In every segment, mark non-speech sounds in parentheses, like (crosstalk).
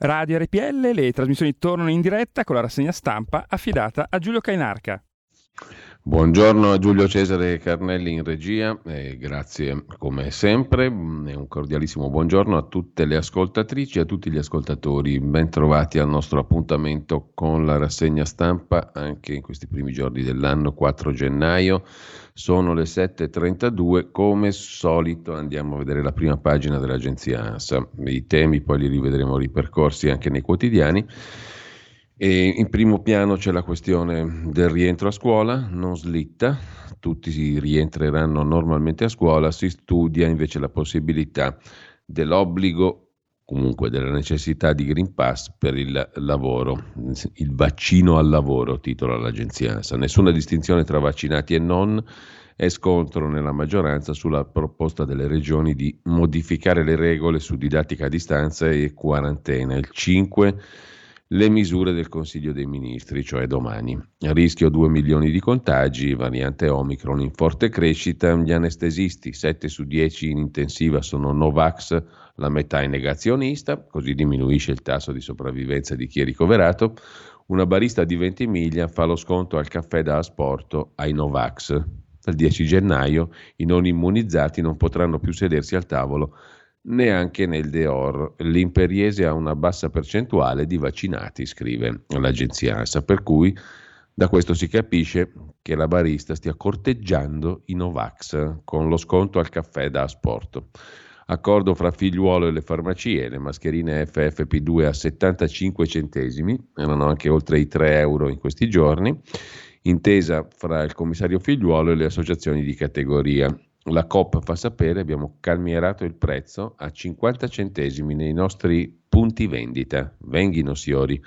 Radio RPL, le trasmissioni tornano in diretta con la rassegna stampa affidata a Giulio Cainarca. Buongiorno a Giulio Cesare Carnelli in regia grazie come sempre e un cordialissimo buongiorno a tutte le ascoltatrici e a tutti gli ascoltatori. Bentrovati al nostro appuntamento con la rassegna stampa anche in questi primi giorni dell'anno 4 gennaio. Sono le 7.32, come solito andiamo a vedere la prima pagina dell'agenzia ANSA. I temi poi li rivedremo ripercorsi anche nei quotidiani. E in primo piano c'è la questione del rientro a scuola, non slitta, tutti rientreranno normalmente a scuola, si studia invece la possibilità dell'obbligo, comunque della necessità di Green Pass per il lavoro, il vaccino al lavoro, titola l'agenzia ANSA. Nessuna distinzione tra vaccinati e non è scontro nella maggioranza sulla proposta delle regioni di modificare le regole su didattica a distanza e quarantena. Il 5 le misure del Consiglio dei Ministri, cioè domani. A rischio 2 milioni di contagi, variante Omicron in forte crescita, gli anestesisti, 7 su 10 in intensiva sono Novax, la metà è negazionista, così diminuisce il tasso di sopravvivenza di chi è ricoverato. Una barista di Ventimiglia fa lo sconto al caffè da asporto ai Novax. Dal 10 gennaio i non immunizzati non potranno più sedersi al tavolo neanche nel Deor. L'imperiese ha una bassa percentuale di vaccinati, scrive l'agenzia ANSA, per cui da questo si capisce che la barista stia corteggiando i Novax con lo sconto al caffè da asporto. Accordo fra figliuolo e le farmacie, le mascherine FFP2 a 75 centesimi, erano anche oltre i 3 euro in questi giorni, intesa fra il commissario figliuolo e le associazioni di categoria. La COP fa sapere abbiamo calmierato il prezzo a 50 centesimi nei nostri punti vendita. Venghino signori.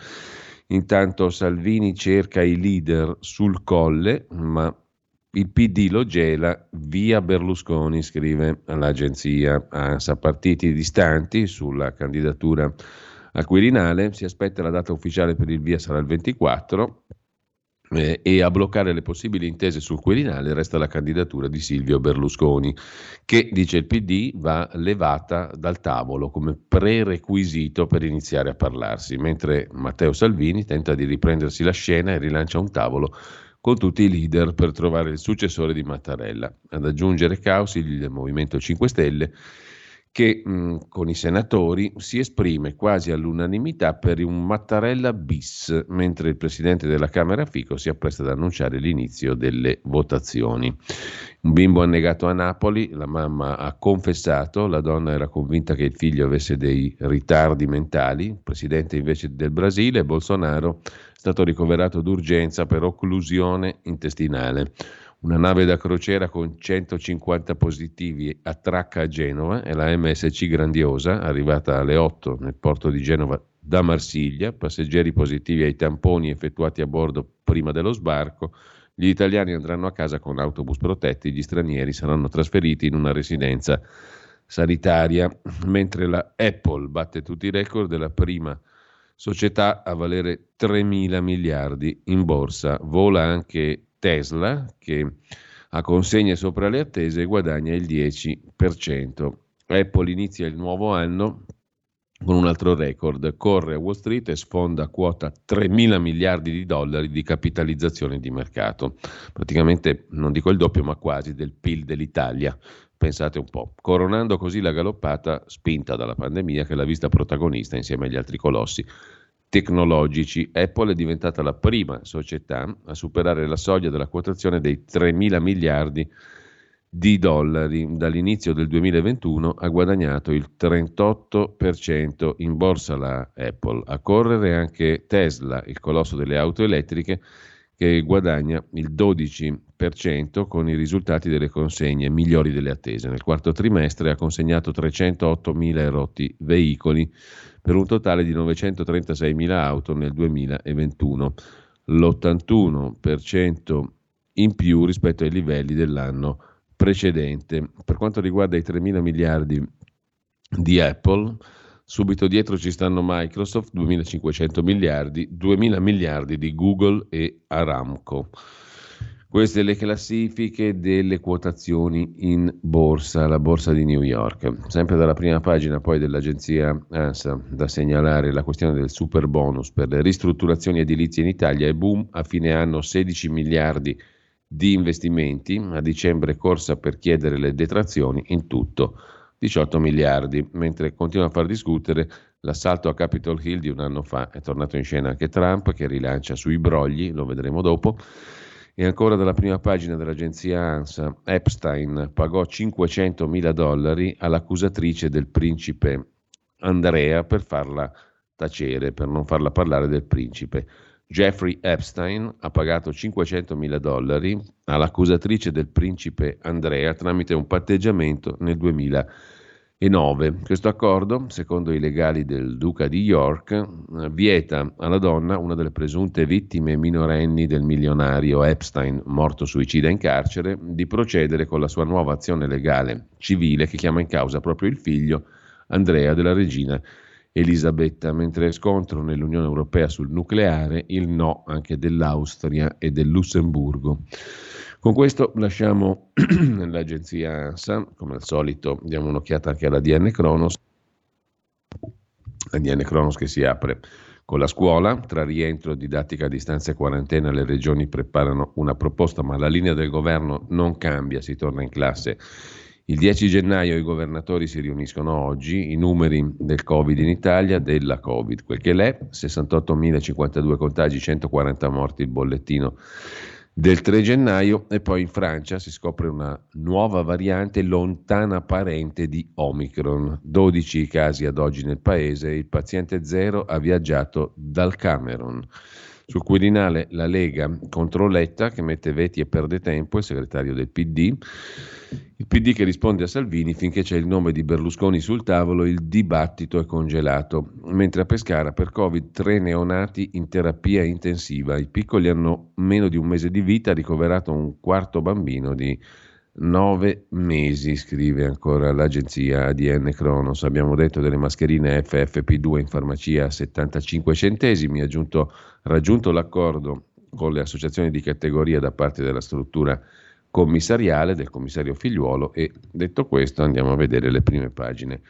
Intanto Salvini cerca i leader sul colle, ma il PD lo gela via Berlusconi, scrive l'agenzia ANSA. Partiti distanti sulla candidatura al Quirinale, si aspetta la data ufficiale per il via sarà il 24 eh, e a bloccare le possibili intese sul Quirinale resta la candidatura di Silvio Berlusconi, che, dice il PD, va levata dal tavolo come prerequisito per iniziare a parlarsi, mentre Matteo Salvini tenta di riprendersi la scena e rilancia un tavolo con tutti i leader per trovare il successore di Mattarella. Ad aggiungere Causi del Movimento 5 Stelle che mh, con i senatori si esprime quasi all'unanimità per un Mattarella bis, mentre il presidente della Camera Fico si appresta ad annunciare l'inizio delle votazioni. Un bimbo annegato a Napoli, la mamma ha confessato, la donna era convinta che il figlio avesse dei ritardi mentali, il presidente invece del Brasile, Bolsonaro, stato ricoverato d'urgenza per occlusione intestinale. Una nave da crociera con 150 positivi attracca a Genova e la MSC Grandiosa, arrivata alle 8 nel porto di Genova da Marsiglia, passeggeri positivi ai tamponi effettuati a bordo prima dello sbarco, gli italiani andranno a casa con autobus protetti, gli stranieri saranno trasferiti in una residenza sanitaria, mentre la Apple batte tutti i record della prima società a valere 3 mila miliardi in borsa, vola anche Tesla, che ha consegne sopra le attese, guadagna il 10%. Apple inizia il nuovo anno con un altro record, corre a Wall Street e sfonda quota 3 mila miliardi di dollari di capitalizzazione di mercato, praticamente non dico il doppio ma quasi del PIL dell'Italia, pensate un po', coronando così la galoppata spinta dalla pandemia che l'ha vista protagonista insieme agli altri colossi tecnologici, Apple è diventata la prima società a superare la soglia della quotazione dei 3 mila miliardi di dollari. Dall'inizio del 2021 ha guadagnato il 38% in borsa la Apple. A correre anche Tesla, il colosso delle auto elettriche, che guadagna il 12% con i risultati delle consegne migliori delle attese. Nel quarto trimestre ha consegnato 308.000 erotti veicoli per un totale di 936.000 auto nel 2021, l'81% in più rispetto ai livelli dell'anno precedente. Per quanto riguarda i 3.000 miliardi di Apple, subito dietro ci stanno Microsoft, 2.500 miliardi, 2.000 miliardi di Google e Aramco. Queste le classifiche delle quotazioni in borsa, la borsa di New York. Sempre dalla prima pagina poi dell'agenzia ANSA da segnalare la questione del super bonus per le ristrutturazioni edilizie in Italia e boom a fine anno 16 miliardi di investimenti, a dicembre corsa per chiedere le detrazioni, in tutto 18 miliardi, mentre continua a far discutere l'assalto a Capitol Hill di un anno fa. È tornato in scena anche Trump che rilancia sui brogli, lo vedremo dopo. E ancora dalla prima pagina dell'agenzia ANSA, Epstein pagò 500 mila dollari all'accusatrice del principe Andrea per farla tacere, per non farla parlare del principe. Jeffrey Epstein ha pagato 500 mila dollari all'accusatrice del principe Andrea tramite un patteggiamento nel 2000. 9. Questo accordo, secondo i legali del Duca di York, vieta alla donna, una delle presunte vittime minorenni del milionario Epstein, morto suicida in carcere, di procedere con la sua nuova azione legale civile che chiama in causa proprio il figlio Andrea della regina Elisabetta, mentre scontro nell'Unione Europea sul nucleare il no anche dell'Austria e del Lussemburgo. Con questo lasciamo (clears throat) l'agenzia ANSA, come al solito diamo un'occhiata anche alla DN Kronos, la DN Kronos che si apre con la scuola, tra rientro, didattica a distanza e quarantena le regioni preparano una proposta, ma la linea del governo non cambia, si torna in classe. Il 10 gennaio i governatori si riuniscono oggi, i numeri del Covid in Italia, della Covid, quel che l'è, 68.052 contagi, 140 morti il bollettino del 3 gennaio e poi in Francia si scopre una nuova variante lontana parente di Omicron. 12 casi ad oggi nel paese, il paziente zero ha viaggiato dal Camerun. Sul Quirinale la Lega contro Letta che mette veti e perde tempo, il segretario del PD. Il PD che risponde a Salvini finché c'è il nome di Berlusconi sul tavolo, il dibattito è congelato. Mentre a Pescara per Covid tre neonati in terapia intensiva. I piccoli hanno meno di un mese di vita, ricoverato un quarto bambino di nove mesi, scrive ancora l'agenzia ADN Kronos. Abbiamo detto delle mascherine FFP2 in farmacia a 75 centesimi, aggiunto, raggiunto l'accordo con le associazioni di categoria da parte della struttura commissariale del commissario Figliuolo e detto questo andiamo a vedere le prime pagine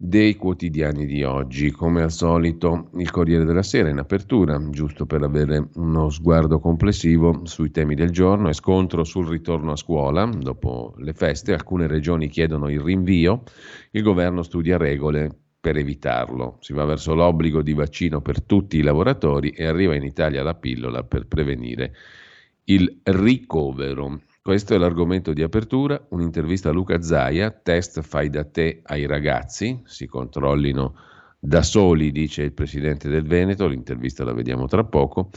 dei quotidiani di oggi. Come al solito il Corriere della Sera in apertura, giusto per avere uno sguardo complessivo sui temi del giorno, è scontro sul ritorno a scuola dopo le feste, alcune regioni chiedono il rinvio, il governo studia regole per evitarlo. Si va verso l'obbligo di vaccino per tutti i lavoratori e arriva in Italia la pillola per prevenire il ricovero. Questo è l'argomento di apertura, un'intervista a Luca Zaia, test fai da te ai ragazzi, si controllino da soli, dice il presidente del Veneto, l'intervista la vediamo tra poco.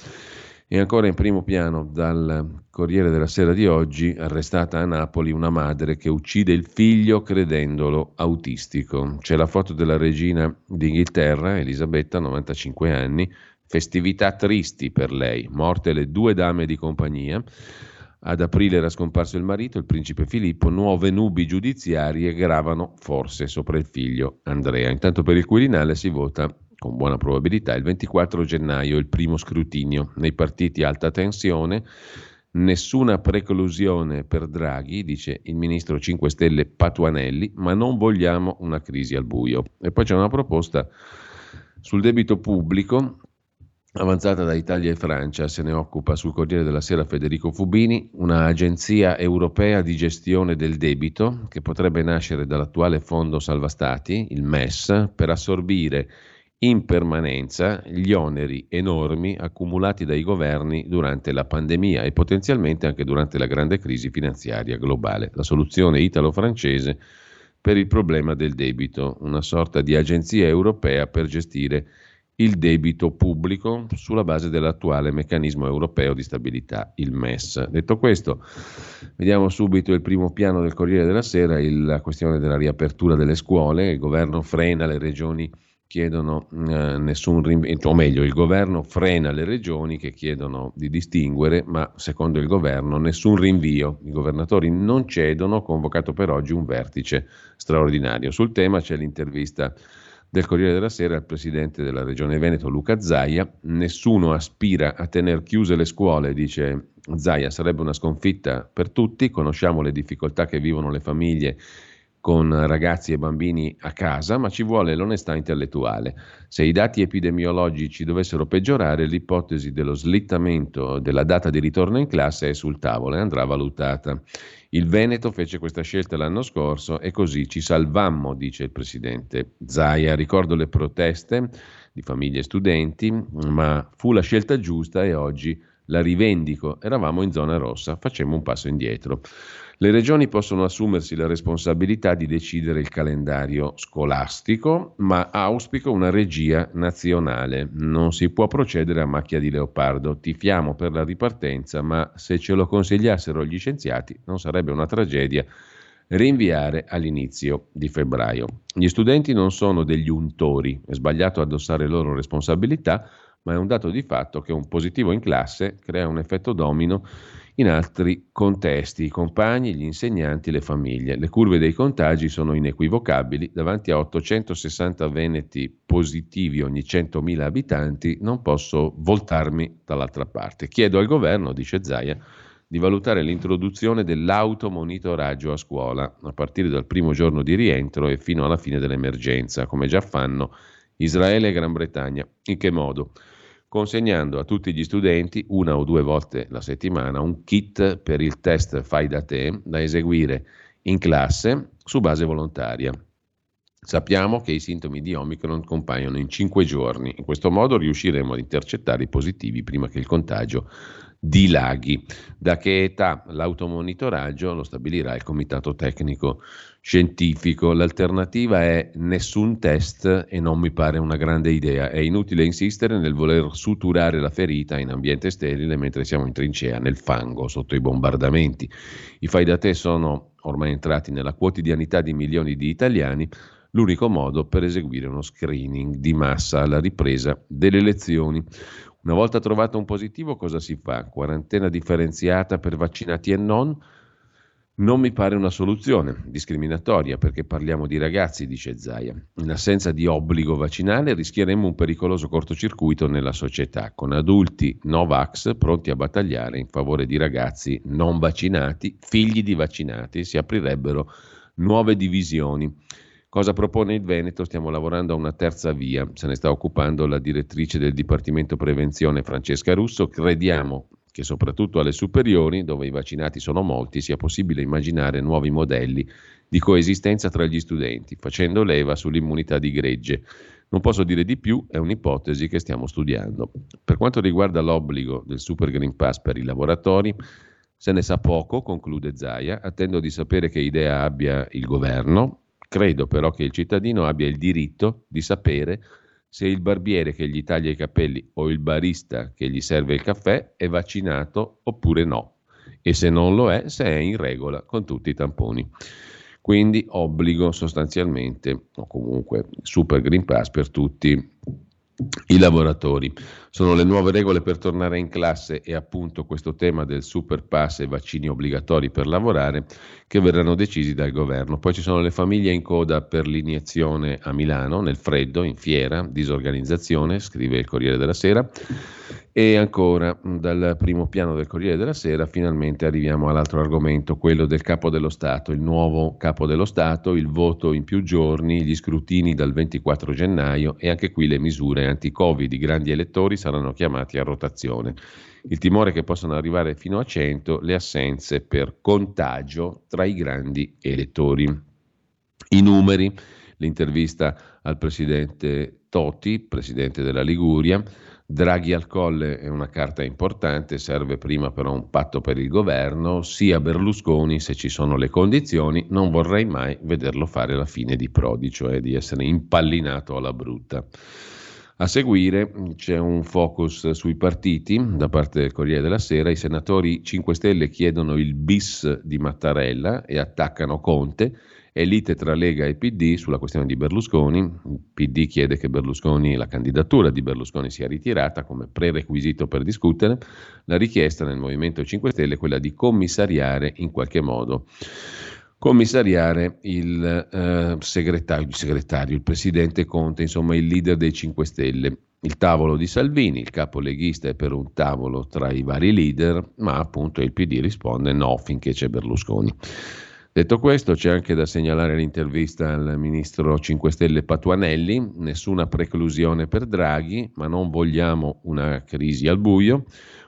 E ancora in primo piano dal Corriere della Sera di oggi, arrestata a Napoli una madre che uccide il figlio credendolo autistico. C'è la foto della regina d'Inghilterra, Elisabetta, 95 anni, festività tristi per lei, morte le due dame di compagnia. Ad aprile era scomparso il marito, il principe Filippo, nuove nubi giudiziarie gravano forse sopra il figlio Andrea. Intanto per il Quirinale si vota con buona probabilità il 24 gennaio il primo scrutinio. Nei partiti alta tensione, nessuna preclusione per Draghi, dice il ministro 5 Stelle Patuanelli, ma non vogliamo una crisi al buio. E poi c'è una proposta sul debito pubblico avanzata da Italia e Francia, se ne occupa sul Corriere della Sera Federico Fubini, un'agenzia europea di gestione del debito che potrebbe nascere dall'attuale fondo salva stati, il MES, per assorbire in permanenza gli oneri enormi accumulati dai governi durante la pandemia e potenzialmente anche durante la grande crisi finanziaria globale. La soluzione italo-francese per il problema del debito, una sorta di agenzia europea per gestire il debito pubblico sulla base dell'attuale meccanismo europeo di stabilità, il MES. Detto questo, vediamo subito il primo piano del Corriere della Sera, il, la questione della riapertura delle scuole, il governo frena, le regioni chiedono eh, nessun rinvio, o meglio, il governo frena le regioni che chiedono di distinguere, ma secondo il governo nessun rinvio. I governatori non cedono, convocato per oggi un vertice straordinario. Sul tema c'è l'intervista del Corriere della Sera il presidente della Regione Veneto Luca Zaia. Nessuno aspira a tenere chiuse le scuole, dice Zaia sarebbe una sconfitta per tutti, conosciamo le difficoltà che vivono le famiglie con ragazzi e bambini a casa, ma ci vuole l'onestà intellettuale. Se i dati epidemiologici dovessero peggiorare, l'ipotesi dello slittamento della data di ritorno in classe è sul tavolo e andrà valutata. Il Veneto fece questa scelta l'anno scorso e così ci salvammo, dice il presidente Zaia. Ricordo le proteste di famiglie e studenti, ma fu la scelta giusta e oggi la rivendico. Eravamo in zona rossa, facciamo un passo indietro. Le regioni possono assumersi la responsabilità di decidere il calendario scolastico, ma auspico una regia nazionale. Non si può procedere a macchia di leopardo. Tifiamo per la ripartenza, ma se ce lo consigliassero gli scienziati non sarebbe una tragedia rinviare all'inizio di febbraio. Gli studenti non sono degli untori, è sbagliato addossare loro responsabilità, ma è un dato di fatto che un positivo in classe crea un effetto domino in altri contesti, i compagni, gli insegnanti, le famiglie. Le curve dei contagi sono inequivocabili, davanti a 860 veneti positivi ogni 100.000 abitanti non posso voltarmi dall'altra parte. Chiedo al governo, dice Zaia, di valutare l'introduzione dell'automonitoraggio a scuola, a partire dal primo giorno di rientro e fino alla fine dell'emergenza, come già fanno Israele e Gran Bretagna. In che modo? Consegnando a tutti gli studenti una o due volte la settimana un kit per il test fai da te da eseguire in classe su base volontaria. Sappiamo che i sintomi di Omicron compaiono in 5 giorni, in questo modo riusciremo ad intercettare i positivi prima che il contagio dilaghi. Da che età l'automonitoraggio lo stabilirà il comitato tecnico scientifico. L'alternativa è nessun test e non mi pare una grande idea. È inutile insistere nel voler suturare la ferita in ambiente sterile mentre siamo in trincea, nel fango, sotto i bombardamenti. I fai da te sono ormai entrati nella quotidianità di milioni di italiani l'unico modo per eseguire uno screening di massa alla ripresa delle elezioni. Una volta trovato un positivo, cosa si fa? Quarantena differenziata per vaccinati e non? Non mi pare una soluzione discriminatoria perché parliamo di ragazzi, dice Zaia. In assenza di obbligo vaccinale rischieremmo un pericoloso cortocircuito nella società, con adulti Novax pronti a battagliare in favore di ragazzi non vaccinati, figli di vaccinati, si aprirebbero nuove divisioni. Cosa propone il Veneto? Stiamo lavorando a una terza via, se ne sta occupando la direttrice del Dipartimento Prevenzione Francesca Russo. Crediamo che soprattutto alle superiori, dove i vaccinati sono molti, sia possibile immaginare nuovi modelli di coesistenza tra gli studenti, facendo leva sull'immunità di gregge. Non posso dire di più, è un'ipotesi che stiamo studiando. Per quanto riguarda l'obbligo del Super Green Pass per i lavoratori, se ne sa poco, conclude Zaia, attendo di sapere che idea abbia il governo, Credo però che il cittadino abbia il diritto di sapere se il barbiere che gli taglia i capelli o il barista che gli serve il caffè è vaccinato oppure no e se non lo è, se è in regola con tutti i tamponi. Quindi obbligo sostanzialmente, o comunque super Green Pass per tutti i lavoratori. Sono le nuove regole per tornare in classe e appunto questo tema del super pass e vaccini obbligatori per lavorare che verranno decisi dal governo. Poi ci sono le famiglie in coda per l'iniezione a Milano, nel freddo, in fiera, disorganizzazione, scrive il Corriere della Sera. E ancora, dal primo piano del Corriere della Sera, finalmente arriviamo all'altro argomento, quello del capo dello Stato, il nuovo capo dello Stato, il voto in più giorni, gli scrutini dal 24 gennaio e anche qui le misure anti-Covid. di grandi elettori saranno chiamati a rotazione. Il timore che possano arrivare fino a 100 le assenze per contagio tra i grandi elettori. I numeri, l'intervista al presidente Toti, presidente della Liguria, Draghi al colle è una carta importante, serve prima però un patto per il governo, sia Berlusconi se ci sono le condizioni, non vorrei mai vederlo fare la fine di Prodi, cioè di essere impallinato alla brutta. A seguire c'è un focus sui partiti da parte del Corriere della Sera. I senatori 5 Stelle chiedono il bis di Mattarella e attaccano Conte. È lite tra Lega e PD sulla questione di Berlusconi. Il PD chiede che Berlusconi, la candidatura di Berlusconi sia ritirata come prerequisito per discutere. La richiesta nel Movimento 5 Stelle è quella di commissariare in qualche modo commissariare il, eh, segretario, il segretario, il presidente Conte, insomma il leader dei 5 Stelle. il tavolo di Salvini, il capo leghista è per un tavolo tra i vari leader, ma appunto il PD risponde no finché c'è Berlusconi. Detto questo, c'è anche da segnalare l'intervista al ministro 5 Stelle Patuanelli, nessuna preclusione per Draghi, ma non vogliamo una crisi al buio.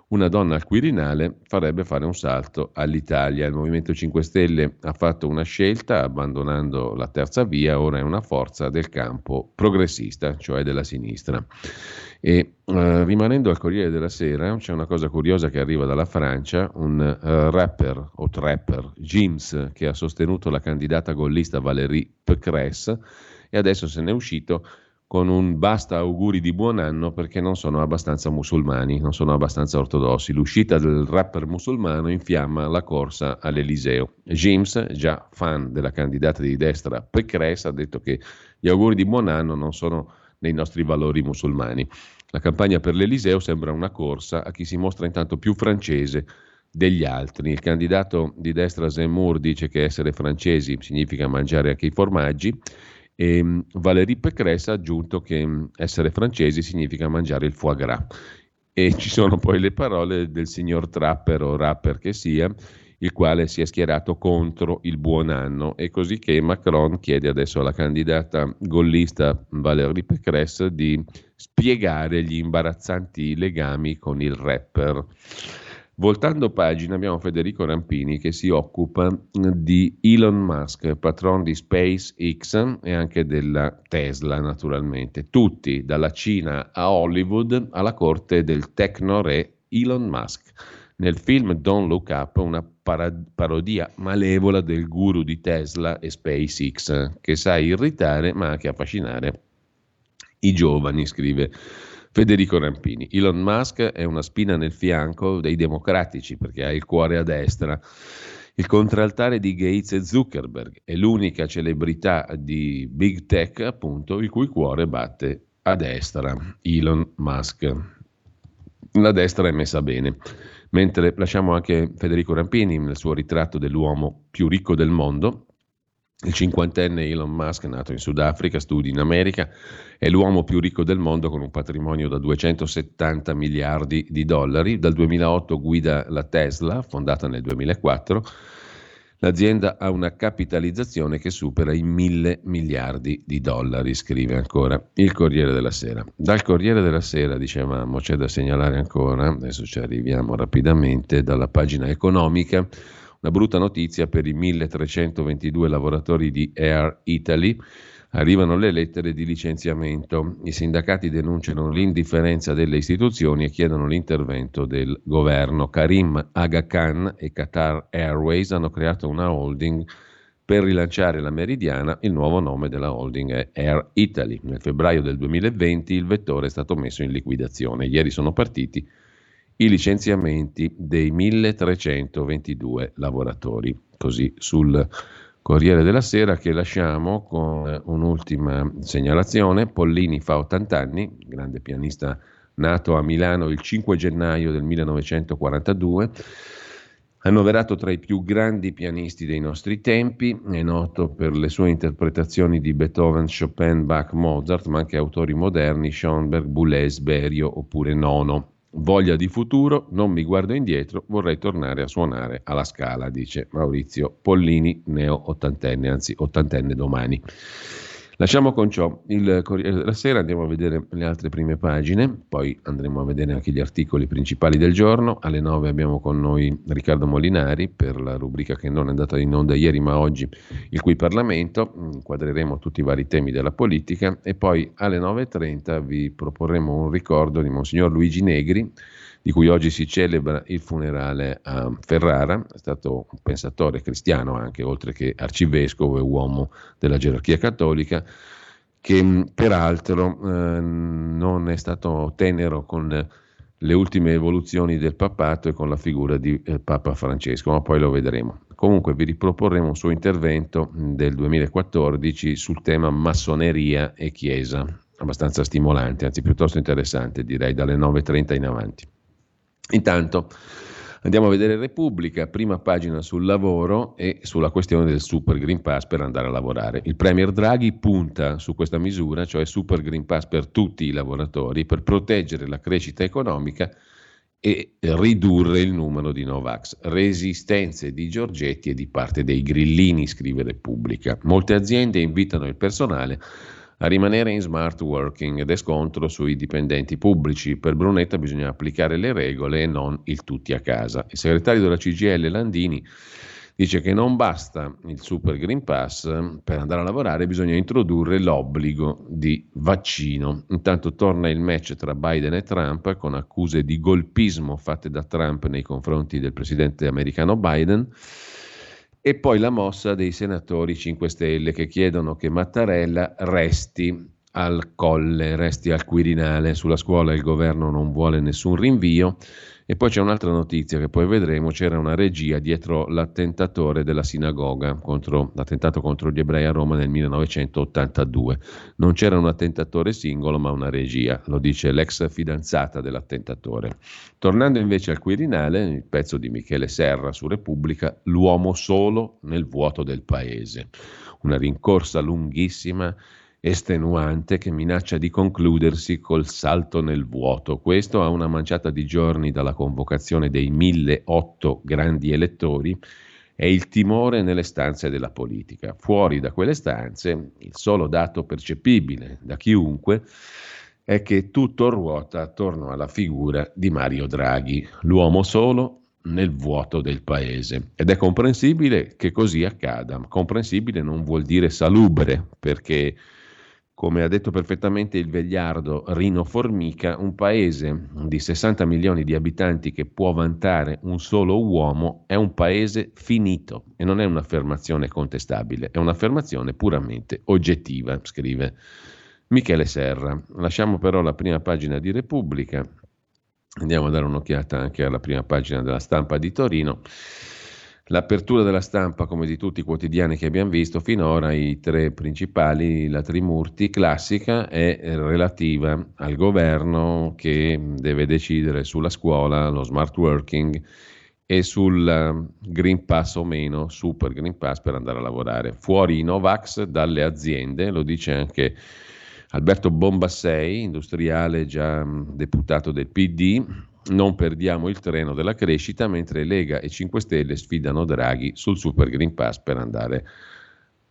Una donna al Quirinale farebbe fare un salto all'Italia. Il Movimento 5 Stelle ha fatto una scelta abbandonando la terza via, ora è una forza del campo progressista, cioè della sinistra. E uh, rimanendo al Corriere della Sera, c'è una cosa curiosa che arriva dalla Francia, un uh, rapper o trapper, Jims, che ha sostenuto la candidata gollista Valérie Pécresse e adesso se n'è uscito con un basta auguri di buon anno perché non sono abbastanza musulmani, non sono abbastanza ortodossi. L'uscita del rapper musulmano infiamma la corsa all'Eliseo. James, già fan della candidata di destra Pécresse, ha detto che gli auguri di buon anno non sono nei nostri valori musulmani. La campagna per l'Eliseo sembra una corsa a chi si mostra intanto più francese degli altri. Il candidato di destra Zemmour dice che essere francesi significa mangiare anche i formaggi e um, Valérie Pécresse ha aggiunto che um, essere francesi significa mangiare il foie gras. E ci sono poi le parole del signor Trapper o rapper che sia, il quale si è schierato contro il buon anno e così che Macron chiede adesso alla candidata gollista Valérie Pécresse di spiegare gli imbarazzanti legami con il rapper. Voltando pagina abbiamo Federico Rampini che si occupa di Elon Musk, patron di SpaceX e anche della Tesla naturalmente. Tutti, dalla Cina a Hollywood, alla corte del tecno re Elon Musk. Nel film Don't Look Up, una parad- parodia malevola del guru di Tesla e SpaceX, che sa irritare ma anche affascinare i giovani, scrive Federico Rampini. Elon Musk è una spina nel fianco dei democratici perché ha il cuore a destra. Il contraltare di Gates e Zuckerberg è l'unica celebrità di Big Tech, appunto, il cui cuore batte a destra. Elon Musk. La destra è messa bene. Mentre lasciamo anche Federico Rampini nel suo ritratto dell'uomo più ricco del mondo, il cinquantenne Elon Musk, nato in Sudafrica, studi in America, è l'uomo più ricco del mondo con un patrimonio da 270 miliardi di dollari. Dal 2008 guida la Tesla, fondata nel 2004 L'azienda ha una capitalizzazione che supera i mille miliardi di dollari, scrive ancora il Corriere della Sera. Dal Corriere della Sera, dicevamo, c'è da segnalare ancora, adesso ci arriviamo rapidamente, dalla pagina economica, una brutta notizia per i 1322 lavoratori di Air Italy Arrivano le lettere di licenziamento. I sindacati denunciano l'indifferenza delle istituzioni e chiedono l'intervento del governo. Karim Aga Khan e Qatar Airways hanno creato una holding per rilanciare la Meridiana. Il nuovo nome della holding è Air Italy. Nel febbraio del 2020 il vettore è stato messo in liquidazione. Ieri sono partiti i licenziamenti dei 1322 lavoratori. Così sul Corriere della Sera che lasciamo con un'ultima segnalazione. Pollini fa 80 anni, grande pianista nato a Milano il 5 gennaio del 1942, annoverato tra i più grandi pianisti dei nostri tempi, è noto per le sue interpretazioni di Beethoven, Chopin, Bach, Mozart, ma anche autori moderni, Schoenberg, Boulez, Berio oppure Nono. Voglia di futuro, non mi guardo indietro, vorrei tornare a suonare alla scala, dice Maurizio Pollini, neo ottantenne, anzi ottantenne domani. Lasciamo con ciò il Corriere della Sera, andiamo a vedere le altre prime pagine, poi andremo a vedere anche gli articoli principali del giorno. Alle 9 abbiamo con noi Riccardo Molinari per la rubrica che non è andata in onda ieri ma oggi, il cui Parlamento. Inquadreremo tutti i vari temi della politica e poi alle 9.30 vi proporremo un ricordo di Monsignor Luigi Negri di cui oggi si celebra il funerale a Ferrara, è stato un pensatore cristiano anche, oltre che arcivescovo e uomo della gerarchia cattolica, che peraltro eh, non è stato tenero con le ultime evoluzioni del papato e con la figura di eh, Papa Francesco, ma poi lo vedremo. Comunque vi riproporremo un suo intervento del 2014 sul tema massoneria e chiesa, abbastanza stimolante, anzi piuttosto interessante direi dalle 9.30 in avanti. Intanto Andiamo a vedere Repubblica, prima pagina sul lavoro e sulla questione del Super Green Pass per andare a lavorare. Il Premier Draghi punta su questa misura, cioè Super Green Pass per tutti i lavoratori, per proteggere la crescita economica e ridurre il numero di Novax. Resistenze di Giorgetti e di parte dei grillini, scrive Repubblica. Molte aziende invitano il personale a rimanere in smart working ed è scontro sui dipendenti pubblici. Per Brunetta bisogna applicare le regole e non il tutti a casa. Il segretario della CGL Landini dice che non basta il Super Green Pass per andare a lavorare, bisogna introdurre l'obbligo di vaccino. Intanto torna il match tra Biden e Trump con accuse di golpismo fatte da Trump nei confronti del presidente americano Biden. E poi la mossa dei senatori 5 Stelle che chiedono che Mattarella resti al colle, resti al Quirinale. Sulla scuola il governo non vuole nessun rinvio. E poi c'è un'altra notizia che poi vedremo, c'era una regia dietro l'attentatore della sinagoga, contro, l'attentato contro gli ebrei a Roma nel 1982. Non c'era un attentatore singolo, ma una regia, lo dice l'ex fidanzata dell'attentatore. Tornando invece al Quirinale, il pezzo di Michele Serra su Repubblica, l'uomo solo nel vuoto del paese. Una rincorsa lunghissima estenuante che minaccia di concludersi col salto nel vuoto. Questo a una manciata di giorni dalla convocazione dei 1008 grandi elettori è il timore nelle stanze della politica. Fuori da quelle stanze, il solo dato percepibile da chiunque è che tutto ruota attorno alla figura di Mario Draghi, l'uomo solo nel vuoto del paese. Ed è comprensibile che così accada. Comprensibile non vuol dire salubre, perché come ha detto perfettamente il vegliardo Rino Formica, un paese di 60 milioni di abitanti che può vantare un solo uomo è un paese finito e non è un'affermazione contestabile, è un'affermazione puramente oggettiva, scrive Michele Serra. Lasciamo però la prima pagina di Repubblica, andiamo a dare un'occhiata anche alla prima pagina della stampa di Torino. L'apertura della stampa, come di tutti i quotidiani che abbiamo visto finora, i tre principali, la Trimurti classica è relativa al governo che deve decidere sulla scuola, lo smart working e sul um, Green Pass o meno, Super Green Pass per andare a lavorare. Fuori i Novax dalle aziende, lo dice anche Alberto Bombassei, industriale già deputato del PD, non perdiamo il treno della crescita mentre Lega e 5 Stelle sfidano Draghi sul Super Green Pass per andare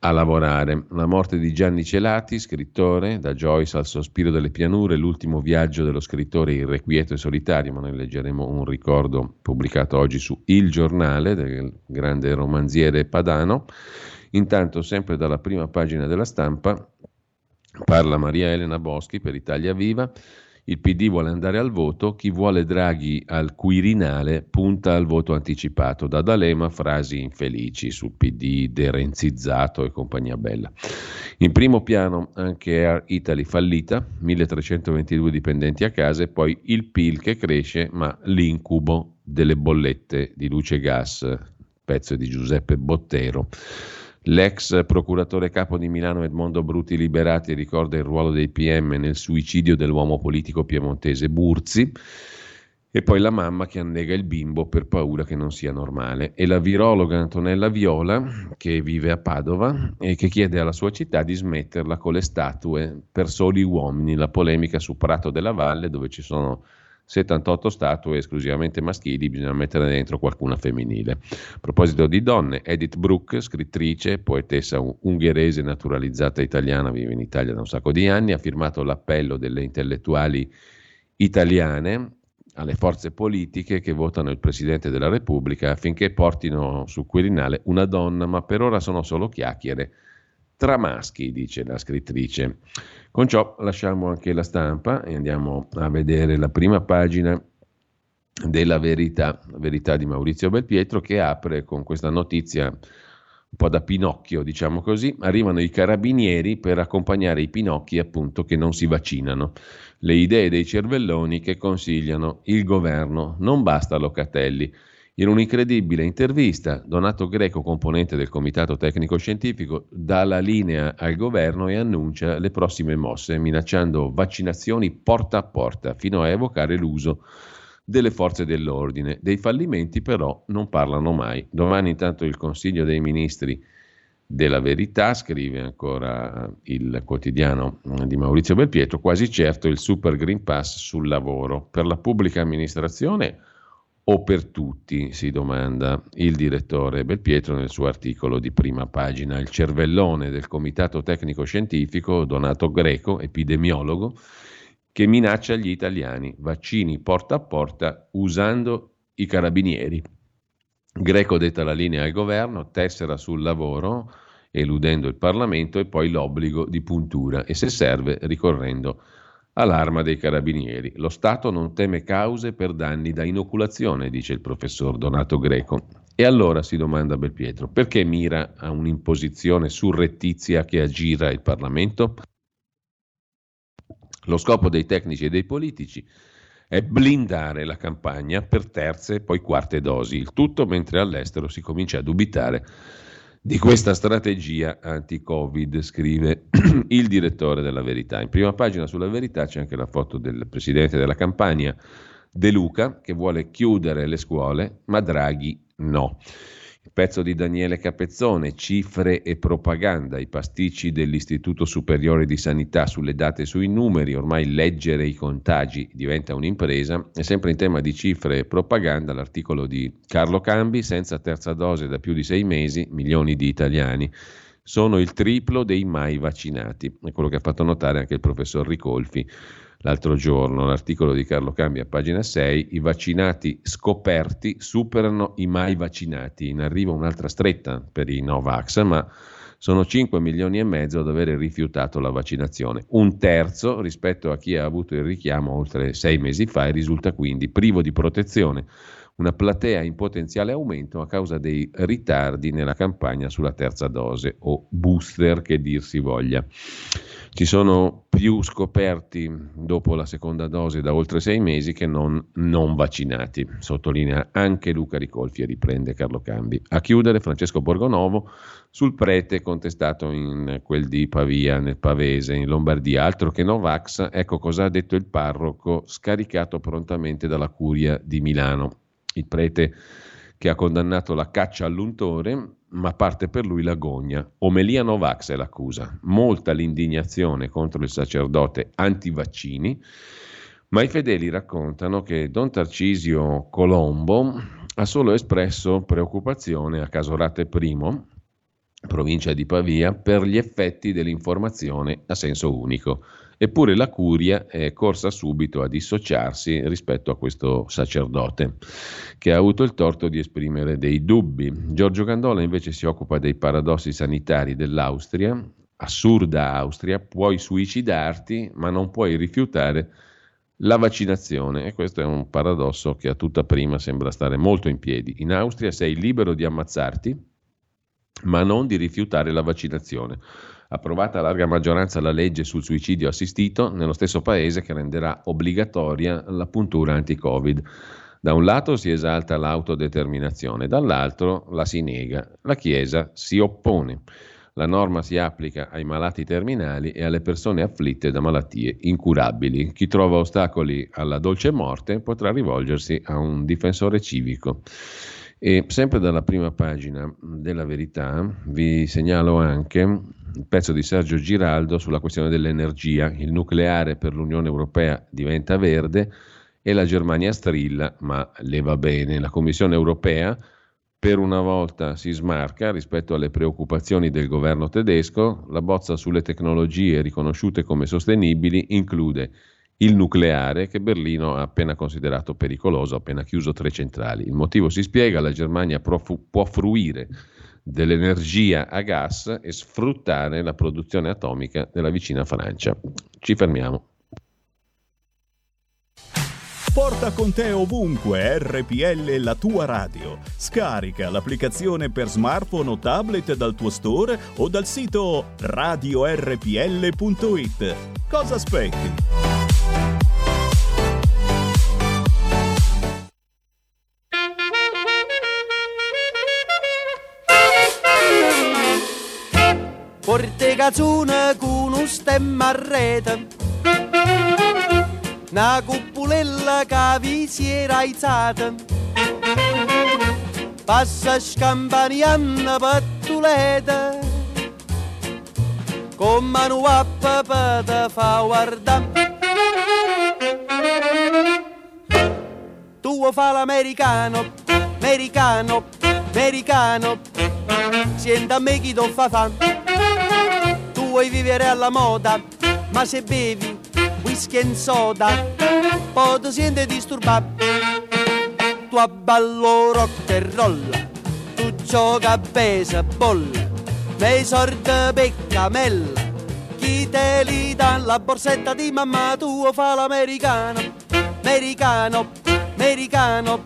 a lavorare. La morte di Gianni Celati, scrittore, da Joyce al sospiro delle pianure, l'ultimo viaggio dello scrittore irrequieto e solitario, ma noi leggeremo un ricordo pubblicato oggi su Il Giornale del grande romanziere padano. Intanto, sempre dalla prima pagina della stampa, parla Maria Elena Boschi per Italia Viva. Il PD vuole andare al voto, chi vuole Draghi al Quirinale punta al voto anticipato. Da D'Alema frasi infelici sul PD derenzizzato e compagnia bella. In primo piano anche Air Italy fallita, 1322 dipendenti a casa e poi il PIL che cresce, ma l'incubo delle bollette di luce e gas, pezzo di Giuseppe Bottero. L'ex procuratore capo di Milano Edmondo Bruti Liberati ricorda il ruolo dei PM nel suicidio dell'uomo politico piemontese Burzi e poi la mamma che annega il bimbo per paura che non sia normale. E la virologa Antonella Viola che vive a Padova e che chiede alla sua città di smetterla con le statue per soli uomini, la polemica su Prato della Valle dove ci sono 78 statue esclusivamente maschili, bisogna mettere dentro qualcuna femminile. A proposito di donne, Edith Brooke, scrittrice, poetessa ungherese naturalizzata italiana, vive in Italia da un sacco di anni, ha firmato l'appello delle intellettuali italiane alle forze politiche che votano il Presidente della Repubblica affinché portino sul Quirinale una donna, ma per ora sono solo chiacchiere tra maschi, dice la scrittrice. Con ciò lasciamo anche la stampa e andiamo a vedere la prima pagina della verità, la verità di Maurizio Belpietro che apre con questa notizia un po' da Pinocchio, diciamo così, arrivano i carabinieri per accompagnare i Pinocchi appunto che non si vaccinano. Le idee dei cervelloni che consigliano il governo, non basta Locatelli. In un'incredibile intervista, Donato Greco, componente del Comitato Tecnico Scientifico, dà la linea al governo e annuncia le prossime mosse, minacciando vaccinazioni porta a porta, fino a evocare l'uso delle forze dell'ordine. Dei fallimenti però non parlano mai. Domani intanto il Consiglio dei Ministri della verità, scrive ancora il quotidiano di Maurizio Belpietro, quasi certo il Super Green Pass sul lavoro. Per la pubblica amministrazione o per tutti, si domanda il direttore Belpietro nel suo articolo di prima pagina. Il cervellone del Comitato Tecnico Scientifico, Donato Greco, epidemiologo, che minaccia gli italiani, vaccini porta a porta usando i carabinieri. Greco detta la linea al governo, tessera sul lavoro, eludendo il Parlamento e poi l'obbligo di puntura e se serve ricorrendo all'arma dei carabinieri. Lo Stato non teme cause per danni da inoculazione, dice il professor Donato Greco. E allora si domanda Belpietro, perché mira a un'imposizione surrettizia che aggira il Parlamento? Lo scopo dei tecnici e dei politici è blindare la campagna per terze e poi quarte dosi, il tutto mentre all'estero si comincia a dubitare di questa strategia anti-Covid, scrive (clears throat) il direttore della Verità. In prima pagina sulla Verità c'è anche la foto del presidente della campagna, De Luca, che vuole chiudere le scuole, ma Draghi no. Pezzo di Daniele Capezzone, cifre e propaganda, i pasticci dell'Istituto Superiore di Sanità sulle date e sui numeri, ormai leggere i contagi diventa un'impresa, e sempre in tema di cifre e propaganda l'articolo di Carlo Cambi, senza terza dose da più di sei mesi, milioni di italiani sono il triplo dei mai vaccinati, è quello che ha fatto notare anche il professor Ricolfi l'altro giorno, l'articolo di Carlo Cambi a pagina 6, i vaccinati scoperti superano i mai vaccinati. In arrivo un'altra stretta per i Novax, ma sono 5 milioni e mezzo ad avere rifiutato la vaccinazione, un terzo rispetto a chi ha avuto il richiamo oltre sei mesi fa e risulta quindi privo di protezione una platea in potenziale aumento a causa dei ritardi nella campagna sulla terza dose o booster che dir si voglia. Ci sono più scoperti dopo la seconda dose da oltre sei mesi che non non vaccinati, sottolinea anche Luca Ricolfi e riprende Carlo Cambi. A chiudere Francesco Borgonovo sul prete contestato in quel di Pavia, nel Pavese, in Lombardia, altro che Novax, ecco cosa ha detto il parroco scaricato prontamente dalla curia di Milano. Il prete che ha condannato la caccia all'untore, ma parte per lui l'agonia. Omelia Novax è l'accusa. Molta l'indignazione contro il sacerdote antivaccini, ma i fedeli raccontano che Don Tarcisio Colombo ha solo espresso preoccupazione a Casorate I, provincia di Pavia, per gli effetti dell'informazione a senso unico. Eppure la curia è corsa subito a dissociarsi rispetto a questo sacerdote, che ha avuto il torto di esprimere dei dubbi. Giorgio Gandola invece si occupa dei paradossi sanitari dell'Austria. Assurda Austria, puoi suicidarti, ma non puoi rifiutare la vaccinazione e questo è un paradosso che a tutta prima sembra stare molto in piedi. In Austria sei libero di ammazzarti, ma non di rifiutare la vaccinazione approvata a larga maggioranza la legge sul suicidio assistito nello stesso paese che renderà obbligatoria la puntura anti-Covid. Da un lato si esalta l'autodeterminazione, dall'altro la si nega. La Chiesa si oppone. La norma si applica ai malati terminali e alle persone afflitte da malattie incurabili. Chi trova ostacoli alla dolce morte potrà rivolgersi a un difensore civico. E sempre dalla prima pagina della verità vi segnalo anche il pezzo di Sergio Giraldo sulla questione dell'energia. Il nucleare per l'Unione Europea diventa verde e la Germania strilla, ma le va bene. La Commissione Europea per una volta si smarca rispetto alle preoccupazioni del governo tedesco. La bozza sulle tecnologie riconosciute come sostenibili include il nucleare che Berlino ha appena considerato pericoloso, ha appena chiuso tre centrali. Il motivo si spiega, la Germania può fruire dell'energia a gas e sfruttare la produzione atomica della vicina Francia. Ci fermiamo. Porta con te ovunque RPL la tua radio. Scarica l'applicazione per smartphone o tablet dal tuo store o dal sito radiorpl.it. Cosa aspetti? Cazzone con un stemma a rete una cupulella che vi si era alzata. Passa scampanianna pattuleta, con mano a papà te fa guardare. Tu fa l'americano, americano, americano, senta a me chi ti fa fan. Vuoi vivere alla moda, ma se bevi whisky e soda, poi ti senti disturbato. Tu abballo rock e roll, tu gioca a baseball, me sorte peccamella, chi te li dà la borsetta di mamma tua fa l'americano, americano, americano,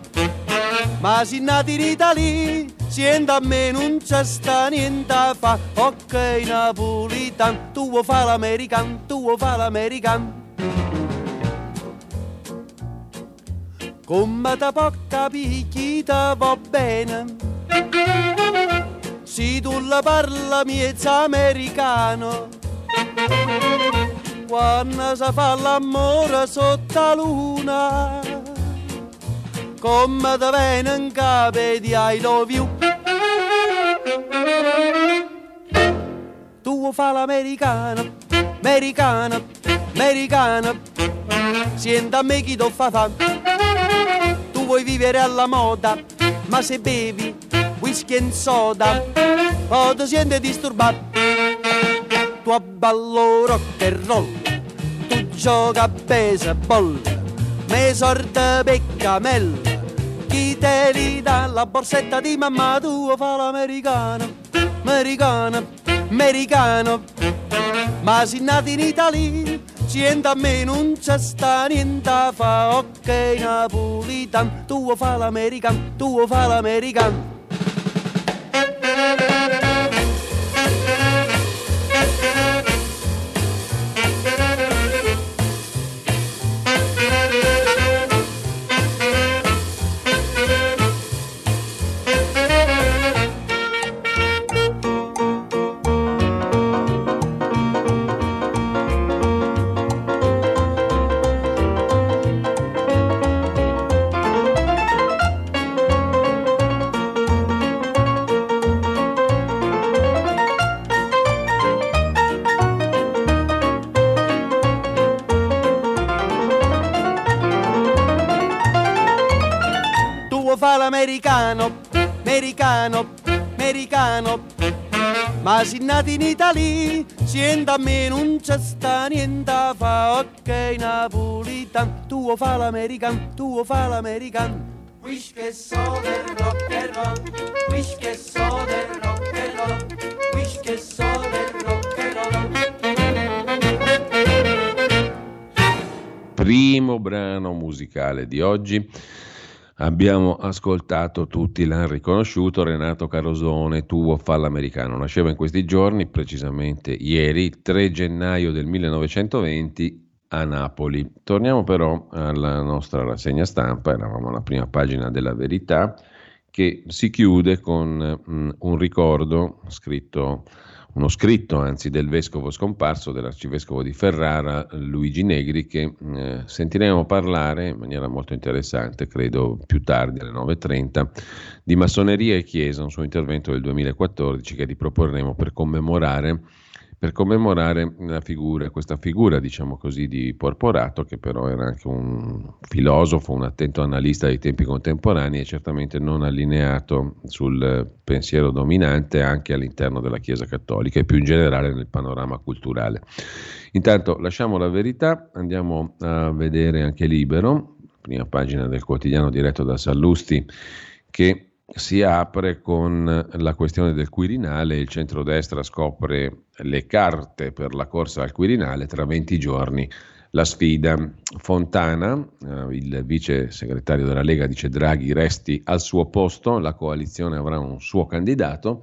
ma si nati in Italia, siendo a me non c'è sta niente a fa, ok napolitan, tu fa l'americano, tu fa l'americano. come da poca picchita va bene. Se tu la parla miezza americano, quando si fa l'amore sotto la luna, come da viene in capo di I love you. Tu fa l'americano, americano, americano, senta a me chi ti fa fare vuoi vivere alla moda, ma se bevi whisky e soda, o ti senti disturbato. Tu abballo rock and roll, tu gioca a baseball, me sorte peccamella, chi te li dà la borsetta di mamma tua fa l'americano, americano, americano, ma si nati in Italia Sienta a me non c'è sta niente fa, ok napolitan, tu fa l'american, tu fa l'american. l'americano, americano, americano. Ma si nati in Italia, sienta a me non c'è sta niente fa, ok napolitan, tu fa l'american, tu fa l'american. Wish che so del rock and roll, wish che so del rock and roll, wish che so del rock and roll. Primo brano musicale di oggi Abbiamo ascoltato tutti, l'hanno riconosciuto, Renato Carosone, tuo fallo Nasceva in questi giorni, precisamente ieri, 3 gennaio del 1920 a Napoli. Torniamo però alla nostra rassegna stampa, eravamo alla prima pagina della verità, che si chiude con mm, un ricordo scritto uno scritto anzi del vescovo scomparso, dell'arcivescovo di Ferrara, Luigi Negri, che eh, sentiremo parlare in maniera molto interessante, credo più tardi alle 9.30, di massoneria e chiesa, un suo intervento del 2014 che riproporremo per commemorare per commemorare figura, questa figura, diciamo così, di Porporato, che però era anche un filosofo, un attento analista dei tempi contemporanei e certamente non allineato sul pensiero dominante anche all'interno della Chiesa Cattolica e più in generale nel panorama culturale. Intanto lasciamo la verità, andiamo a vedere anche Libero, prima pagina del quotidiano diretto da Sallusti, che si apre con la questione del Quirinale, il centrodestra scopre le carte per la corsa al Quirinale tra 20 giorni. La sfida Fontana, eh, il vice segretario della Lega, dice Draghi resti al suo posto, la coalizione avrà un suo candidato.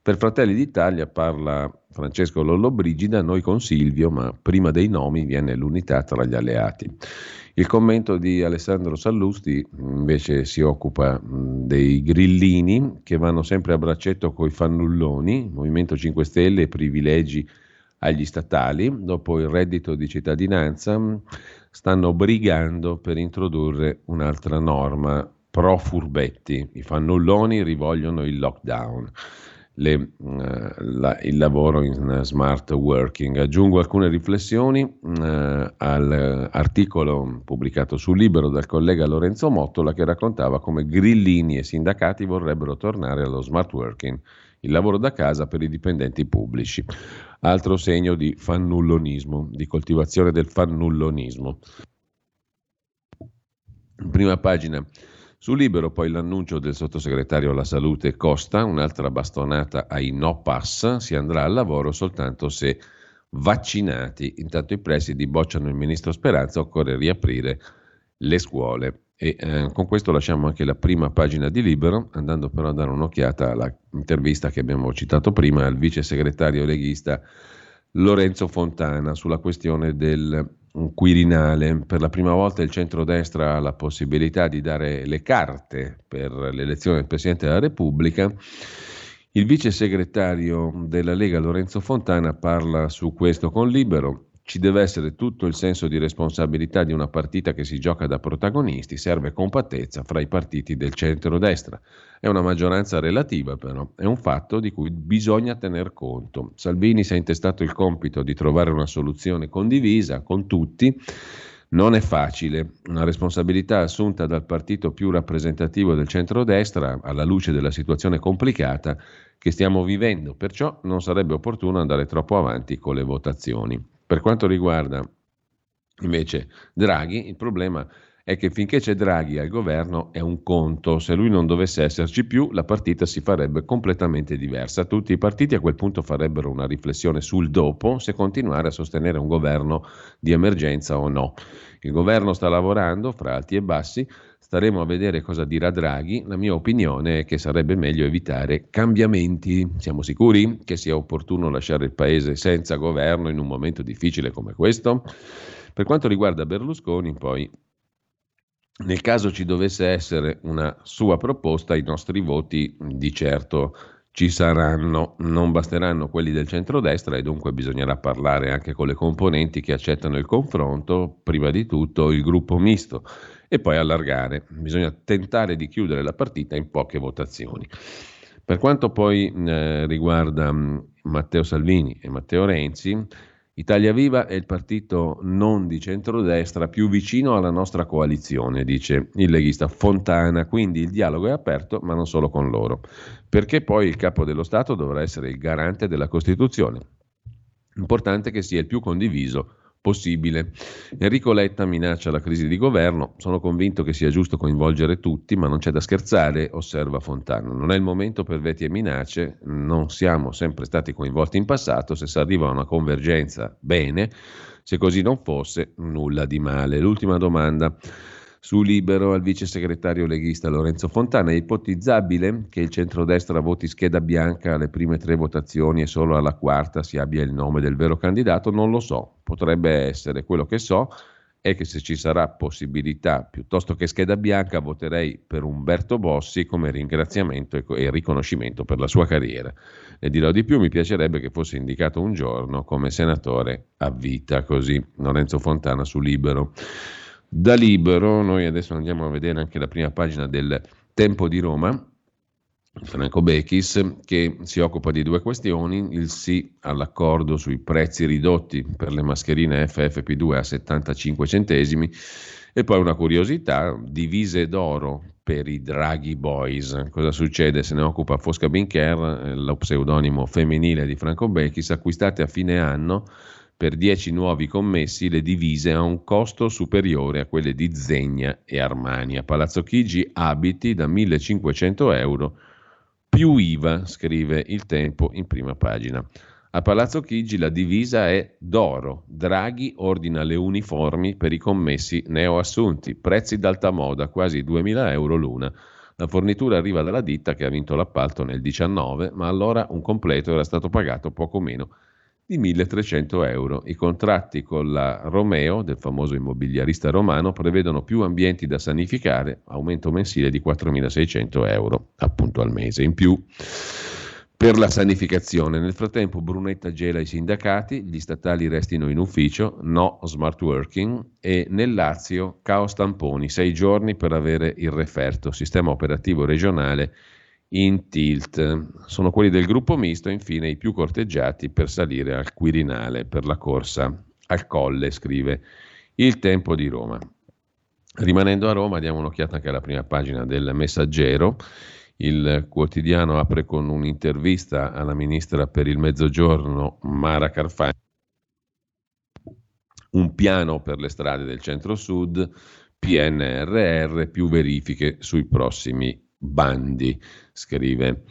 Per Fratelli d'Italia parla Francesco Lollobrigida, noi con Silvio, ma prima dei nomi viene l'unità tra gli alleati. Il commento di Alessandro Sallusti invece si occupa dei grillini che vanno sempre a braccetto coi fannulloni, Movimento 5 Stelle, privilegi agli statali, dopo il reddito di cittadinanza, stanno brigando per introdurre un'altra norma pro furbetti. I fannulloni rivogliono il lockdown. Le, uh, la, il lavoro in smart working. Aggiungo alcune riflessioni uh, all'articolo pubblicato su Libero dal collega Lorenzo Mottola che raccontava come grillini e sindacati vorrebbero tornare allo smart working, il lavoro da casa per i dipendenti pubblici. Altro segno di fannullonismo, di coltivazione del fannullonismo. Prima pagina su Libero poi l'annuncio del sottosegretario alla salute Costa, un'altra bastonata ai no pass, si andrà al lavoro soltanto se vaccinati. Intanto i presidi bocciano il ministro Speranza, occorre riaprire le scuole. E eh, con questo lasciamo anche la prima pagina di Libero, andando però a dare un'occhiata all'intervista che abbiamo citato prima al vice segretario leghista Lorenzo Fontana sulla questione del Quirinale. Per la prima volta il centrodestra ha la possibilità di dare le carte per l'elezione del Presidente della Repubblica. Il vice segretario della Lega Lorenzo Fontana parla su questo con Libero. Ci deve essere tutto il senso di responsabilità di una partita che si gioca da protagonisti, serve compattezza fra i partiti del centro-destra. È una maggioranza relativa però, è un fatto di cui bisogna tener conto. Salvini si è intestato il compito di trovare una soluzione condivisa con tutti. Non è facile, una responsabilità assunta dal partito più rappresentativo del centro-destra alla luce della situazione complicata che stiamo vivendo, perciò non sarebbe opportuno andare troppo avanti con le votazioni. Per quanto riguarda invece Draghi, il problema è che finché c'è Draghi al governo è un conto, se lui non dovesse esserci più la partita si farebbe completamente diversa. Tutti i partiti a quel punto farebbero una riflessione sul dopo, se continuare a sostenere un governo di emergenza o no. Il governo sta lavorando fra alti e bassi, Staremo a vedere cosa dirà Draghi. La mia opinione è che sarebbe meglio evitare cambiamenti. Siamo sicuri che sia opportuno lasciare il paese senza governo in un momento difficile come questo? Per quanto riguarda Berlusconi, poi, nel caso ci dovesse essere una sua proposta, i nostri voti di certo ci saranno, non basteranno quelli del centrodestra e dunque bisognerà parlare anche con le componenti che accettano il confronto, prima di tutto il gruppo misto e poi allargare. Bisogna tentare di chiudere la partita in poche votazioni. Per quanto poi eh, riguarda mh, mm, Matteo Salvini e Matteo Renzi, Italia Viva è il partito non di centrodestra più vicino alla nostra coalizione, dice il leghista Fontana, quindi il dialogo è aperto, ma non solo con loro, perché poi il capo dello Stato dovrà essere il garante della Costituzione. Importante che sia il più condiviso possibile. Enrico Letta minaccia la crisi di governo. Sono convinto che sia giusto coinvolgere tutti, ma non c'è da scherzare, osserva Fontana. Non è il momento per veti e minacce, non siamo sempre stati coinvolti in passato. Se si arriva a una convergenza, bene. Se così non fosse, nulla di male. L'ultima domanda. Su Libero al vice segretario leghista Lorenzo Fontana è ipotizzabile che il centrodestra voti scheda bianca alle prime tre votazioni e solo alla quarta si abbia il nome del vero candidato? Non lo so, potrebbe essere. Quello che so è che se ci sarà possibilità, piuttosto che scheda bianca, voterei per Umberto Bossi come ringraziamento e riconoscimento per la sua carriera. E dirò di più, mi piacerebbe che fosse indicato un giorno come senatore a vita, così Lorenzo Fontana su Libero. Da libero, noi adesso andiamo a vedere anche la prima pagina del Tempo di Roma, Franco Bechis, che si occupa di due questioni, il sì all'accordo sui prezzi ridotti per le mascherine FFP2 a 75 centesimi e poi una curiosità, divise d'oro per i Draghi Boys. Cosa succede? Se ne occupa Fosca Binker, lo pseudonimo femminile di Franco Bechis, acquistate a fine anno per 10 nuovi commessi le divise a un costo superiore a quelle di Zegna e Armani. A Palazzo Chigi abiti da 1500 euro più IVA, scrive il Tempo in prima pagina. A Palazzo Chigi la divisa è d'oro. Draghi ordina le uniformi per i commessi neoassunti, prezzi d'alta moda, quasi 2000 euro l'una. La fornitura arriva dalla ditta che ha vinto l'appalto nel 19, ma allora un completo era stato pagato poco meno di 1.300 euro. I contratti con la Romeo, del famoso immobiliarista romano, prevedono più ambienti da sanificare, aumento mensile di 4.600 euro appunto al mese in più. per la sanificazione. Nel frattempo Brunetta gela i sindacati, gli statali restino in ufficio, no smart working e nel Lazio caos tamponi, sei giorni per avere il referto, sistema operativo regionale in tilt. Sono quelli del gruppo misto, infine i più corteggiati per salire al Quirinale per la corsa al colle, scrive il Tempo di Roma. Rimanendo a Roma, diamo un'occhiata anche alla prima pagina del Messaggero. Il quotidiano apre con un'intervista alla ministra per il Mezzogiorno Mara Carfagna. Un piano per le strade del centro-sud, PNRR, più verifiche sui prossimi bandi, scrive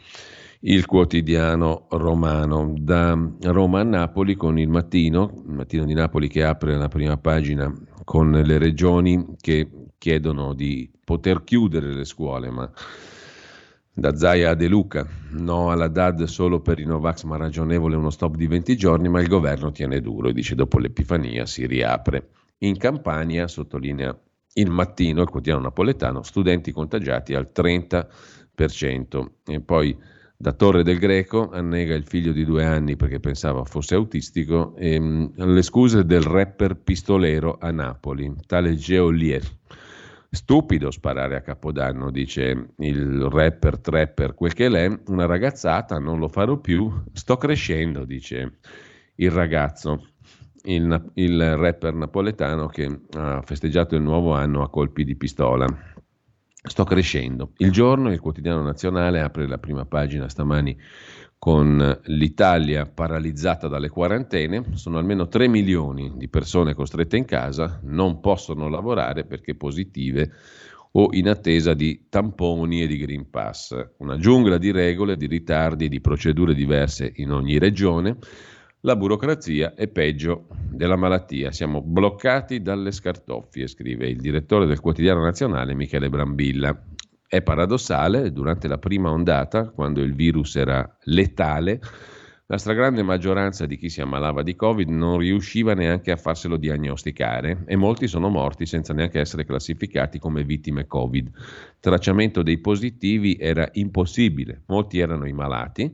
il quotidiano romano. Da Roma a Napoli con il mattino, il mattino di Napoli che apre la prima pagina con le regioni che chiedono di poter chiudere le scuole, ma da Zaia a De Luca, no alla DAD solo per i Novax ma ragionevole uno stop di 20 giorni, ma il governo tiene duro e dice dopo l'Epifania si riapre. In Campania, sottolinea il mattino, il quotidiano napoletano, studenti contagiati al 30%. E poi da Torre del Greco annega il figlio di due anni perché pensava fosse autistico e mh, le scuse del rapper pistolero a Napoli, tale Geolier. Stupido sparare a Capodanno, dice il rapper trapper, quel che l'è, una ragazzata, non lo farò più, sto crescendo, dice il ragazzo, il, il rapper napoletano che ha festeggiato il nuovo anno a colpi di pistola. Sto crescendo. Il giorno, il quotidiano nazionale apre la prima pagina stamani con l'Italia paralizzata dalle quarantene, sono almeno 3 milioni di persone costrette in casa, non possono lavorare perché positive o in attesa di tamponi e di Green Pass. Una giungla di regole, di ritardi e di procedure diverse in ogni regione. La burocrazia è peggio della malattia. Siamo bloccati dalle scartoffie, scrive il direttore del quotidiano nazionale Michele Brambilla. È paradossale, durante la prima ondata, quando il virus era letale, la stragrande maggioranza di chi si ammalava di Covid non riusciva neanche a farselo diagnosticare e molti sono morti senza neanche essere classificati come vittime Covid. Tracciamento dei positivi era impossibile, molti erano i malati,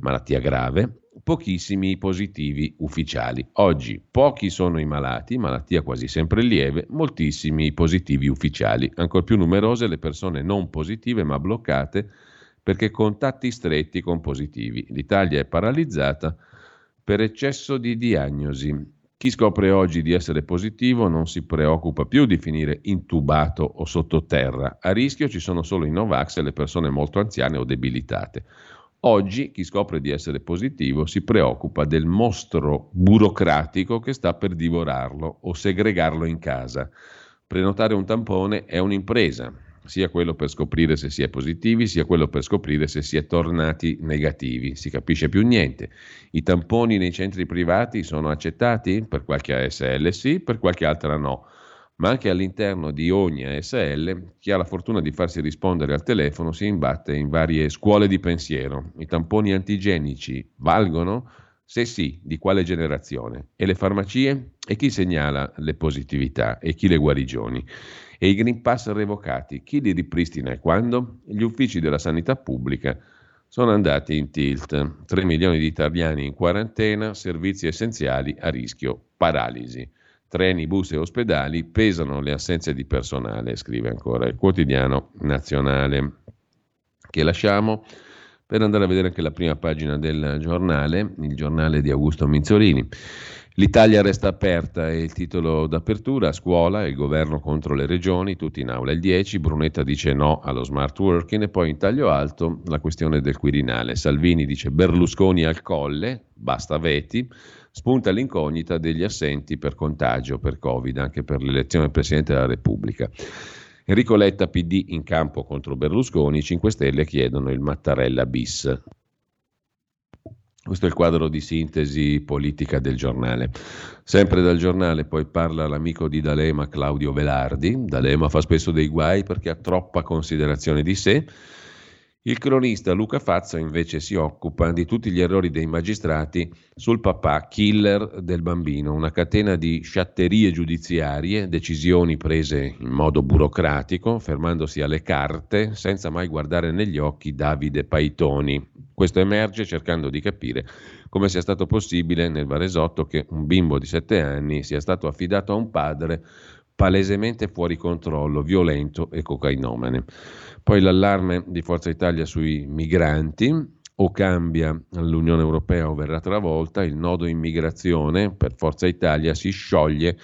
malattia grave, pochissimi i positivi ufficiali. Oggi pochi sono i malati, malattia quasi sempre lieve, moltissimi positivi ufficiali, ancora più numerose le persone non positive ma bloccate perché contatti stretti con positivi. L'Italia è paralizzata per eccesso di diagnosi. Chi scopre oggi di essere positivo non si preoccupa più di finire intubato o sottoterra. A rischio ci sono solo i Novax e le persone molto anziane o debilitate. Oggi chi scopre di essere positivo si preoccupa del mostro burocratico che sta per divorarlo o segregarlo in casa. Prenotare un tampone è un'impresa, sia quello per scoprire se si è positivi, sia quello per scoprire se si è tornati negativi. Si capisce più niente. I tamponi nei centri privati sono accettati? Per qualche ASL sì, per qualche altra no ma anche all'interno di ogni ASL chi ha la fortuna di farsi rispondere al telefono si imbatte in varie scuole di pensiero. I tamponi antigenici valgono? Se sì, di quale generazione? E le farmacie? E chi segnala le positività e chi le guarigioni? E i Green Pass revocati? Chi li ripristina e quando? Gli uffici della sanità pubblica sono andati in tilt. 3 milioni di italiani in quarantena, servizi essenziali a rischio paralisi treni, bus e ospedali, pesano le assenze di personale, scrive ancora il quotidiano nazionale che lasciamo per andare a vedere anche la prima pagina del giornale, il giornale di Augusto Minzolini. L'Italia resta aperta è il titolo d'apertura, scuola, il governo contro le regioni, tutti in aula il 10, Brunetta dice no allo smart working e poi in taglio alto la questione del Quirinale. Salvini dice Berlusconi al colle, basta veti, spunta l'incognita degli assenti per contagio, per Covid, anche per l'elezione del Presidente della Repubblica. Enrico Letta PD in campo contro Berlusconi, 5 Stelle chiedono il Mattarella bis. Questo è il quadro di sintesi politica del giornale. Sempre dal giornale poi parla l'amico di D'Alema Claudio Velardi. D'Alema fa spesso dei guai perché ha troppa considerazione di sé Il cronista Luca Fazzo invece si occupa di tutti gli errori dei magistrati sul papà killer del bambino, una catena di sciatterie giudiziarie, decisioni prese in modo burocratico, fermandosi alle carte senza mai guardare negli occhi Davide Paitoni. Questo emerge cercando di capire come sia stato possibile nel Varesotto che un bimbo di sette anni sia stato affidato a un padre palesemente fuori controllo, violento e cocainomane. Poi l'allarme di Forza Italia sui migranti, o cambia l'Unione Europea o verrà travolta, il nodo immigrazione per Forza Italia si scioglie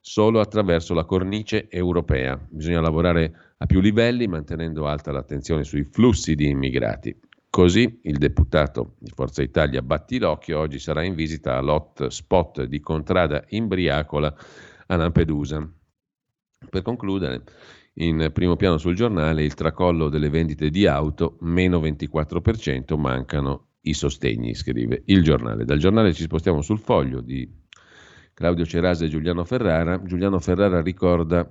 solo attraverso la cornice europea. Bisogna lavorare a più livelli mantenendo alta l'attenzione sui flussi di immigrati. Così il deputato di Forza Italia Battilocchio oggi sarà in visita all'hot spot di Contrada Imbriacola a Lampedusa. Per concludere, in primo piano sul giornale il tracollo delle vendite di auto, meno 24%, mancano i sostegni, scrive il giornale. Dal giornale ci spostiamo sul foglio di Claudio Cerasa e Giuliano Ferrara. Giuliano Ferrara ricorda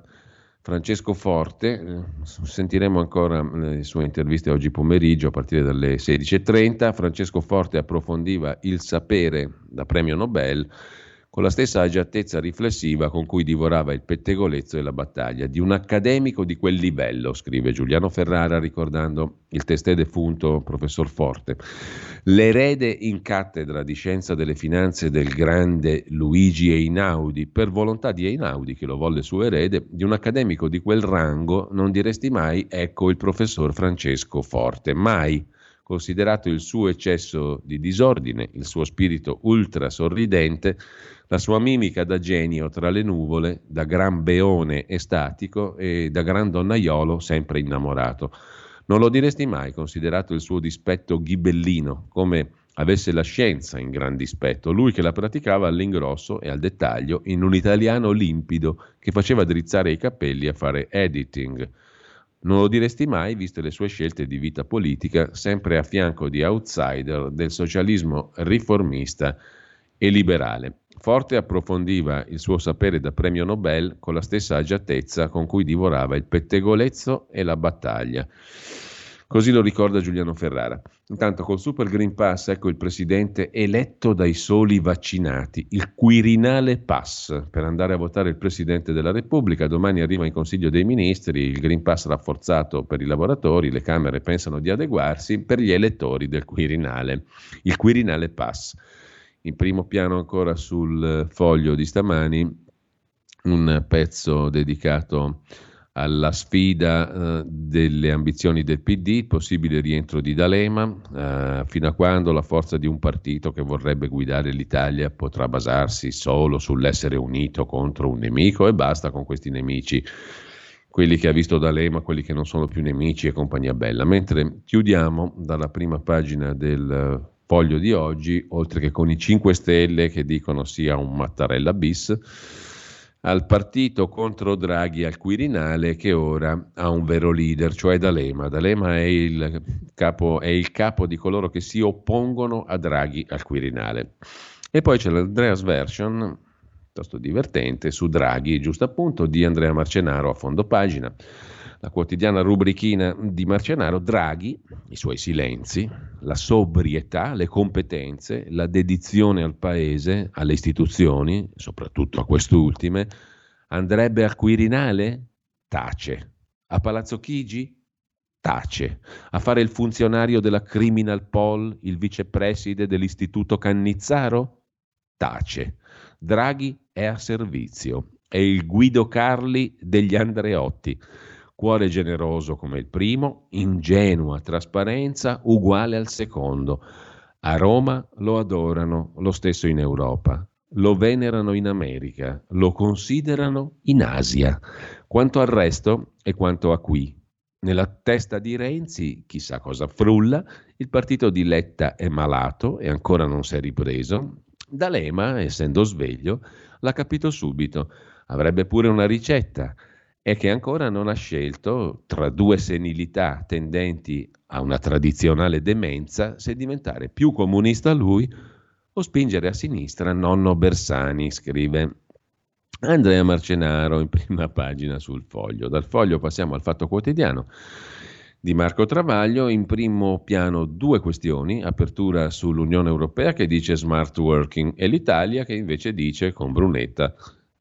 Francesco Forte, eh, sentiremo ancora le sue interviste oggi pomeriggio a partire dalle 16.30. Francesco Forte approfondiva il sapere da premio Nobel con la stessa agiatezza riflessiva con cui divorava il pettegolezzo e la battaglia, di un accademico di quel livello, scrive Giuliano Ferrara ricordando il testè defunto professor Forte. L'erede in cattedra di scienza delle finanze del grande Luigi Einaudi, per volontà di Einaudi che lo volle suo erede, di un accademico di quel rango non diresti mai ecco il professor Francesco Forte, mai considerato il suo eccesso di disordine, il suo spirito ultra sorridente, la sua mimica da genio tra le nuvole, da gran beone estatico e da gran donnaiolo sempre innamorato. Non lo diresti mai, considerato il suo dispetto ghibellino, come avesse la scienza in gran dispetto, lui che la praticava all'ingrosso e al dettaglio in un italiano limpido che faceva drizzare i capelli a fare editing. Non lo diresti mai, viste le sue scelte di vita politica, sempre a fianco di outsider del socialismo riformista e liberale. Forte approfondiva il suo sapere da premio Nobel con la stessa agiatezza con cui divorava il pettegolezzo e la battaglia. Così lo ricorda Giuliano Ferrara. Intanto col Super Green Pass ecco il presidente eletto dai soli vaccinati, il Quirinale Pass per andare a votare il presidente della Repubblica. Domani arriva in Consiglio dei Ministri il Green Pass rafforzato per i lavoratori, le Camere pensano di adeguarsi per gli elettori del Quirinale, il Quirinale Pass. In primo piano ancora sul foglio di stamani un pezzo dedicato alla sfida eh, delle ambizioni del PD, possibile rientro di D'Alema, eh, fino a quando la forza di un partito che vorrebbe guidare l'Italia potrà basarsi solo sull'essere unito contro un nemico e basta con questi nemici, quelli che ha visto D'Alema, quelli che non sono più nemici e compagnia bella. Mentre chiudiamo dalla prima pagina del foglio di oggi, oltre che con i 5 Stelle che dicono sia un Mattarella bis, al partito contro Draghi al Quirinale che ora ha un vero leader, cioè D'Alema. D'Alema è il capo, è il capo di coloro che si oppongono a Draghi al Quirinale. E poi c'è l'Andreas Version, piuttosto divertente, su Draghi, giusto appunto, di Andrea Marcenaro a fondo pagina la quotidiana rubrichina di Marcenaro, Draghi, i suoi silenzi, la sobrietà, le competenze, la dedizione al paese, alle istituzioni, soprattutto a quest'ultime, andrebbe al Quirinale? Tace. A Palazzo Chigi? Tace. A fare il funzionario della Criminal Pol, il vicepreside dell'Istituto Cannizzaro? Tace. Draghi è a servizio. È il Guido Carli degli Andreotti cuore generoso come il primo, ingenua trasparenza uguale al secondo. A Roma lo adorano, lo stesso in Europa, lo venerano in America, lo considerano in Asia. Quanto al resto e quanto a qui. Nella testa di Renzi, chissà cosa frulla, il partito di Letta è malato e ancora non si è ripreso. D'Alema, essendo sveglio, l'ha capito subito. Avrebbe pure una ricetta e che ancora non ha scelto, tra due senilità tendenti a una tradizionale demenza, se diventare più comunista lui o spingere a sinistra nonno Bersani, scrive Andrea Marcenaro in prima pagina sul foglio. Dal foglio passiamo al Fatto Quotidiano di Marco Travaglio. In primo piano due questioni, apertura sull'Unione Europea che dice smart working e l'Italia che invece dice con Brunetta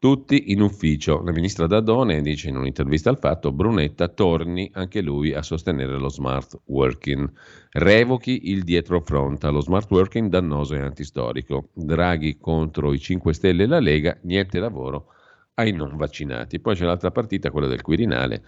tutti in ufficio. La ministra Dadone dice in un'intervista al fatto Brunetta torni anche lui a sostenere lo smart working. Revochi il dietro front allo smart working dannoso e antistorico. Draghi contro i 5 Stelle e la Lega, niente lavoro ai non vaccinati. Poi c'è l'altra partita, quella del Quirinale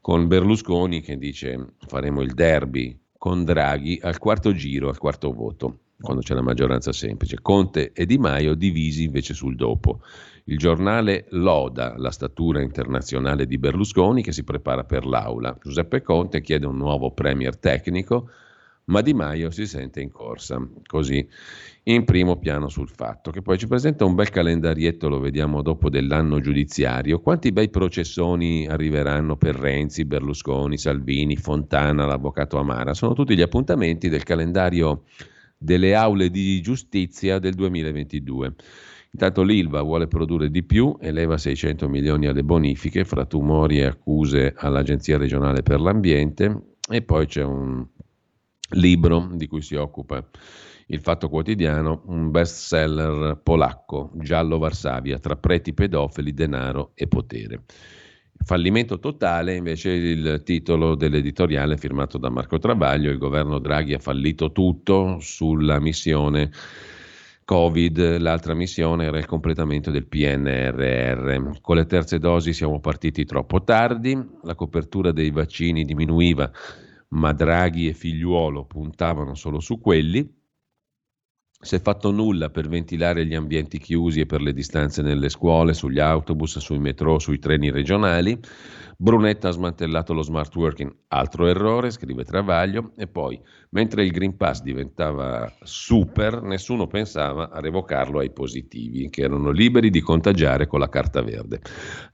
con Berlusconi che dice faremo il derby con Draghi al quarto giro, al quarto voto, quando c'è la maggioranza semplice. Conte e Di Maio divisi invece sul dopo. Il giornale loda la statura internazionale di Berlusconi che si prepara per l'aula. Giuseppe Conte chiede un nuovo premier tecnico, ma Di Maio si sente in corsa. Così in primo piano sul fatto, che poi ci presenta un bel calendarietto, lo vediamo dopo dell'anno giudiziario, quanti bei processoni arriveranno per Renzi, Berlusconi, Salvini, Fontana, l'avvocato Amara, sono tutti gli appuntamenti del calendario delle aule di giustizia del 2022. Intanto l'ILVA vuole produrre di più, eleva 600 milioni alle bonifiche fra tumori e accuse all'Agenzia regionale per l'ambiente e poi c'è un libro di cui si occupa il Fatto Quotidiano, un best seller polacco, Giallo Varsavia, tra preti pedofili, denaro e potere. Fallimento totale invece il titolo dell'editoriale firmato da Marco Travaglio, il governo Draghi ha fallito tutto sulla missione Covid, l'altra missione era il completamento del PNRR. Con le terze dosi siamo partiti troppo tardi, la copertura dei vaccini diminuiva, ma Draghi e figliuolo puntavano solo su quelli si è fatto nulla per ventilare gli ambienti chiusi e per le distanze nelle scuole, sugli autobus, sui metro, sui treni regionali. Brunetta ha smantellato lo smart working, altro errore, scrive Travaglio, e poi, mentre il Green Pass diventava super, nessuno pensava a revocarlo ai positivi, che erano liberi di contagiare con la carta verde.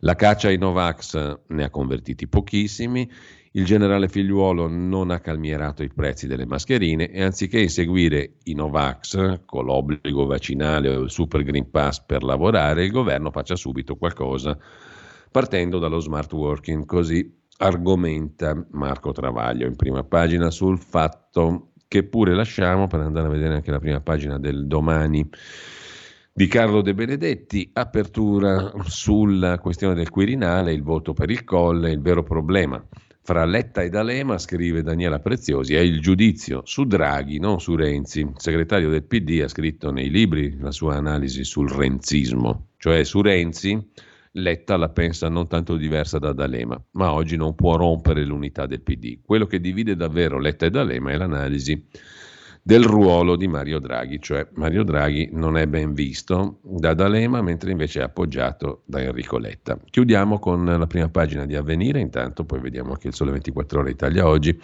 La caccia ai Novax ne ha convertiti pochissimi, il generale figliuolo non ha calmierato i prezzi delle mascherine e anziché inseguire i Novax con l'obbligo vaccinale o il Super Green Pass per lavorare, il governo faccia subito qualcosa partendo dallo smart working. Così argomenta Marco Travaglio in prima pagina sul fatto che pure lasciamo per andare a vedere anche la prima pagina del domani di Carlo De Benedetti, apertura sulla questione del Quirinale, il voto per il Colle, il vero problema fra Letta e D'Alema, scrive Daniela Preziosi, è il giudizio su Draghi, non su Renzi. Il segretario del PD ha scritto nei libri la sua analisi sul renzismo, cioè su Renzi Letta la pensa non tanto diversa da D'Alema, ma oggi non può rompere l'unità del PD. Quello che divide davvero Letta e D'Alema è l'analisi del ruolo di Mario Draghi, cioè Mario Draghi non è ben visto da D'Alema, mentre invece è appoggiato da Enrico Letta. Chiudiamo con la prima pagina di Avvenire, intanto poi vediamo anche il Sole 24 ore Italia oggi.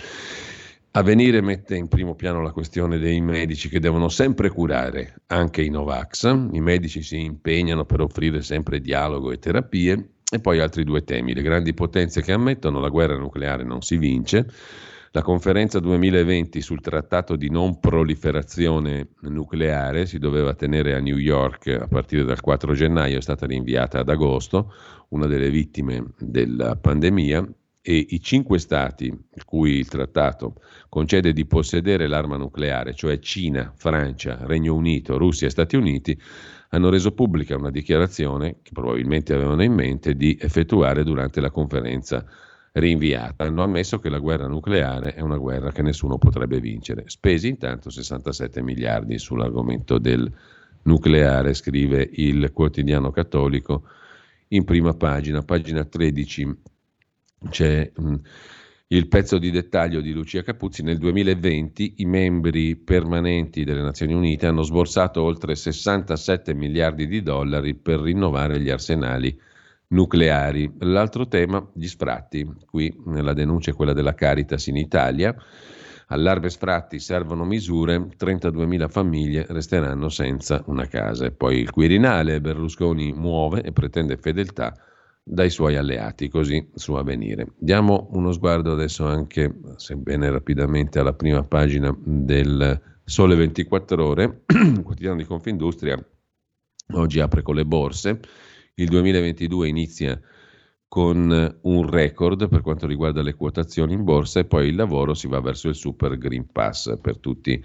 Avvenire mette in primo piano la questione dei medici che devono sempre curare anche i Novax. I medici si impegnano per offrire sempre dialogo e terapie. E poi altri due temi. Le grandi potenze che ammettono la guerra nucleare non si vince la conferenza 2020 sul trattato di non proliferazione nucleare si doveva tenere a New York a partire dal 4 gennaio, è stata rinviata ad agosto, una delle vittime della pandemia, e i cinque stati cui il trattato concede di possedere l'arma nucleare, cioè Cina, Francia, Regno Unito, Russia e Stati Uniti, hanno reso pubblica una dichiarazione che probabilmente avevano in mente di effettuare durante la conferenza rinviata. Hanno ammesso che la guerra nucleare è una guerra che nessuno potrebbe vincere. Spesi intanto 67 miliardi sull'argomento del nucleare, scrive il quotidiano cattolico in prima pagina, pagina 13 c'è mh, il pezzo di dettaglio di Lucia Capuzzi. Nel 2020 i membri permanenti delle Nazioni Unite hanno sborsato oltre 67 miliardi di dollari per rinnovare gli arsenali nucleari. L'altro tema, gli sfratti. Qui la denuncia è quella della Caritas in Italia. Allarme sfratti, servono misure, 32.000 famiglie resteranno senza una casa. E poi il Quirinale, Berlusconi muove e pretende fedeltà dai suoi alleati, così su avvenire. Diamo uno sguardo adesso anche, sebbene rapidamente, alla prima pagina del Sole 24 Ore, (clears throat) quotidiano di Confindustria, oggi apre con le borse. Il 2022 inizia con un record per quanto riguarda le quotazioni in borsa e poi il lavoro si va verso il super green pass per tutti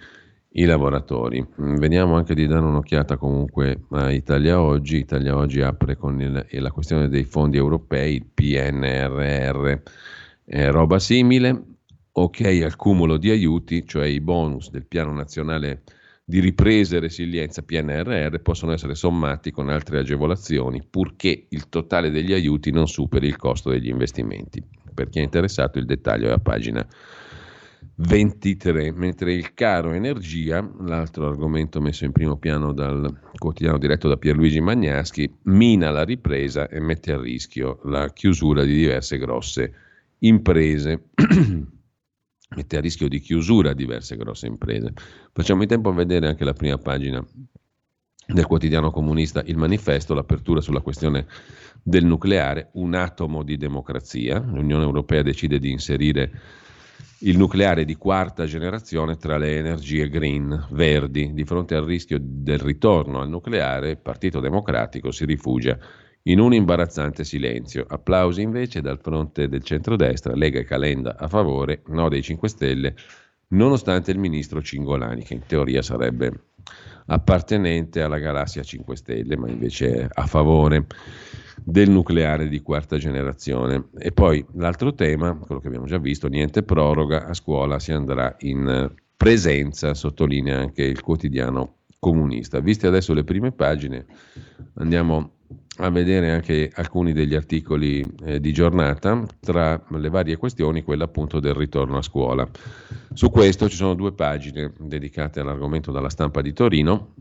lavoratori. Mm, vediamo anche di dare un'occhiata comunque a Italia Oggi. Italia Oggi apre con il, la questione dei fondi europei, il PNRR, eh, roba simile. Ok al cumulo di aiuti, cioè i bonus del Piano Nazionale di Ripresa e Resilienza PNRR possono essere sommati con altre agevolazioni, purché il totale degli aiuti non superi il costo degli investimenti. Per chi è interessato il dettaglio è a pagina 23, mentre il caro energia, l'altro argomento messo in primo piano dal quotidiano diretto da Pierluigi Magnaschi, mina la ripresa e mette a rischio la chiusura di diverse grosse imprese. (clears throat) mette a rischio di chiusura diverse grosse imprese. Facciamo in tempo a vedere anche la prima pagina del quotidiano comunista Il Manifesto, l'apertura sulla questione del nucleare, un atomo di democrazia. L'Unione Europea decide di inserire il nucleare di quarta generazione tra le energie green, verdi. Di fronte al rischio del ritorno al nucleare, il Partito Democratico si rifugia in un imbarazzante silenzio. Applausi invece dal fronte del centrodestra, Lega e Calenda a favore, no dei 5 Stelle, nonostante il ministro Cingolani, che in teoria sarebbe appartenente alla galassia 5 Stelle, ma invece a favore del nucleare di quarta generazione. E poi l'altro tema, quello che abbiamo già visto, niente proroga, a scuola si andrà in presenza, sottolinea anche il quotidiano comunista. Viste adesso le prime pagine, andiamo a vedere anche alcuni degli articoli eh, di giornata, tra le varie questioni quella appunto del ritorno a scuola. Su questo ci sono due pagine dedicate all'argomento dalla stampa di Torino,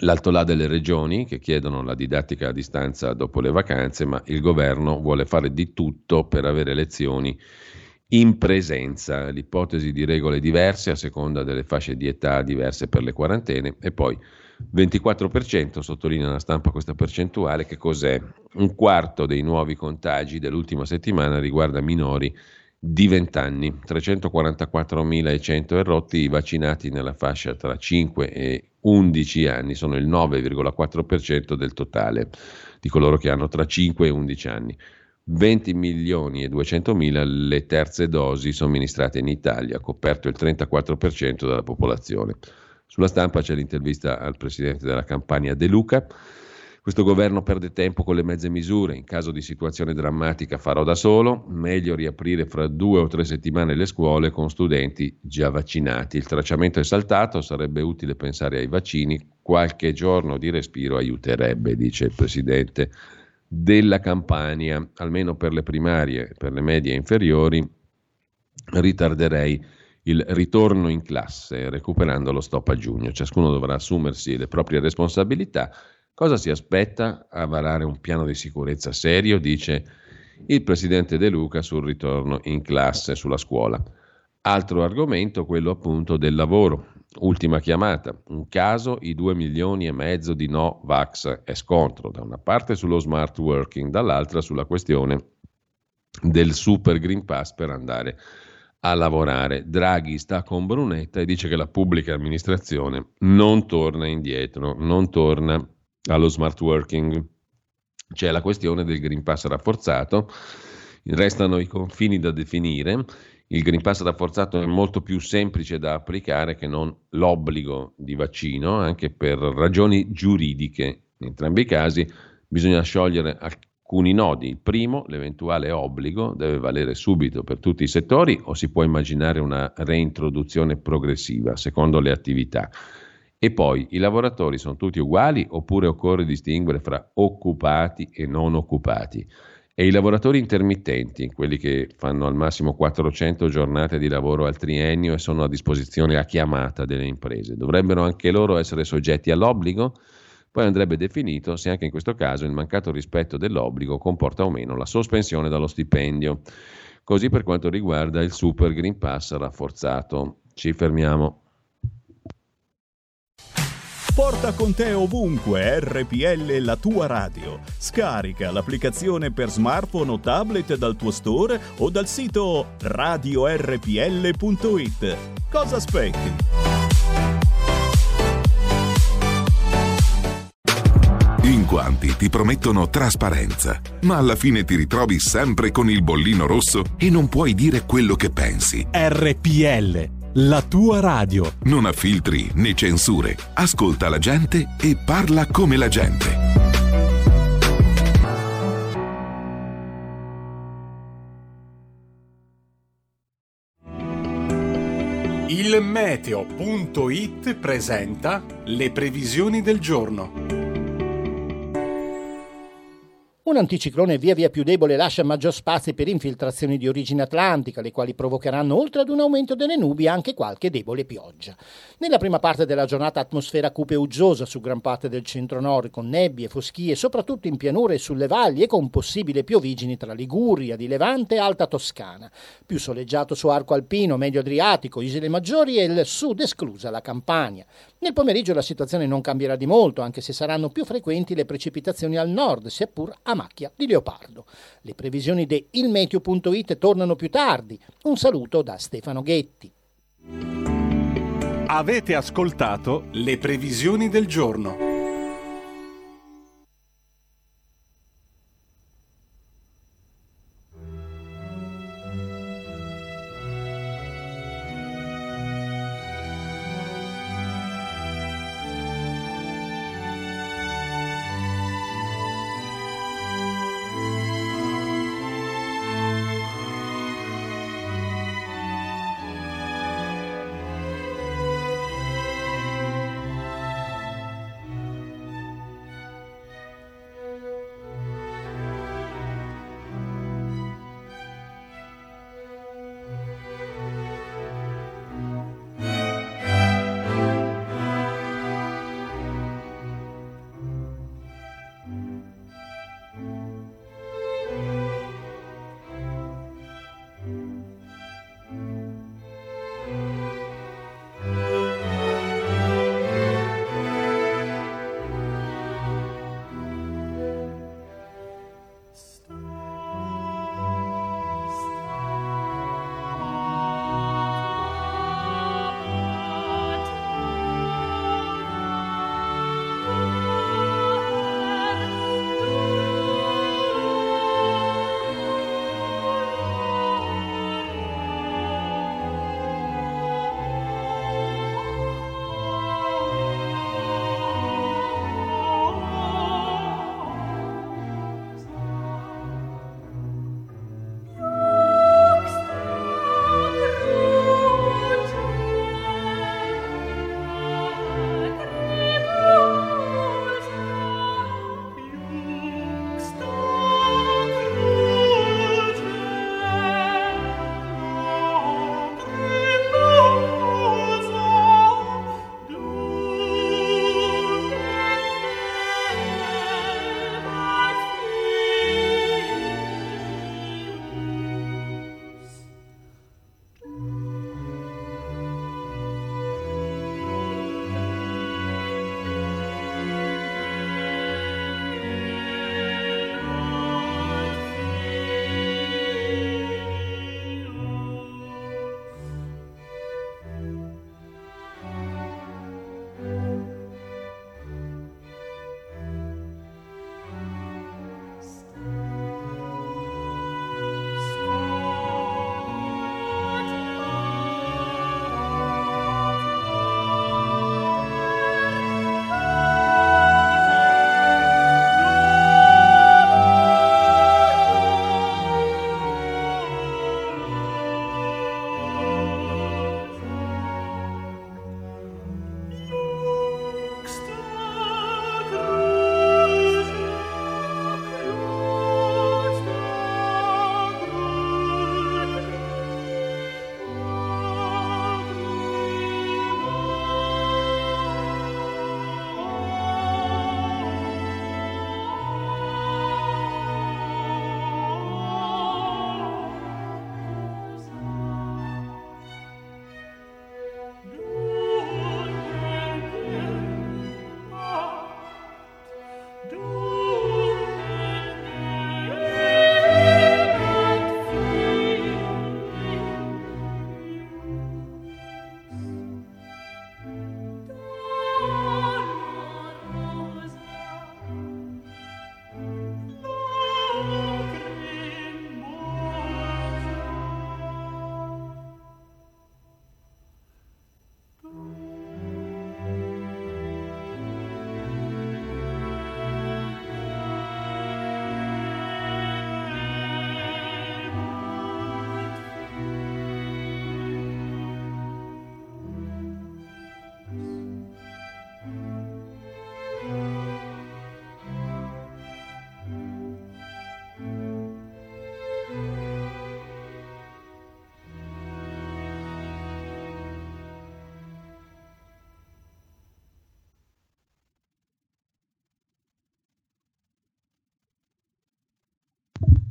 l'alto là delle regioni che chiedono la didattica a distanza dopo le vacanze, ma il governo vuole fare di tutto per avere lezioni in presenza, l'ipotesi di regole diverse a seconda delle fasce di età diverse per le quarantene e poi 24%, sottolinea la stampa questa percentuale, che cos'è? Un quarto dei nuovi contagi dell'ultima settimana riguarda minori di 20 anni, 344.100 errotti, i vaccinati nella fascia tra 5 e 11 anni sono il 9,4% del totale di coloro che hanno tra 5 e 11 anni. 20 milioni e 200 mila le terze dosi somministrate in Italia, coperto il 34% della popolazione. Sulla stampa c'è l'intervista al presidente della campagna De Luca. Questo governo perde tempo con le mezze misure, in caso di situazione drammatica farò da solo, meglio riaprire fra due o tre settimane le scuole con studenti già vaccinati. Il tracciamento è saltato, sarebbe utile pensare ai vaccini, qualche giorno di respiro aiuterebbe, dice il presidente della Campania, almeno per le primarie, per le medie inferiori, ritarderei il ritorno in classe, recuperando lo stop a giugno. Ciascuno dovrà assumersi le proprie responsabilità. Cosa si aspetta a varare un piano di sicurezza serio, dice il presidente De Luca sul ritorno in classe, sulla scuola. Altro argomento, quello appunto del lavoro. Ultima chiamata, un caso i due milioni e mezzo di no vax e scontro, da una parte sullo smart working, dall'altra sulla questione del super green pass per andare a lavorare. Draghi sta con Brunetta e dice che la pubblica amministrazione non torna indietro, non torna allo smart working. C'è la questione del green pass rafforzato, restano i confini da definire il Green Pass rafforzato è molto più semplice da applicare che non l'obbligo di vaccino, anche per ragioni giuridiche. In entrambi i casi bisogna sciogliere alcuni nodi. Il primo, l'eventuale obbligo, deve valere subito per tutti i settori o si può immaginare una reintroduzione progressiva secondo le attività. E poi i lavoratori sono tutti uguali oppure occorre distinguere fra occupati e non occupati? E i lavoratori intermittenti, quelli che fanno al massimo 400 giornate di lavoro al triennio e sono a disposizione a chiamata delle imprese, dovrebbero anche loro essere soggetti all'obbligo? Poi andrebbe definito se anche in questo caso il mancato rispetto dell'obbligo comporta o meno la sospensione dallo stipendio. Così per quanto riguarda il Super Green Pass rafforzato. Ci fermiamo. Porta con te ovunque RPL la tua radio. Scarica l'applicazione per smartphone o tablet dal tuo store o dal sito radiorpl.it. Cosa aspetti? in quanti ti promettono trasparenza, ma alla fine ti ritrovi sempre con il bollino rosso e non puoi dire quello che pensi. RPL, la tua radio. Non ha filtri né censure. Ascolta la gente e parla come la gente. Il meteo.it presenta le previsioni del giorno. Un anticiclone via via più debole lascia maggior spazio per infiltrazioni di origine atlantica, le quali provocheranno oltre ad un aumento delle nubi anche qualche debole pioggia. Nella prima parte della giornata atmosfera cupe e uggiosa su gran parte del centro-nord, con nebbie, foschie, soprattutto in pianure e sulle valli e con possibili piovigini tra Liguria, di Levante e Alta Toscana. Più soleggiato su arco alpino, medio Adriatico, isole maggiori e il sud esclusa la Campania. Nel pomeriggio la situazione non cambierà di molto, anche se saranno più frequenti le precipitazioni al nord, seppur a macchia di leopardo. Le previsioni di ilmeteo.it tornano più tardi. Un saluto da Stefano Ghetti. Avete ascoltato le previsioni del giorno.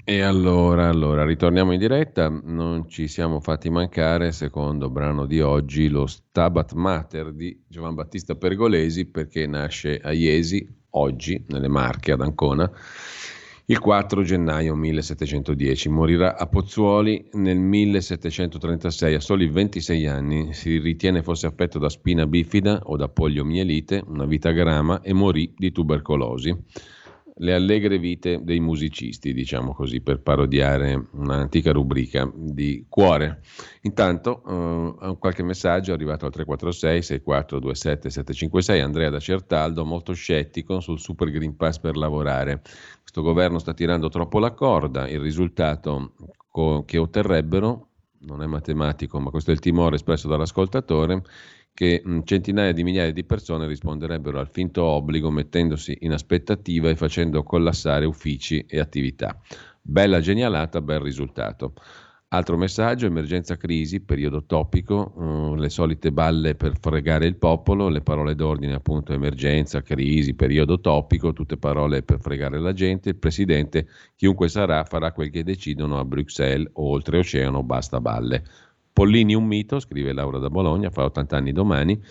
E allora, allora, ritorniamo in diretta. Non ci siamo fatti mancare, secondo brano di oggi, lo Stabat Mater di Giovan Battista Pergolesi, perché nasce a Iesi, oggi, nelle Marche, ad Ancona, il 4 gennaio 1710. Morirà a Pozzuoli nel 1736, a soli 26 anni. Si ritiene fosse affetto da spina bifida o da poliomielite, una vita grama, e morì di tubercolosi le allegre vite dei musicisti, diciamo così, per parodiare un'antica rubrica di cuore. Intanto, eh, qualche messaggio è arrivato al 346 6427 756, Andrea da Certaldo, molto scettico sul Super Green Pass per lavorare. Questo governo sta tirando troppo la corda, il risultato co- che otterrebbero, non è matematico, ma questo è il timore espresso dall'ascoltatore, che centinaia di migliaia di persone risponderebbero al finto obbligo mettendosi in aspettativa e facendo collassare uffici e attività. Bella genialata, bel risultato. Altro messaggio, emergenza crisi, periodo topico, uh, le solite balle per fregare il popolo, le parole d'ordine appunto emergenza, crisi, periodo topico, tutte parole per fregare la gente, il presidente, chiunque sarà, farà quel che decidono a Bruxelles o oltreoceano, basta balle. Pollini un mito, scrive Laura da Bologna, fa 80 anni domani,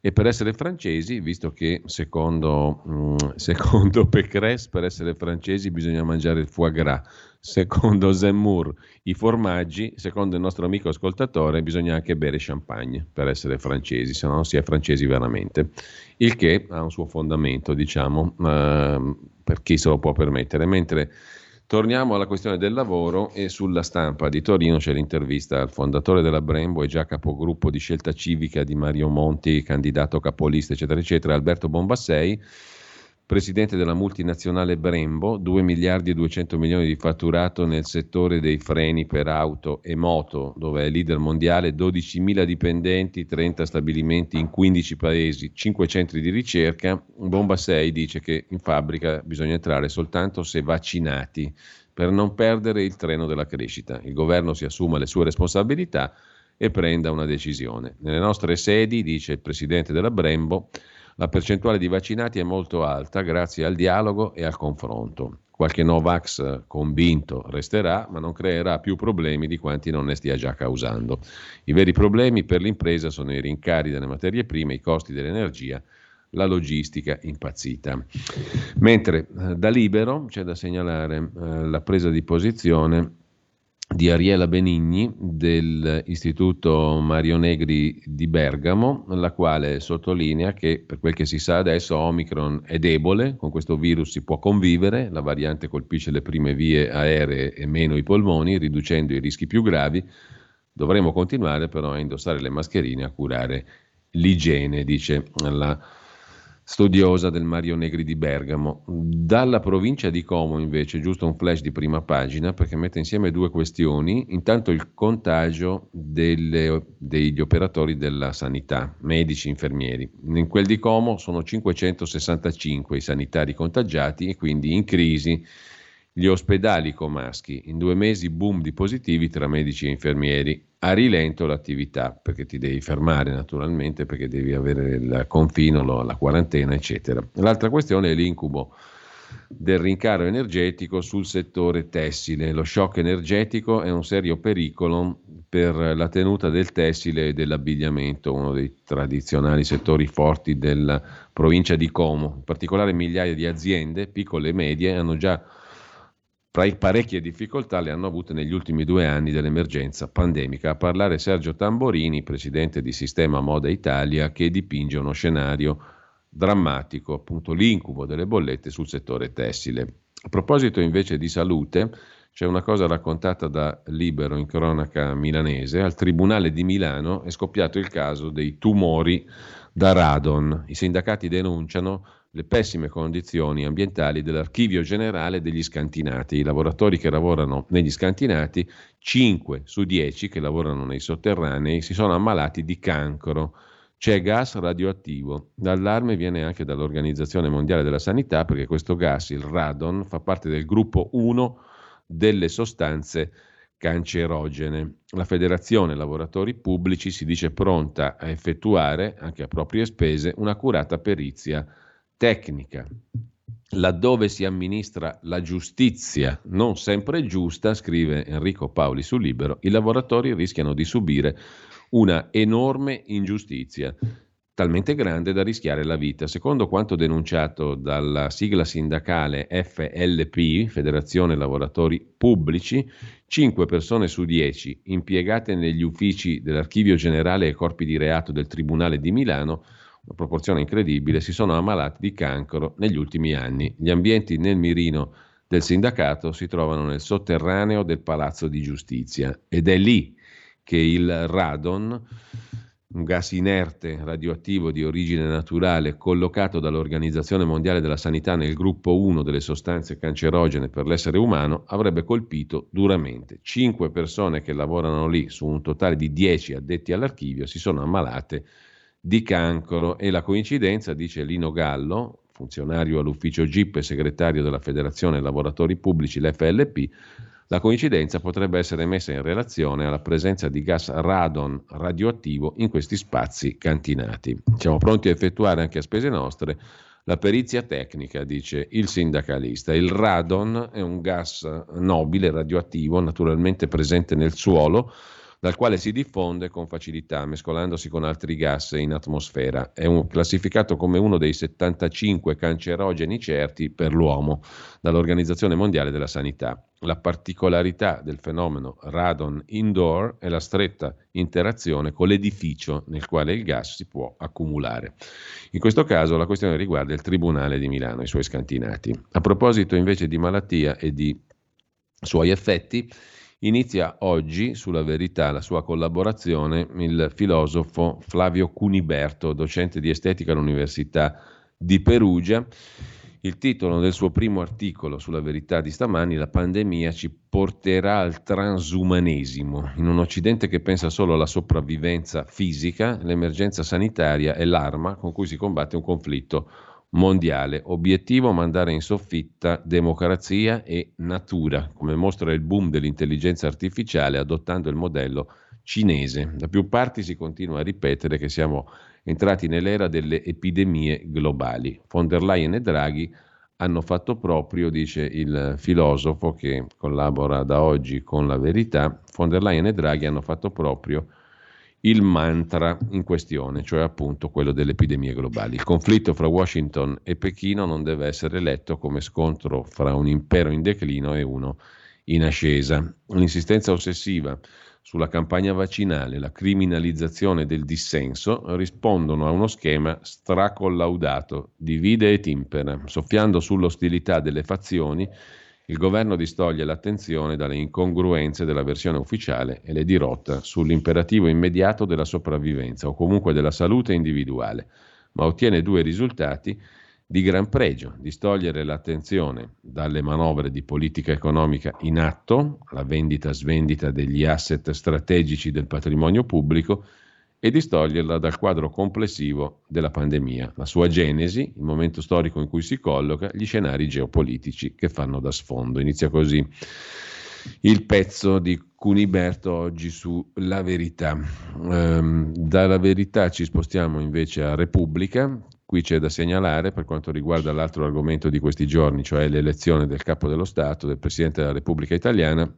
e per essere francesi, visto che secondo, mm, (laughs) secondo Pécresse per essere francesi bisogna mangiare il foie gras, secondo Zemmour i formaggi, secondo il nostro amico ascoltatore bisogna anche bere champagne per essere francesi, se no non si è francesi veramente. Il che ha un suo fondamento, diciamo, eh, per chi se lo può permettere, mentre Torniamo alla questione del lavoro e sulla stampa di Torino c'è l'intervista al fondatore della Brembo e già capogruppo di scelta civica di Mario Monti, candidato capolista, eccetera, eccetera, Alberto Bombassei presidente della multinazionale Brembo, 2 miliardi e 200 milioni di fatturato nel settore dei freni per auto e moto, dove è leader mondiale, 12.000 dipendenti, 30 stabilimenti in 15 paesi, 5 centri di ricerca. Bomba 6 dice che in fabbrica bisogna entrare soltanto se vaccinati per non perdere il treno della crescita. Il governo si assuma le sue responsabilità e prenda una decisione. Nelle nostre sedi, dice il presidente della Brembo, la percentuale di vaccinati è molto alta grazie al dialogo e al confronto. Qualche Novax convinto resterà, ma non creerà più problemi di quanti non ne stia già causando. I veri problemi per l'impresa sono i rincari delle materie prime, i costi dell'energia, la logistica impazzita. Mentre eh, da libero c'è da segnalare eh, la presa di posizione di Ariela Benigni dell'Istituto Mario Negri di Bergamo, la quale sottolinea che per quel che si sa adesso Omicron è debole, con questo virus si può convivere, la variante colpisce le prime vie aeree e meno i polmoni, riducendo i rischi più gravi. Dovremo continuare però a indossare le mascherine a curare l'igiene, dice la studiosa del Mario Negri di Bergamo. Dalla provincia di Como invece, giusto un flash di prima pagina perché mette insieme due questioni, intanto il contagio delle, degli operatori della sanità, medici, infermieri. In quel di Como sono 565 i sanitari contagiati e quindi in crisi gli ospedali comaschi. In due mesi boom di positivi tra medici e infermieri a rilento l'attività, perché ti devi fermare naturalmente, perché devi avere il confino, la quarantena, eccetera. L'altra questione è l'incubo del rincaro energetico sul settore tessile. Lo shock energetico è un serio pericolo per la tenuta del tessile e dell'abbigliamento, uno dei tradizionali settori forti della provincia di Como. In particolare migliaia di aziende, piccole e medie, hanno già parecchie difficoltà le hanno avute negli ultimi due anni dell'emergenza pandemica. A parlare Sergio Tamborini, presidente di Sistema Moda Italia, che dipinge uno scenario drammatico, appunto l'incubo delle bollette sul settore tessile. A proposito invece di salute, c'è una cosa raccontata da Libero in cronaca milanese. Al Tribunale di Milano è scoppiato il caso dei tumori da radon. I sindacati denunciano le pessime condizioni ambientali dell'archivio generale degli scantinati. I lavoratori che lavorano negli scantinati, 5 su 10 che lavorano nei sotterranei, si sono ammalati di cancro. C'è gas radioattivo. L'allarme viene anche dall'Organizzazione Mondiale della Sanità perché questo gas, il radon, fa parte del gruppo 1 delle sostanze cancerogene. La Federazione Lavoratori Pubblici si dice pronta a effettuare, anche a proprie spese, un'accurata perizia tecnica. Laddove si amministra la giustizia non sempre giusta, scrive Enrico Paoli su Libero, i lavoratori rischiano di subire una enorme ingiustizia, talmente grande da rischiare la vita. Secondo quanto denunciato dalla sigla sindacale FLP, Federazione Lavoratori Pubblici, 5 persone su 10 impiegate negli uffici dell'Archivio Generale e Corpi di Reato del Tribunale di Milano una proporzione incredibile, si sono ammalati di cancro negli ultimi anni. Gli ambienti nel mirino del sindacato si trovano nel sotterraneo del Palazzo di Giustizia ed è lì che il radon, un gas inerte radioattivo di origine naturale collocato dall'Organizzazione Mondiale della Sanità nel gruppo 1 delle sostanze cancerogene per l'essere umano, avrebbe colpito duramente. Cinque persone che lavorano lì su un totale di 10 addetti all'archivio si sono ammalate di cancro e la coincidenza, dice Lino Gallo, funzionario all'ufficio GIP e segretario della Federazione Lavoratori Pubblici, l'FLP, la coincidenza potrebbe essere messa in relazione alla presenza di gas radon radioattivo in questi spazi cantinati. Siamo pronti a effettuare anche a spese nostre la perizia tecnica, dice il sindacalista. Il radon è un gas nobile radioattivo, naturalmente presente nel suolo, dal quale si diffonde con facilità, mescolandosi con altri gas in atmosfera. È un, classificato come uno dei 75 cancerogeni certi per l'uomo dall'Organizzazione Mondiale della Sanità. La particolarità del fenomeno radon indoor è la stretta interazione con l'edificio nel quale il gas si può accumulare. In questo caso la questione riguarda il Tribunale di Milano e i suoi scantinati. A proposito invece di malattia e di suoi effetti, Inizia oggi sulla verità la sua collaborazione il filosofo Flavio Cuniberto, docente di estetica all'Università di Perugia. Il titolo del suo primo articolo sulla verità di stamani, La pandemia ci porterà al transumanesimo. In un Occidente che pensa solo alla sopravvivenza fisica, l'emergenza sanitaria è l'arma con cui si combatte un conflitto mondiale. Obiettivo mandare in soffitta democrazia e natura, come mostra il boom dell'intelligenza artificiale adottando il modello cinese. Da più parti si continua a ripetere che siamo entrati nell'era delle epidemie globali. Von der Leyen e Draghi hanno fatto proprio, dice il filosofo che collabora da oggi con la verità, von der Leyen e Draghi hanno fatto proprio il mantra in questione, cioè appunto quello delle epidemie globali. Il conflitto fra Washington e Pechino non deve essere letto come scontro fra un impero in declino e uno in ascesa. L'insistenza ossessiva sulla campagna vaccinale, la criminalizzazione del dissenso rispondono a uno schema stracollaudato, divide e timpera, soffiando sull'ostilità delle fazioni il governo distoglie l'attenzione dalle incongruenze della versione ufficiale e le dirotta sull'imperativo immediato della sopravvivenza o comunque della salute individuale, ma ottiene due risultati di gran pregio, distogliere l'attenzione dalle manovre di politica economica in atto, la vendita-svendita degli asset strategici del patrimonio pubblico, e distoglierla dal quadro complessivo della pandemia, la sua genesi, il momento storico in cui si colloca, gli scenari geopolitici che fanno da sfondo. Inizia così il pezzo di Cuniberto oggi su La Verità. Ehm, dalla Verità ci spostiamo invece a Repubblica. Qui c'è da segnalare per quanto riguarda l'altro argomento di questi giorni, cioè l'elezione del capo dello Stato, del Presidente della Repubblica Italiana,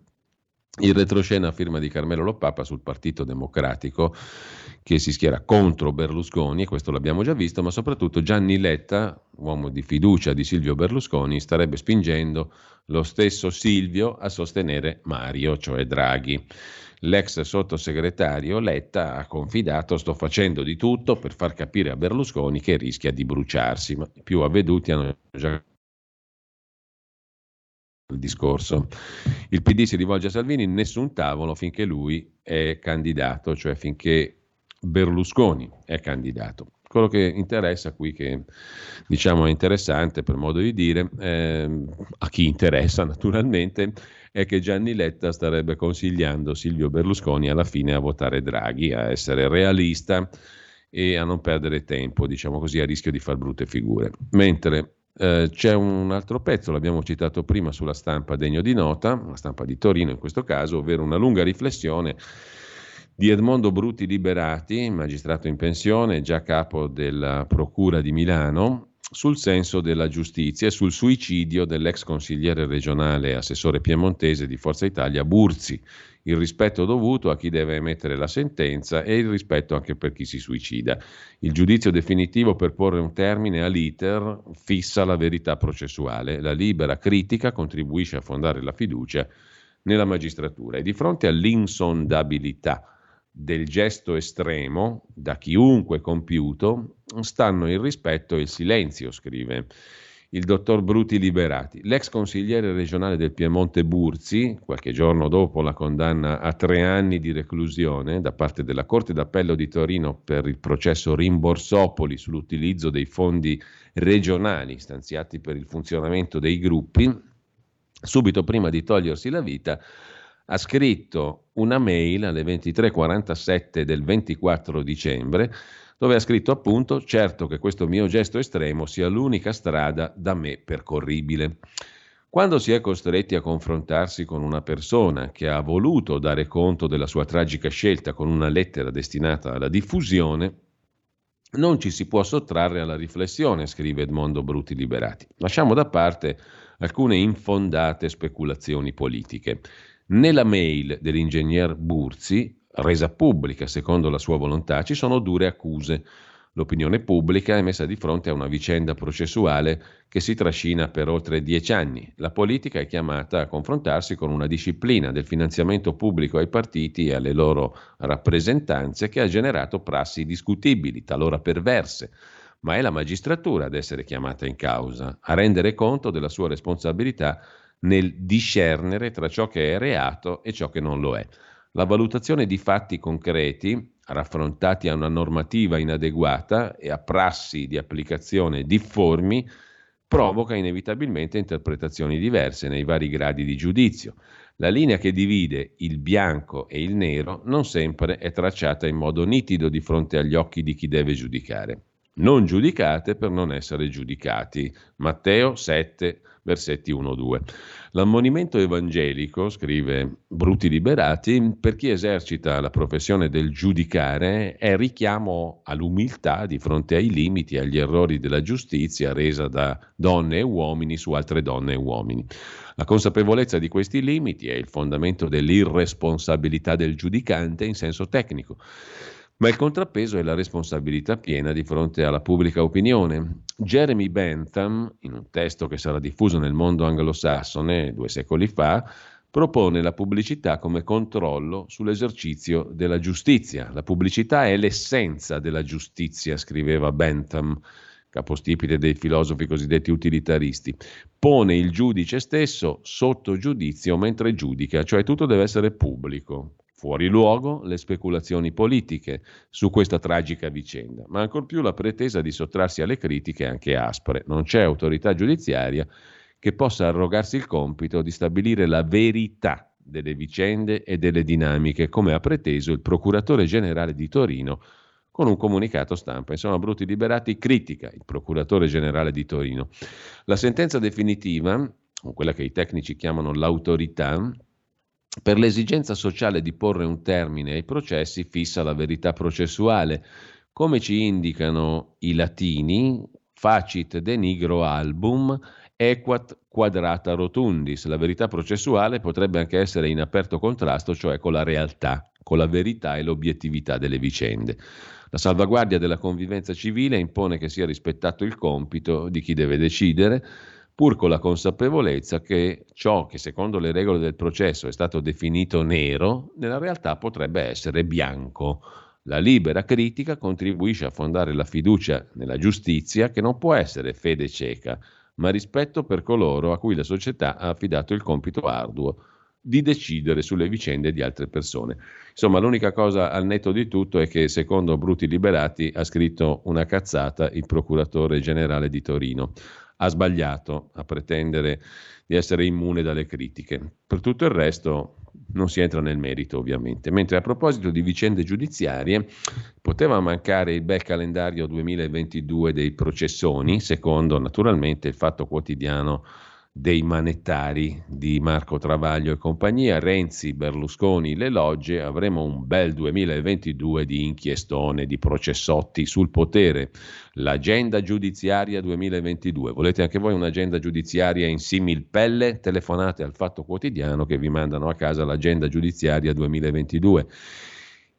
il retroscena a firma di Carmelo Lopapa sul Partito Democratico che si schiera contro Berlusconi, e questo l'abbiamo già visto, ma soprattutto Gianni Letta, uomo di fiducia di Silvio Berlusconi, starebbe spingendo lo stesso Silvio a sostenere Mario, cioè Draghi. L'ex sottosegretario Letta ha confidato sto facendo di tutto per far capire a Berlusconi che rischia di bruciarsi, ma i più avveduti hanno già il discorso. Il PD si rivolge a Salvini, nessun tavolo finché lui è candidato, cioè finché Berlusconi è candidato. Quello che interessa qui, che diciamo è interessante per modo di dire, eh, a chi interessa naturalmente, è che Gianni Letta starebbe consigliando Silvio Berlusconi alla fine a votare Draghi, a essere realista e a non perdere tempo, diciamo così, a rischio di far brutte figure. Mentre eh, c'è un altro pezzo, l'abbiamo citato prima sulla stampa degno di nota, la stampa di Torino in questo caso, ovvero una lunga riflessione di Edmondo Brutti Liberati, magistrato in pensione, già capo della Procura di Milano, sul senso della giustizia e sul suicidio dell'ex consigliere regionale e assessore piemontese di Forza Italia Burzi, il rispetto dovuto a chi deve emettere la sentenza e il rispetto anche per chi si suicida. Il giudizio definitivo per porre un termine all'iter fissa la verità processuale, la libera critica contribuisce a fondare la fiducia nella magistratura e di fronte all'insondabilità del gesto estremo da chiunque compiuto stanno il rispetto e il silenzio, scrive il dottor Bruti Liberati. L'ex consigliere regionale del Piemonte Burzi, qualche giorno dopo la condanna a tre anni di reclusione da parte della Corte d'Appello di Torino per il processo Rimborsopoli sull'utilizzo dei fondi regionali stanziati per il funzionamento dei gruppi, subito prima di togliersi la vita, ha scritto una mail alle 23.47 del 24 dicembre dove ha scritto appunto certo che questo mio gesto estremo sia l'unica strada da me percorribile. Quando si è costretti a confrontarsi con una persona che ha voluto dare conto della sua tragica scelta con una lettera destinata alla diffusione, non ci si può sottrarre alla riflessione, scrive Edmondo Bruti Liberati. Lasciamo da parte alcune infondate speculazioni politiche. Nella mail dell'ingegner Burzi, resa pubblica secondo la sua volontà, ci sono dure accuse. L'opinione pubblica è messa di fronte a una vicenda processuale che si trascina per oltre dieci anni. La politica è chiamata a confrontarsi con una disciplina del finanziamento pubblico ai partiti e alle loro rappresentanze che ha generato prassi discutibili, talora perverse. Ma è la magistratura ad essere chiamata in causa, a rendere conto della sua responsabilità nel discernere tra ciò che è reato e ciò che non lo è. La valutazione di fatti concreti, raffrontati a una normativa inadeguata e a prassi di applicazione difformi, provoca inevitabilmente interpretazioni diverse nei vari gradi di giudizio. La linea che divide il bianco e il nero non sempre è tracciata in modo nitido di fronte agli occhi di chi deve giudicare. Non giudicate per non essere giudicati. Matteo 7, versetti 1-2. L'ammonimento evangelico, scrive Bruti Liberati, per chi esercita la professione del giudicare è richiamo all'umiltà di fronte ai limiti agli errori della giustizia resa da donne e uomini su altre donne e uomini. La consapevolezza di questi limiti è il fondamento dell'irresponsabilità del giudicante in senso tecnico ma il contrappeso è la responsabilità piena di fronte alla pubblica opinione. Jeremy Bentham, in un testo che sarà diffuso nel mondo anglosassone due secoli fa, propone la pubblicità come controllo sull'esercizio della giustizia. La pubblicità è l'essenza della giustizia, scriveva Bentham, capostipite dei filosofi cosiddetti utilitaristi. Pone il giudice stesso sotto giudizio mentre giudica, cioè tutto deve essere pubblico. Fuori luogo le speculazioni politiche su questa tragica vicenda, ma ancor più la pretesa di sottrarsi alle critiche anche aspre. Non c'è autorità giudiziaria che possa arrogarsi il compito di stabilire la verità delle vicende e delle dinamiche, come ha preteso il procuratore generale di Torino con un comunicato stampa. Insomma, Bruti Liberati critica il procuratore generale di Torino. La sentenza definitiva, quella che i tecnici chiamano l'autorità, per l'esigenza sociale di porre un termine ai processi fissa la verità processuale. Come ci indicano i latini, facit denigro album equat quadrata rotundis. La verità processuale potrebbe anche essere in aperto contrasto, cioè con la realtà, con la verità e l'obiettività delle vicende. La salvaguardia della convivenza civile impone che sia rispettato il compito di chi deve decidere pur con la consapevolezza che ciò che secondo le regole del processo è stato definito nero, nella realtà potrebbe essere bianco. La libera critica contribuisce a fondare la fiducia nella giustizia che non può essere fede cieca, ma rispetto per coloro a cui la società ha affidato il compito arduo di decidere sulle vicende di altre persone. Insomma, l'unica cosa al netto di tutto è che, secondo Bruti Liberati, ha scritto una cazzata il procuratore generale di Torino ha sbagliato a pretendere di essere immune dalle critiche. Per tutto il resto non si entra nel merito, ovviamente. Mentre a proposito di vicende giudiziarie, poteva mancare il bel calendario 2022 dei processoni, secondo naturalmente il fatto quotidiano dei manettari di Marco Travaglio e compagnia, Renzi, Berlusconi, le logge, avremo un bel 2022 di inchiestone, di processotti sul potere. L'agenda giudiziaria 2022. Volete anche voi un'agenda giudiziaria in simil pelle? Telefonate al Fatto Quotidiano che vi mandano a casa l'agenda giudiziaria 2022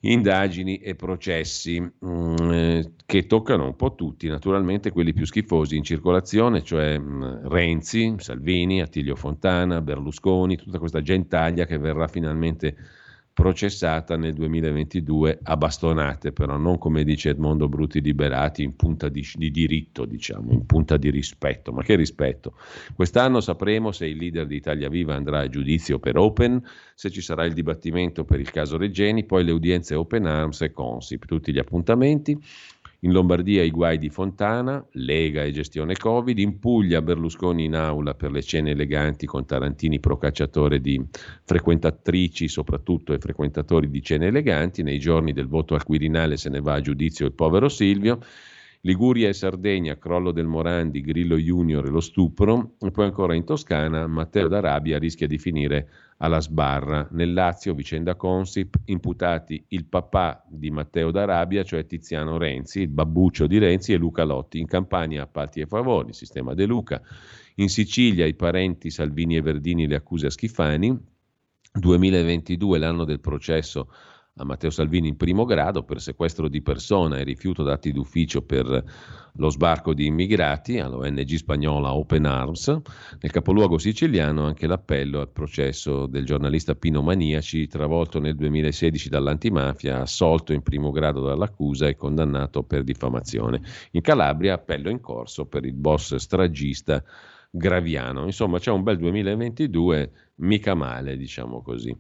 indagini e processi mh, mm, che toccano un po' tutti, naturalmente quelli più schifosi in circolazione, cioè mh, mm, Renzi, Salvini, Attilio Fontana, Berlusconi, tutta questa gentaglia che verrà finalmente processata nel 2022 a bastonate, però non come dice Edmondo Bruti Liberati, in punta di, di, diritto, diciamo, in punta di rispetto. Ma che rispetto? Quest'anno sapremo se il leader di Italia Viva andrà a giudizio per Open, se ci sarà il dibattimento per il caso Reggeni, poi le udienze Open Arms e Consip, tutti gli appuntamenti. In Lombardia i guai di Fontana, Lega e gestione Covid, in Puglia Berlusconi in aula per le cene eleganti con Tarantini procacciatore di frequentatrici soprattutto e frequentatori di cene eleganti, nei giorni del voto al Quirinale se ne va a giudizio il povero Silvio, Liguria e Sardegna, crollo del Morandi, Grillo Junior e lo stupro, e poi ancora in Toscana Matteo d'Arabia rischia di finire alla sbarra. Nel Lazio, vicenda Consip, imputati il papà di Matteo d'Arabia, cioè Tiziano Renzi, il babbuccio di Renzi e Luca Lotti. In Campania appalti e favori, sistema De Luca. In Sicilia i parenti Salvini e Verdini le accuse a Schifani. 2022 l'anno del processo a Matteo Salvini in primo grado per sequestro di persona e rifiuto d'atti d'ufficio per lo sbarco di immigrati all'ONG spagnola Open Arms. Nel capoluogo siciliano anche l'appello al processo del giornalista Pino Maniaci, travolto nel 2016 dall'antimafia, assolto in primo grado dall'accusa e condannato per diffamazione. In Calabria appello in corso per il boss stragista Graviano. Insomma, c'è un bel 2022, mica male, diciamo così.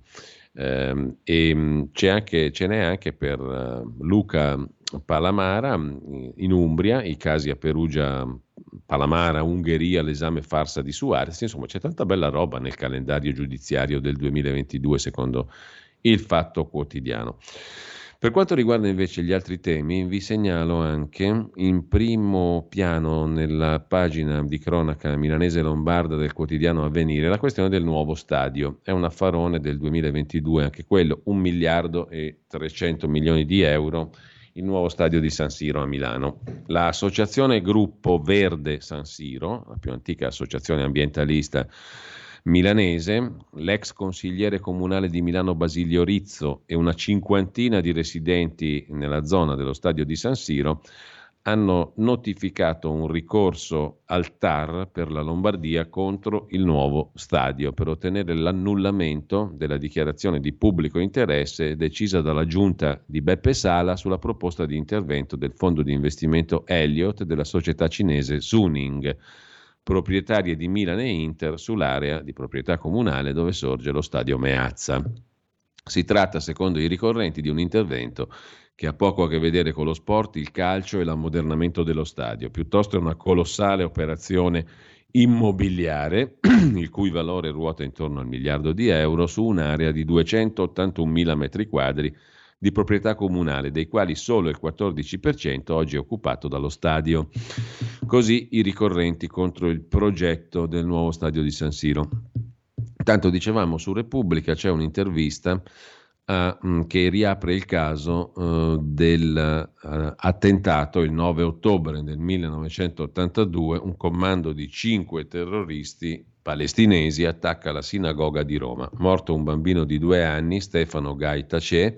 Eh, e mm, anche, ce n'è anche per uh, Luca Palamara mm, in Umbria, i casi a Perugia, Palamara, Ungheria, l'esame farsa di Suarez, insomma c'è tanta bella roba nel calendario giudiziario del 2022 secondo il Fatto Quotidiano. Per quanto riguarda invece gli altri temi, vi segnalo anche in primo piano nella pagina di cronaca milanese lombarda del quotidiano Avvenire la questione del nuovo stadio. È un affarone del 2022, anche quello, un miliardo e 300 milioni di euro il nuovo stadio di San Siro a Milano. L'associazione Gruppo Verde San Siro, la più antica associazione ambientalista milanese, l'ex consigliere comunale di Milano Basilio Rizzo e una cinquantina di residenti nella zona dello stadio di San Siro hanno notificato un ricorso al TAR per la Lombardia contro il nuovo stadio per ottenere l'annullamento della dichiarazione di pubblico interesse decisa dalla giunta di Beppe Sala sulla proposta di intervento del fondo di investimento Elliott della società cinese Suning proprietarie di Milan e Inter sull'area di proprietà comunale dove sorge lo stadio Meazza. Si tratta, secondo i ricorrenti, di un intervento che ha poco a che vedere con lo sport, il calcio e l'ammodernamento dello stadio, piuttosto è una colossale operazione immobiliare, (clears throat) il cui valore ruota intorno al miliardo di euro, su un'area di 281.000 metri quadri di proprietà comunale, dei quali solo il 14% oggi è occupato dallo stadio. Così i ricorrenti contro il progetto del nuovo stadio di San Siro. Tanto dicevamo su Repubblica c'è un'intervista Uh, che riapre il caso uh, dell'attentato uh, il 9 ottobre del 1982, un comando di cinque terroristi palestinesi attacca la sinagoga di Roma. Morto un bambino di due anni, Stefano Gai Tacè,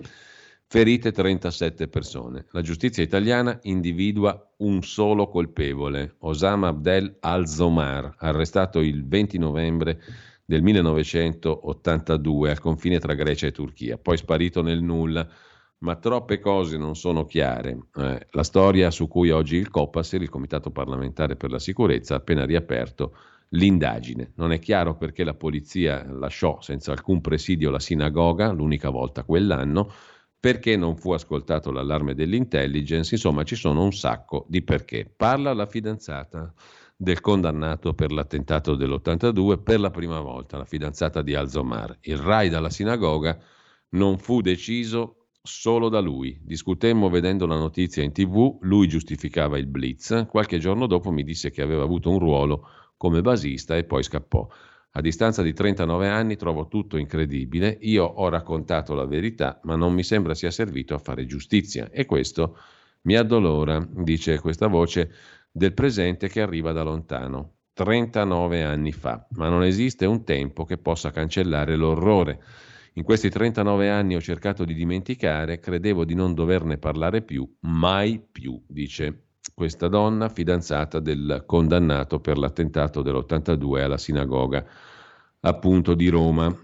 Ferite 37 persone. La giustizia italiana individua un solo colpevole, Osama Abdel al-Zomar, arrestato il 20 novembre del 1982 al confine tra Grecia e Turchia, poi sparito nel nulla. Ma troppe cose non sono chiare. Eh, la storia su cui oggi il COPASIR, il Comitato parlamentare per la sicurezza, ha appena riaperto l'indagine. Non è chiaro perché la polizia lasciò senza alcun presidio la sinagoga, l'unica volta quell'anno, perché non fu ascoltato l'allarme dell'intelligence, insomma ci sono un sacco di perché. Parla la fidanzata del condannato per l'attentato dell'82 per la prima volta, la fidanzata di Al-Zomar. Il raid alla sinagoga non fu deciso solo da lui. Discutemmo vedendo la notizia in tv, lui giustificava il blitz, qualche giorno dopo mi disse che aveva avuto un ruolo come basista e poi scappò. A distanza di 39 anni trovo tutto incredibile, io ho raccontato la verità, ma non mi sembra sia servito a fare giustizia e questo mi addolora, dice questa voce del presente che arriva da lontano. 39 anni fa, ma non esiste un tempo che possa cancellare l'orrore. In questi 39 anni ho cercato di dimenticare, credevo di non doverne parlare più, mai più, dice questa donna, fidanzata del condannato per l'attentato dell'82 alla sinagoga appunto di Roma.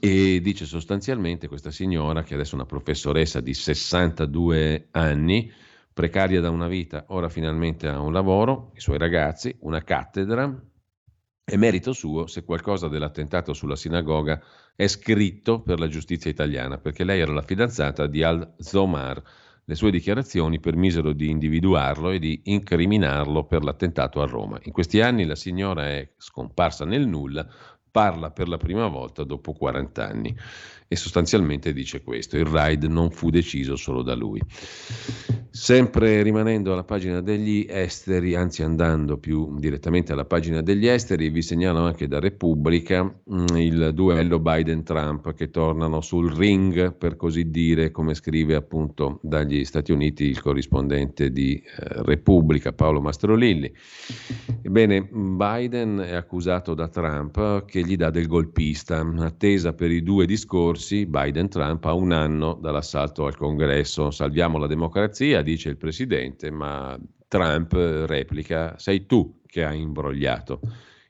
E dice sostanzialmente questa signora, che adesso è una professoressa di 62 anni, precaria da una vita, ora finalmente ha un lavoro, i suoi ragazzi, una cattedra, è merito suo se qualcosa dell'attentato sulla sinagoga è scritto per la giustizia italiana, perché lei era la fidanzata di Al-Zomar. Le sue dichiarazioni permisero di individuarlo e di incriminarlo per l'attentato a Roma. In questi anni la signora è scomparsa nel nulla, parla per la prima volta dopo 40 anni e sostanzialmente dice questo, il raid non fu deciso solo da lui. Sempre rimanendo alla pagina degli esteri, anzi andando più direttamente alla pagina degli esteri, vi segnalo anche da Repubblica mm, il duello Biden-Trump che tornano sul ring, per così dire, come scrive appunto dagli Stati Uniti il corrispondente di eh, Repubblica, Paolo Mastrolilli. Ebbene, Biden è accusato da Trump che gli dà del golpista, attesa per i due discorsi Biden-Trump a un anno dall'assalto al Congresso. Salviamo la democrazia, dice il presidente, ma Trump replica, sei tu che hai imbrogliato.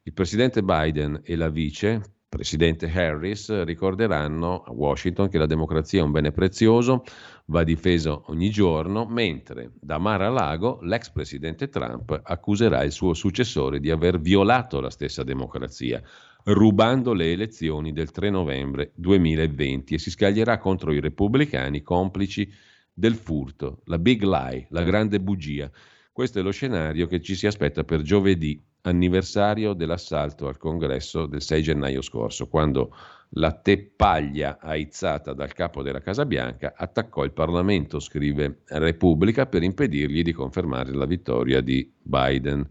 Il presidente Biden e la vice, presidente Harris, ricorderanno a Washington che la democrazia è un bene prezioso, va difeso ogni giorno, mentre da Mar a Lago l'ex presidente Trump accuserà il suo successore di aver violato la stessa democrazia, rubando le elezioni del 3 novembre 2020 e si scaglierà contro i repubblicani complici del furto, la big lie, la grande bugia. Questo è lo scenario che ci si aspetta per giovedì, anniversario dell'assalto al congresso del 6 gennaio scorso, quando la teppaglia aizzata dal capo della Casa Bianca attaccò il Parlamento, scrive Repubblica, per impedirgli di confermare la vittoria di Biden.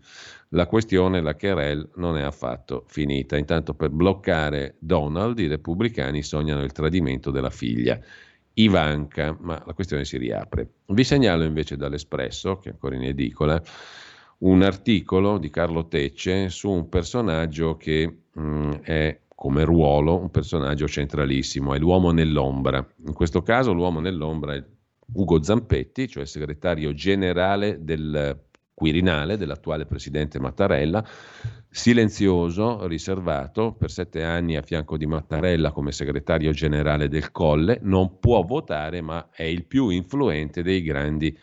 La questione, la querel, non è affatto finita. Intanto per bloccare Donald i repubblicani sognano il tradimento della figlia. Ivanka, ma la questione si riapre. Vi segnalo invece dall'Espresso, che è ancora in edicola, un articolo di Carlo Tecce su un personaggio che mh, mm, è come ruolo un personaggio centralissimo, è l'uomo nell'ombra. In questo caso l'uomo nell'ombra è Ugo Zampetti, cioè segretario generale del Quirinale dell'attuale presidente Mattarella, silenzioso, riservato, per sette anni a fianco di Mattarella come segretario generale del Colle, non può votare ma è il più influente dei grandi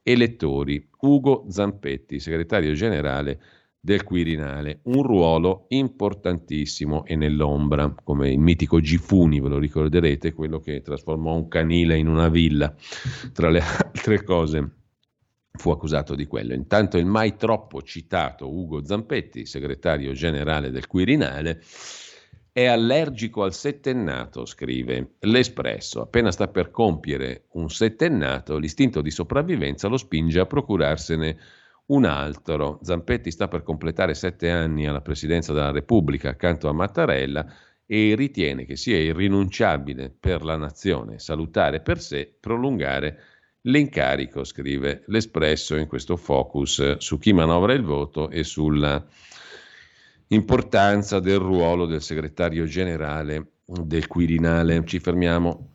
elettori. Ugo Zampetti, segretario generale del Quirinale, un ruolo importantissimo e nell'ombra, come il mitico Gifuni, ve lo ricorderete, quello che trasformò un canile in una villa, tra le (laughs) altre cose fu accusato di quello. Intanto il mai troppo citato Ugo Zampetti, segretario generale del Quirinale, è allergico al settennato, scrive l'Espresso. Appena sta per compiere un settennato, l'istinto di sopravvivenza lo spinge a procurarsene un altro. Zampetti sta per completare sette anni alla presidenza della Repubblica accanto a Mattarella e ritiene che sia irrinunciabile per la nazione salutare per sé prolungare L'incarico, scrive l'Espresso in questo focus su chi manovra il voto e sulla importanza del ruolo del segretario generale del Quirinale. Ci fermiamo.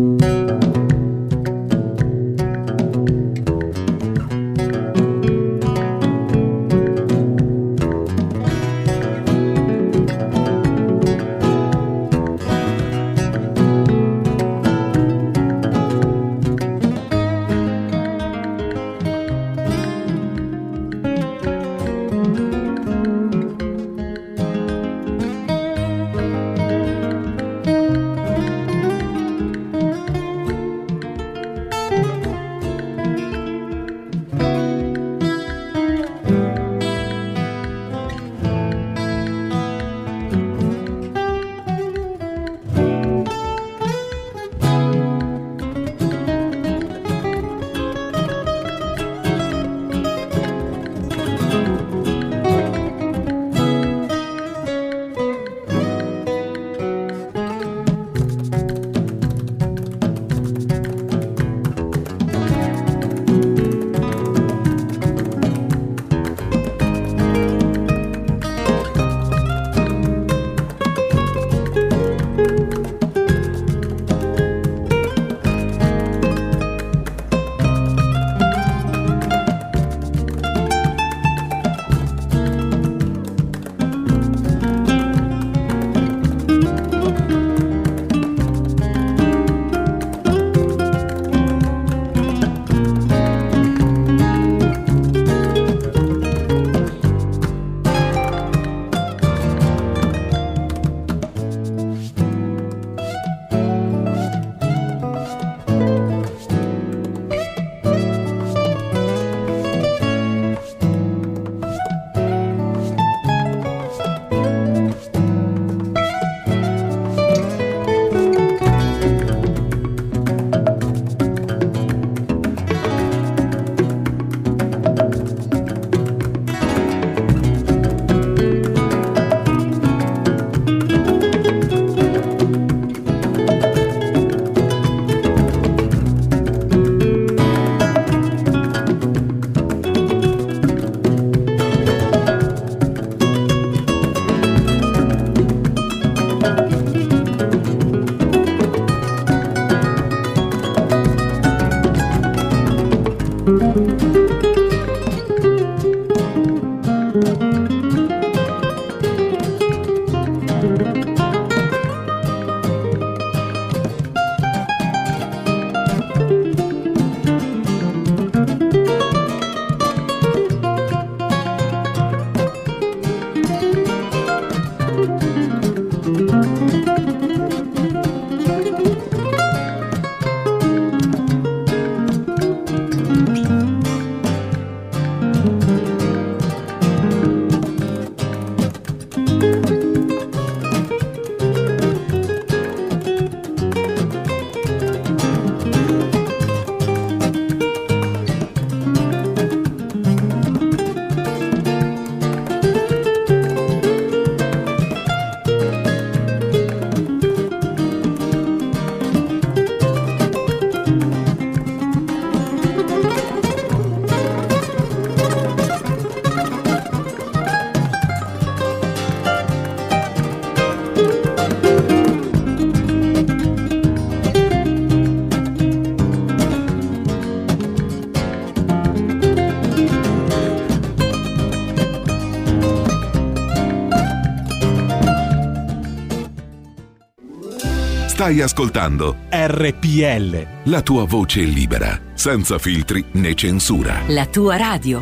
Stai ascoltando RPL. la tua voce libera, senza filtri né censura. La tua radio.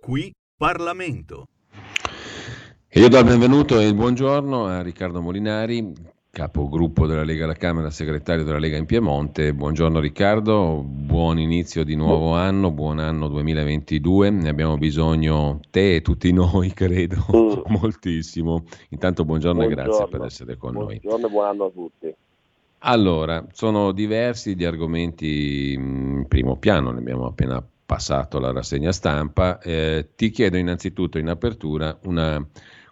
Qui Parlamento. Io do il benvenuto e il buongiorno a Riccardo Molinari, capogruppo della Lega alla Camera, segretario della Lega in Piemonte. Buongiorno Riccardo, buon inizio di nuovo anno, buon anno 2022. Ne abbiamo bisogno te e tutti noi, (laughs) credo, moltissimo. Intanto buongiorno, e grazie per essere con noi. Buongiorno e buon anno a tutti. Allora, sono diversi gli argomenti in primo piano, ne abbiamo appena passato la rassegna stampa. Eh, ti chiedo innanzitutto in apertura una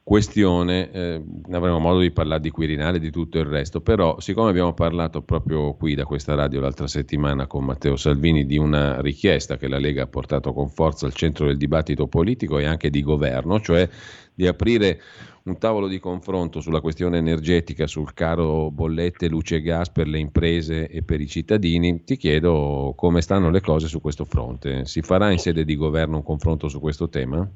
questione, eh, ne avremo modo di parlare di Quirinale e di tutto il resto, però siccome abbiamo parlato proprio qui da questa radio l'altra settimana con Matteo Salvini di una richiesta che la Lega ha portato con forza al centro del dibattito politico e anche di governo, cioè di aprire un tavolo di confronto sulla questione energetica, sul caro bollette, luce e gas per le imprese e per i cittadini, ti chiedo come stanno le cose su questo fronte. Si farà in sede di governo un confronto su questo tema?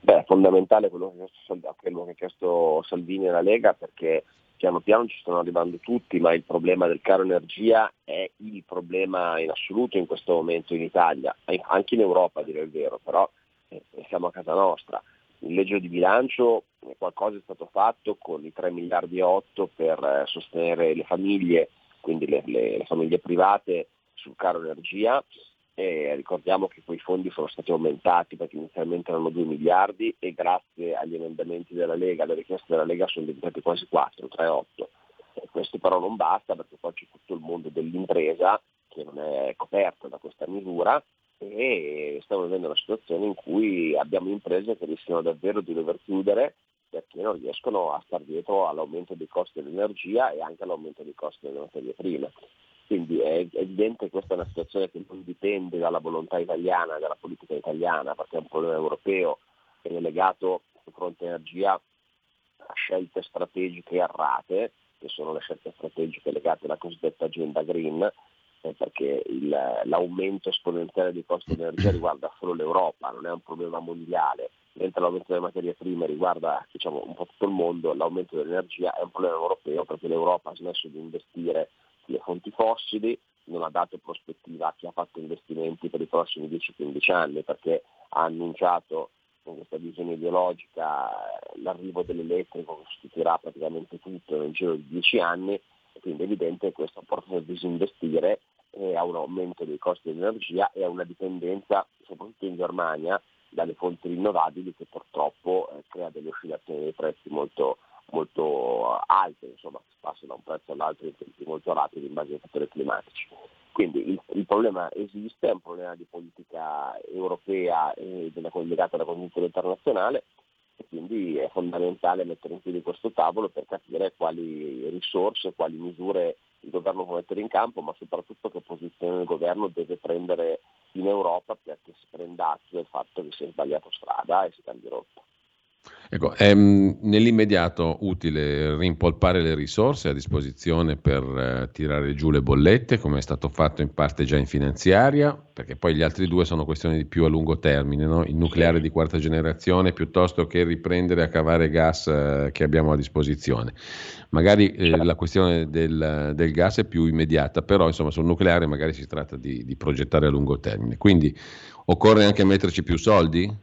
Beh, è fondamentale quello che, chiesto, quello che ha chiesto Salvini e la Lega perché piano piano ci stanno arrivando tutti, ma il problema del caro energia è il problema in assoluto in questo momento in Italia, anche in Europa a dire il vero, però eh, siamo a casa nostra. In legge di bilancio eh, qualcosa è stato fatto con i 3 miliardi e 8 per eh, sostenere le famiglie, quindi le, le- le famiglie private sul caro energia. E ricordiamo che quei fondi sono stati aumentati perché inizialmente erano 2 miliardi e grazie agli emendamenti della Lega, alle richieste della Lega sono diventati quasi 4, 3, 8. E questo però non basta perché poi c'è tutto il mondo dell'impresa che non è coperto da questa misura e stiamo vivendo una situazione in cui abbiamo imprese che rischiano davvero di dover chiudere perché non riescono a star dietro all'aumento dei costi dell'energia e anche all'aumento dei costi delle materie prime. Quindi è evidente che questa è una situazione che non dipende dalla volontà italiana, dalla politica italiana, perché è un problema europeo che è legato sul fronte energia a scelte strategiche errate, che sono le scelte strategiche legate alla cosiddetta agenda green, eh, perché il- l'aumento esponenziale dei costi dell'energia riguarda solo l'Europa, non è un problema mondiale, mentre l'aumento delle materie prime riguarda diciamo, un po' tutto il mondo, l'aumento dell'energia è un problema europeo perché l'Europa ha smesso di investire sulle fonti fossili, non ha dato prospettiva a chi ha fatto investimenti per i prossimi 10-15 anni perché ha annunciato con questa visione ideologica l'arrivo dell'elettrico che sostituirà praticamente tutto nel giro di 10 anni. Quindi è evidente che questo porta a disinvestire e a un aumento dei costi dell'energia e a una dipendenza, soprattutto in Germania, dalle fonti rinnovabili che purtroppo eh, crea delle oscillazioni dei prezzi molto, molto alte, insomma, si passa da un prezzo all'altro in tempi molto rapidi in base ai fattori climatici. Quindi il, il problema esiste, è un problema di politica europea e della, legata alla congiuntura internazionale e quindi è fondamentale mettere in piedi questo tavolo per capire quali risorse, quali misure il governo può mettere in campo, ma soprattutto che posizione il governo deve prendere in Europa perché si prenda atto del fatto che si è sbagliato strada e si cambia rotta. Ecco, è mh, nell'immediato utile rimpolpare le risorse a disposizione per eh, tirare giù le bollette, come è stato fatto in parte già in finanziaria, perché poi gli altri due sono questioni di più a lungo termine, no? il nucleare di quarta generazione piuttosto che riprendere a cavare gas eh, che abbiamo a disposizione. Magari eh, la questione del, del gas è più immediata, però insomma sul nucleare magari si tratta di, di progettare a lungo termine. Quindi occorre anche metterci più soldi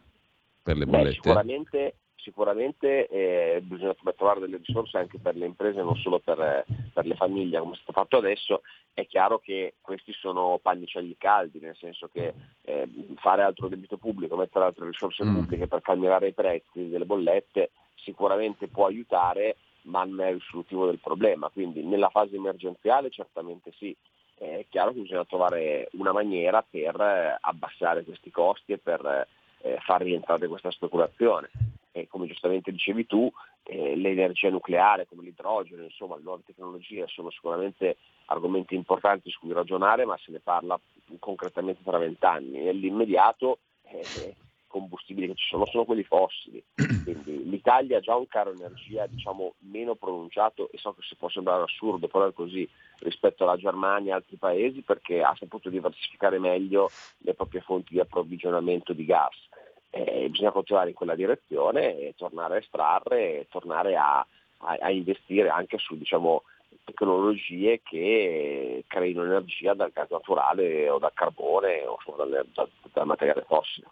per le Beh, bollette? sicuramente sicuramente eh, bisogna trovare delle risorse anche per le imprese, non solo per, eh, per le famiglie, come è stato fatto adesso. È chiaro che questi sono pannicelli caldi, nel senso che eh, fare altro debito pubblico, mettere altre risorse Mm. pubbliche per calmierare i prezzi delle bollette sicuramente può aiutare, ma non è risolutivo del problema. Quindi nella fase emergenziale certamente sì. È chiaro che bisogna trovare una maniera per eh, abbassare questi costi e per eh, far rientrare questa speculazione. E come giustamente dicevi tu, eh, l'energia nucleare come l'idrogeno, insomma le nuove tecnologie sono sicuramente argomenti importanti su cui ragionare, ma se ne parla concretamente tra vent'anni. Nell'immediato eh, i combustibili che ci sono sono quelli fossili, (clears throat) quindi l'Italia ha già un caro energia diciamo, meno pronunciato e so che si può sembrare assurdo, però è così rispetto alla Germania e altri paesi perché ha saputo diversificare meglio le proprie fonti di approvvigionamento di gas. Eh, bisogna continuare in quella direzione e tornare a estrarre e tornare a, a, a investire anche su diciamo, tecnologie che creino energia dal gas naturale o dal carbone o dal, dal, dal materiale fossile.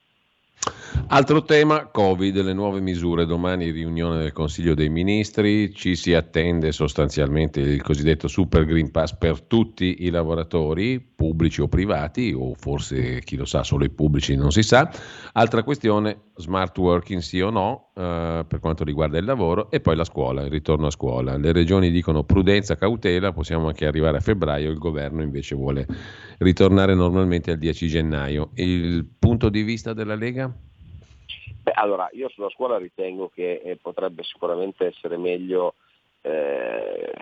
Altro tema, Covid, le nuove misure. Domani riunione del Consiglio dei Ministri, ci si attende sostanzialmente il cosiddetto Super Green Pass per tutti i lavoratori, pubblici o privati, o forse chi lo sa, solo i pubblici non si sa. Altra questione, smart working sì o no, eh, per quanto riguarda il lavoro, e poi la scuola, il ritorno a scuola. Le regioni dicono prudenza, cautela, possiamo anche arrivare a febbraio, il governo invece vuole ritornare normalmente al 10 gennaio. Il punto di vista della Lega? Beh, allora, io sulla scuola ritengo che eh, potrebbe sicuramente essere meglio eh,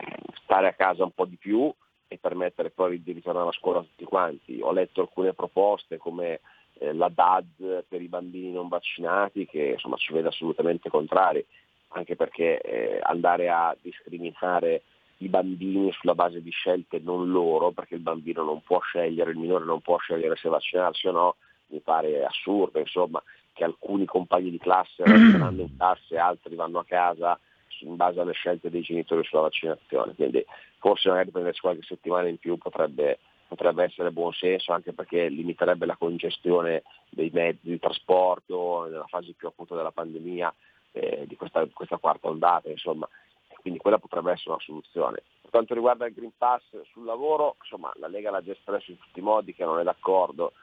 stare a casa un po' di più e permettere poi di ritornare a scuola a tutti quanti. Ho letto alcune proposte come eh, la DAD per i bambini non vaccinati che insomma, ci vede assolutamente contrari, anche perché eh, andare a discriminare i bambini sulla base di scelte non loro, perché il bambino non può scegliere, il minore non può scegliere se vaccinarsi o no, mi pare assurdo, insomma, che alcuni compagni di classe resteranno in classe, altri vanno a casa in base alle scelte dei genitori sulla vaccinazione. Quindi forse magari prendersi qualche settimana in più potrebbe, potrebbe essere buon senso anche perché limiterebbe la congestione dei mezzi di trasporto nella fase più acuta della pandemia eh, di questa, questa, quarta ondata, insomma. Quindi quella potrebbe essere una soluzione. Per quanto riguarda il Green Pass sul lavoro, insomma, la Lega l'ha già espresso in tutti i modi che non è d'accordo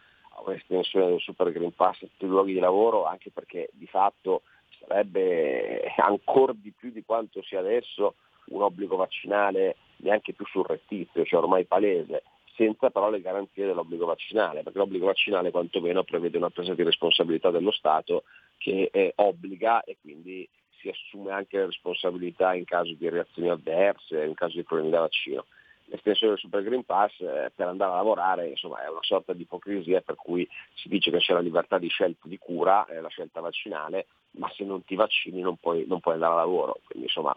un'estensione del Super Green Pass a tutti i luoghi di lavoro, anche perché di fatto sarebbe ancora di più di quanto sia adesso un obbligo vaccinale neanche più surrettizio, cioè ormai palese, senza però le garanzie dell'obbligo vaccinale, perché l'obbligo vaccinale quantomeno prevede una presa di responsabilità dello Stato che eh, obbliga e quindi si assume anche le responsabilità in caso di reazioni avverse, in caso di problemi da vaccino l'estensione del Super Green Pass eh, per andare a lavorare insomma, è una sorta di ipocrisia per cui si dice che c'è la libertà di scelta di cura, eh, la scelta vaccinale, ma se non ti vaccini non puoi, non puoi andare a lavoro. Quindi insomma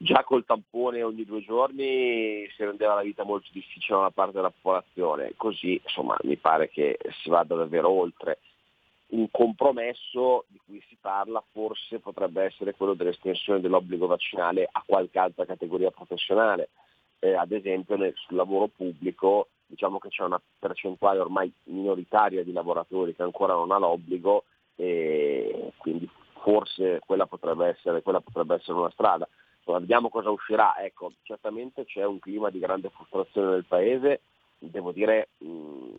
già col tampone ogni due giorni si rendeva la vita molto difficile a una parte della popolazione, così insomma mi pare che si vada davvero oltre. Un compromesso di cui si parla forse potrebbe essere quello dell'estensione dell'obbligo vaccinale a qualche altra categoria professionale, eh, ad esempio nel, sul lavoro pubblico diciamo che c'è una percentuale ormai minoritaria di lavoratori che ancora non ha l'obbligo e quindi forse quella potrebbe essere, quella potrebbe essere una strada. Allora, vediamo cosa uscirà. Ecco, certamente c'è un clima di grande frustrazione nel Paese, devo dire mh, mm,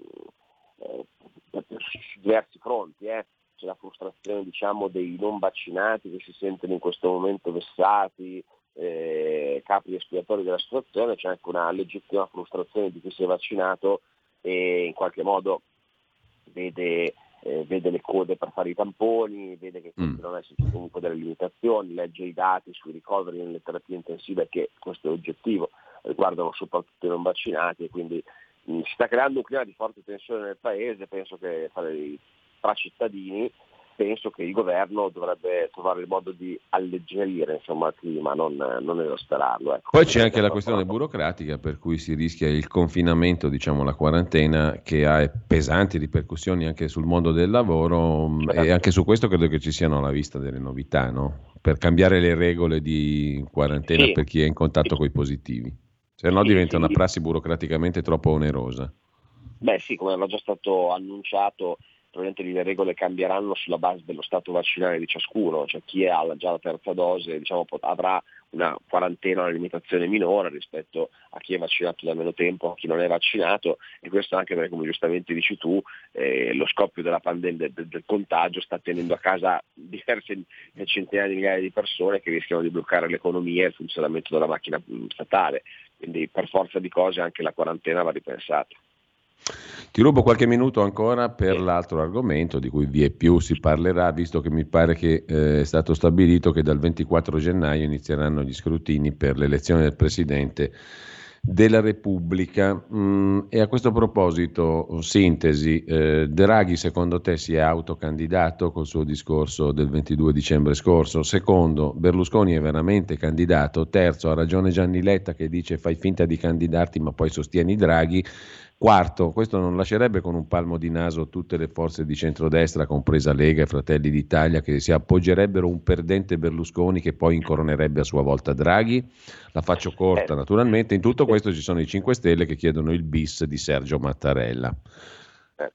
eh, su diversi fronti. Eh. C'è la frustrazione diciamo, dei non vaccinati che si sentono in questo momento vessati, eh, capi espiatori della situazione, c'è anche una legittima frustrazione di chi si è vaccinato e in qualche modo vede, eh, vede le code per fare i tamponi, vede che continuano ad esserci comunque delle limitazioni, legge i dati sui ricoveri nelle terapie intensive che questo è oggettivo, riguardano soprattutto i non vaccinati e quindi mh, si sta creando un clima di forte tensione nel paese, penso che tra cittadini penso che il governo dovrebbe trovare il modo di alleggerire insomma, il clima, non, non esasperarlo. Ecco. Poi c'è anche la questione burocratica per cui si rischia il confinamento, diciamo la quarantena, che ha pesanti ripercussioni anche sul mondo del lavoro certo. e anche su questo credo che ci siano alla vista delle novità, no? per cambiare le regole di quarantena sì. per chi è in contatto sì. con i positivi. Se no sì, diventa una prassi burocraticamente troppo onerosa. Beh sì, come era già stato annunciato, probabilmente le regole cambieranno sulla base dello stato vaccinale di ciascuno, cioè chi ha già la terza dose diciamo, avrà una quarantena, una limitazione minore rispetto a chi è vaccinato da meno tempo, a chi non è vaccinato e questo anche perché come giustamente dici tu eh, lo scoppio della pandemia del, del, contagio sta tenendo a casa diverse centinaia di migliaia di persone che rischiano di bloccare l'economia e il funzionamento della macchina statale, quindi per forza di cose anche la quarantena va ripensata. Ti rubo qualche minuto ancora per l'altro argomento di cui vi è più si parlerà, visto che mi pare che eh, è stato stabilito che dal 24 gennaio inizieranno gli scrutini per l'elezione del Presidente della Repubblica. Mm, e a questo proposito, sintesi, eh, Draghi secondo te si è autocandidato col suo discorso del 22 dicembre scorso? Secondo, Berlusconi è veramente candidato? Terzo, ha ragione Gianni Letta che dice fai finta di candidarti ma poi sostieni Draghi? Quarto, questo non lascerebbe con un palmo di naso tutte le forze di centrodestra, compresa Lega e Fratelli d'Italia, che si appoggerebbero un perdente Berlusconi che poi incoronerebbe a sua volta Draghi? La faccio corta, naturalmente. In tutto questo ci sono i 5 Stelle che chiedono il bis di Sergio Mattarella. Eh,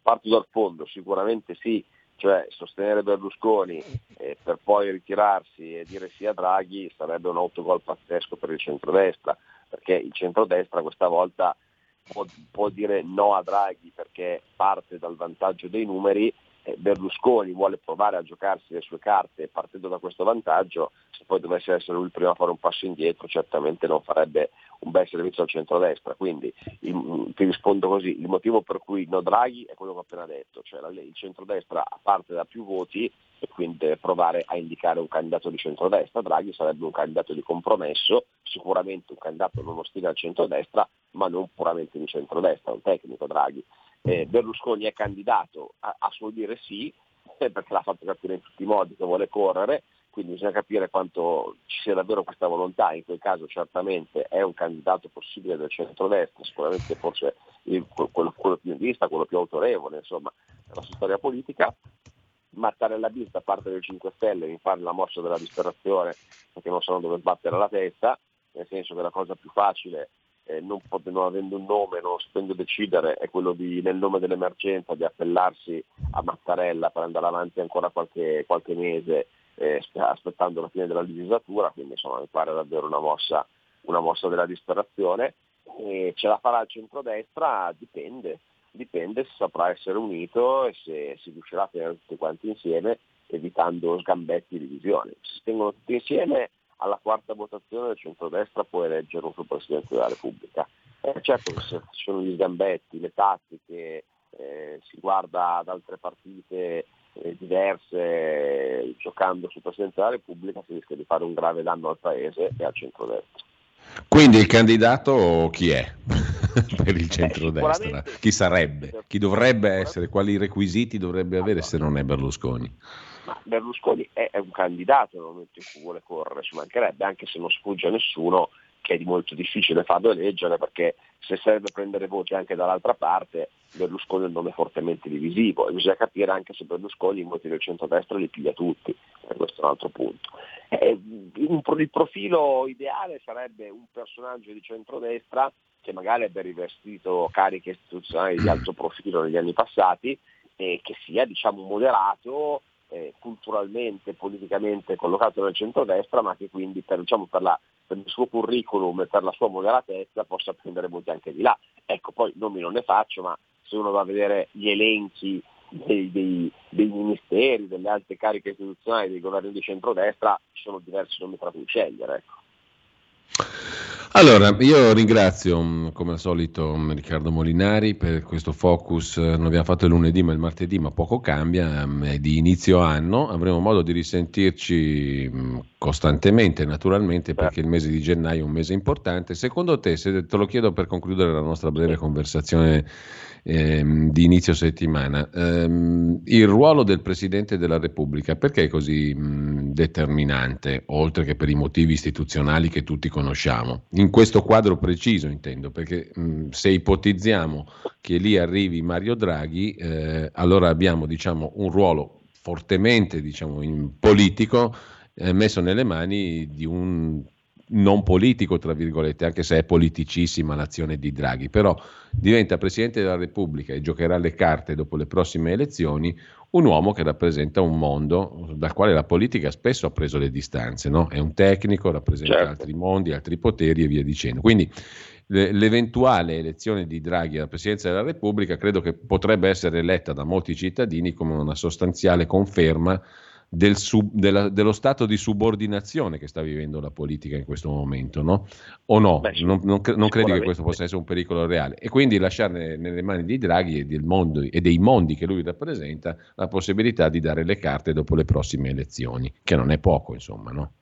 parto dal fondo, sicuramente sì, cioè sostenere Berlusconi eh, per poi ritirarsi e dire sì a Draghi sarebbe un autogol pazzesco per il centrodestra, perché il centrodestra questa volta può, può dire no a Draghi perché parte dal vantaggio dei numeri Berlusconi vuole provare a giocarsi le sue carte partendo da questo vantaggio, se poi dovesse essere lui il primo a fare un passo indietro certamente non farebbe un bel servizio al centrodestra. Quindi il, ti rispondo così, il motivo per cui no Draghi è quello che ho appena detto, cioè la, il centrodestra parte da più voti e quindi provare a indicare un candidato di centrodestra. Draghi sarebbe un candidato di compromesso, sicuramente un candidato non ostile al centrodestra, ma non puramente di centrodestra, un tecnico Draghi eh, Berlusconi è candidato a, a suo dire sì, (laughs) perché l'ha fatto capire in tutti i modi che vuole correre, quindi bisogna capire quanto ci sia davvero questa volontà, in quel caso certamente è un candidato possibile del centrodestra, sicuramente forse il, quello, quello, più in vista, quello più autorevole insomma, nella sua storia politica. Mattarella bis da parte dei 5 Stelle mi fare la mossa della disperazione perché non sanno dove sbattere la testa, nel senso che la cosa più facile eh, non, non, avendo un nome, non sapendo decidere, è quello di, nel nome dell'emergenza di appellarsi a Mattarella per andare avanti ancora qualche, qualche mese eh, aspettando la fine della legislatura, quindi insomma mi pare davvero una mossa, una mossa della disperazione. E ce la farà il centrodestra? Dipende, dipende se saprà essere unito e se si riuscirà a tenere tutti quanti insieme evitando sgambetti e divisioni. Se si tengono tutti insieme alla quarta votazione il centrodestra può eleggere un suo Presidente della Repubblica. Eh, certo che se ci sono gli sgambetti, le tattiche, eh, si guarda ad altre partite eh, diverse, giocando sul Presidente della Repubblica si rischia di fare un grave danno al Paese e al centrodestra. Quindi il candidato chi è (laughs) per il centrodestra? Chi sarebbe? Chi dovrebbe essere? Quali requisiti dovrebbe avere se non è Berlusconi? ma Berlusconi è, è un candidato nel momento in cui vuole correre, ci mancherebbe, anche se non sfugge a nessuno che è di molto difficile farlo eleggere perché se serve prendere voti anche dall'altra parte Berlusconi è un nome fortemente divisivo e bisogna capire anche se Berlusconi i voti del centro-destra li piglia tutti, e questo è un altro punto. Eh, il profilo ideale sarebbe un personaggio di centrodestra che magari abbia rivestito cariche istituzionali di alto profilo negli anni passati e che sia diciamo moderato eh, culturalmente, politicamente collocato nel centrodestra, ma che quindi per, diciamo, per, la, per, il suo curriculum e per la sua moderatezza possa prendere molti anche di là. Ecco, poi nomi non ne faccio, ma se uno va a vedere gli elenchi dei, dei, dei ministeri, delle alte cariche istituzionali dei governi di centrodestra, ci sono diversi nomi tra cui scegliere. Ecco. Allora, io ringrazio mm, come al solito mm, Riccardo Molinari per questo focus, non abbiamo fatto il lunedì ma il martedì, ma poco cambia, mm, è di inizio anno, avremo modo di risentirci costantemente naturalmente perché il mese di gennaio è un mese importante. Secondo te, se te lo chiedo per concludere la nostra breve conversazione ehm, di inizio settimana. Ehm, il ruolo del Presidente della Repubblica perché è così mh, determinante, oltre che per i motivi istituzionali che tutti conosciamo? In questo quadro preciso intendo, perché mh, se ipotizziamo che lì arrivi Mario Draghi, eh, allora abbiamo diciamo, un ruolo fortemente diciamo, politico eh, messo nelle mani di un non politico, tra virgolette, anche se è politicissima l'azione di Draghi, però diventa Presidente della Repubblica e giocherà le carte dopo le prossime elezioni un uomo che rappresenta un mondo dal quale la politica spesso ha preso le distanze, no? è un tecnico, rappresenta certo. altri mondi, altri poteri e via dicendo. Quindi l'eventuale elezione di Draghi alla Presidenza della Repubblica credo che potrebbe essere letta da molti cittadini come una sostanziale conferma del sub, della, dello stato di subordinazione che sta vivendo la politica in questo momento, no? O no? Beh, non, non, non credi che questo possa essere un pericolo reale? E quindi lasciare nelle mani di Draghi e, del mondo, e dei mondi che lui rappresenta la possibilità di dare le carte dopo le prossime elezioni, che non è poco, insomma, no?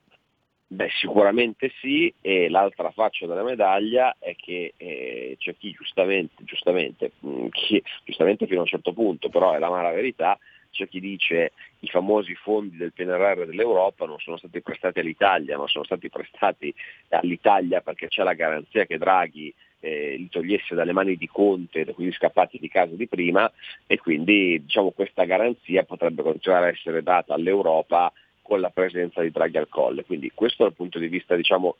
Beh, sicuramente sì, e l'altra faccia della medaglia è che eh, c'è chi giustamente, giustamente, mh, mm, chi, giustamente fino a un certo punto, però è la mala verità, c'è chi dice i famosi fondi del PNRR dell'Europa non sono stati prestati all'Italia, ma sono stati prestati all'Italia perché c'è la garanzia che Draghi eh, li togliesse dalle mani di Conte, da quelli scappati di casa di prima e quindi diciamo, questa garanzia potrebbe continuare a essere data all'Europa con la presenza di Draghi al colle. Quindi questo dal punto di vista diciamo,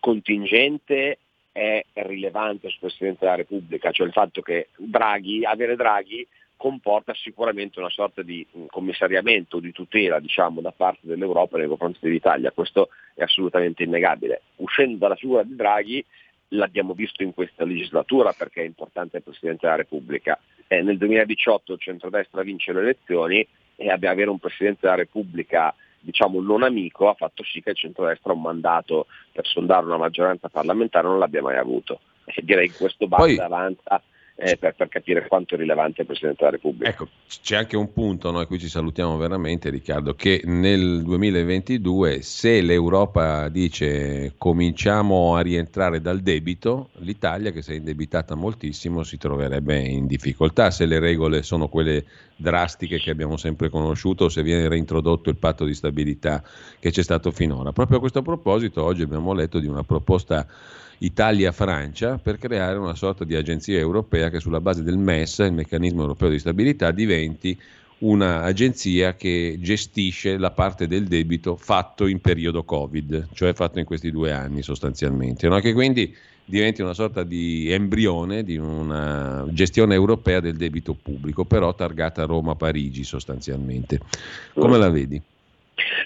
contingente è rilevante sul Presidente della Repubblica, cioè il fatto che Draghi, avere Draghi comporta sicuramente una sorta di commissariamento, di tutela diciamo, da parte dell'Europa nei confronti dell'Italia, questo è assolutamente innegabile. Uscendo dalla figura di Draghi l'abbiamo visto in questa legislatura perché è importante il Presidente della Repubblica. Eh, nel 2018 il centrodestra vince le elezioni e avere un Presidente della Repubblica diciamo non amico ha fatto sì che il centrodestra un mandato per sondare una maggioranza parlamentare non l'abbia mai avuto. E direi che questo basta Poi... avanza eh, per, per, capire quanto è rilevante il Presidente della Repubblica. Ecco, c'è anche un punto, noi qui ci salutiamo veramente Riccardo, che nel 2022 se l'Europa dice cominciamo a rientrare dal debito, l'Italia che si è indebitata moltissimo si troverebbe in difficoltà se le regole sono quelle drastiche che abbiamo sempre conosciuto se viene reintrodotto il patto di stabilità che c'è stato finora. Proprio a questo proposito oggi abbiamo letto di una proposta Italia-Francia per creare una sorta di agenzia europea che sulla base del MES, il meccanismo europeo di stabilità, diventi un'agenzia che gestisce la parte del debito fatto in periodo Covid, cioè fatto in questi due anni sostanzialmente, no? che quindi diventi una sorta di embrione di una gestione europea del debito pubblico, però targata Roma-Parigi sostanzialmente. Come la vedi?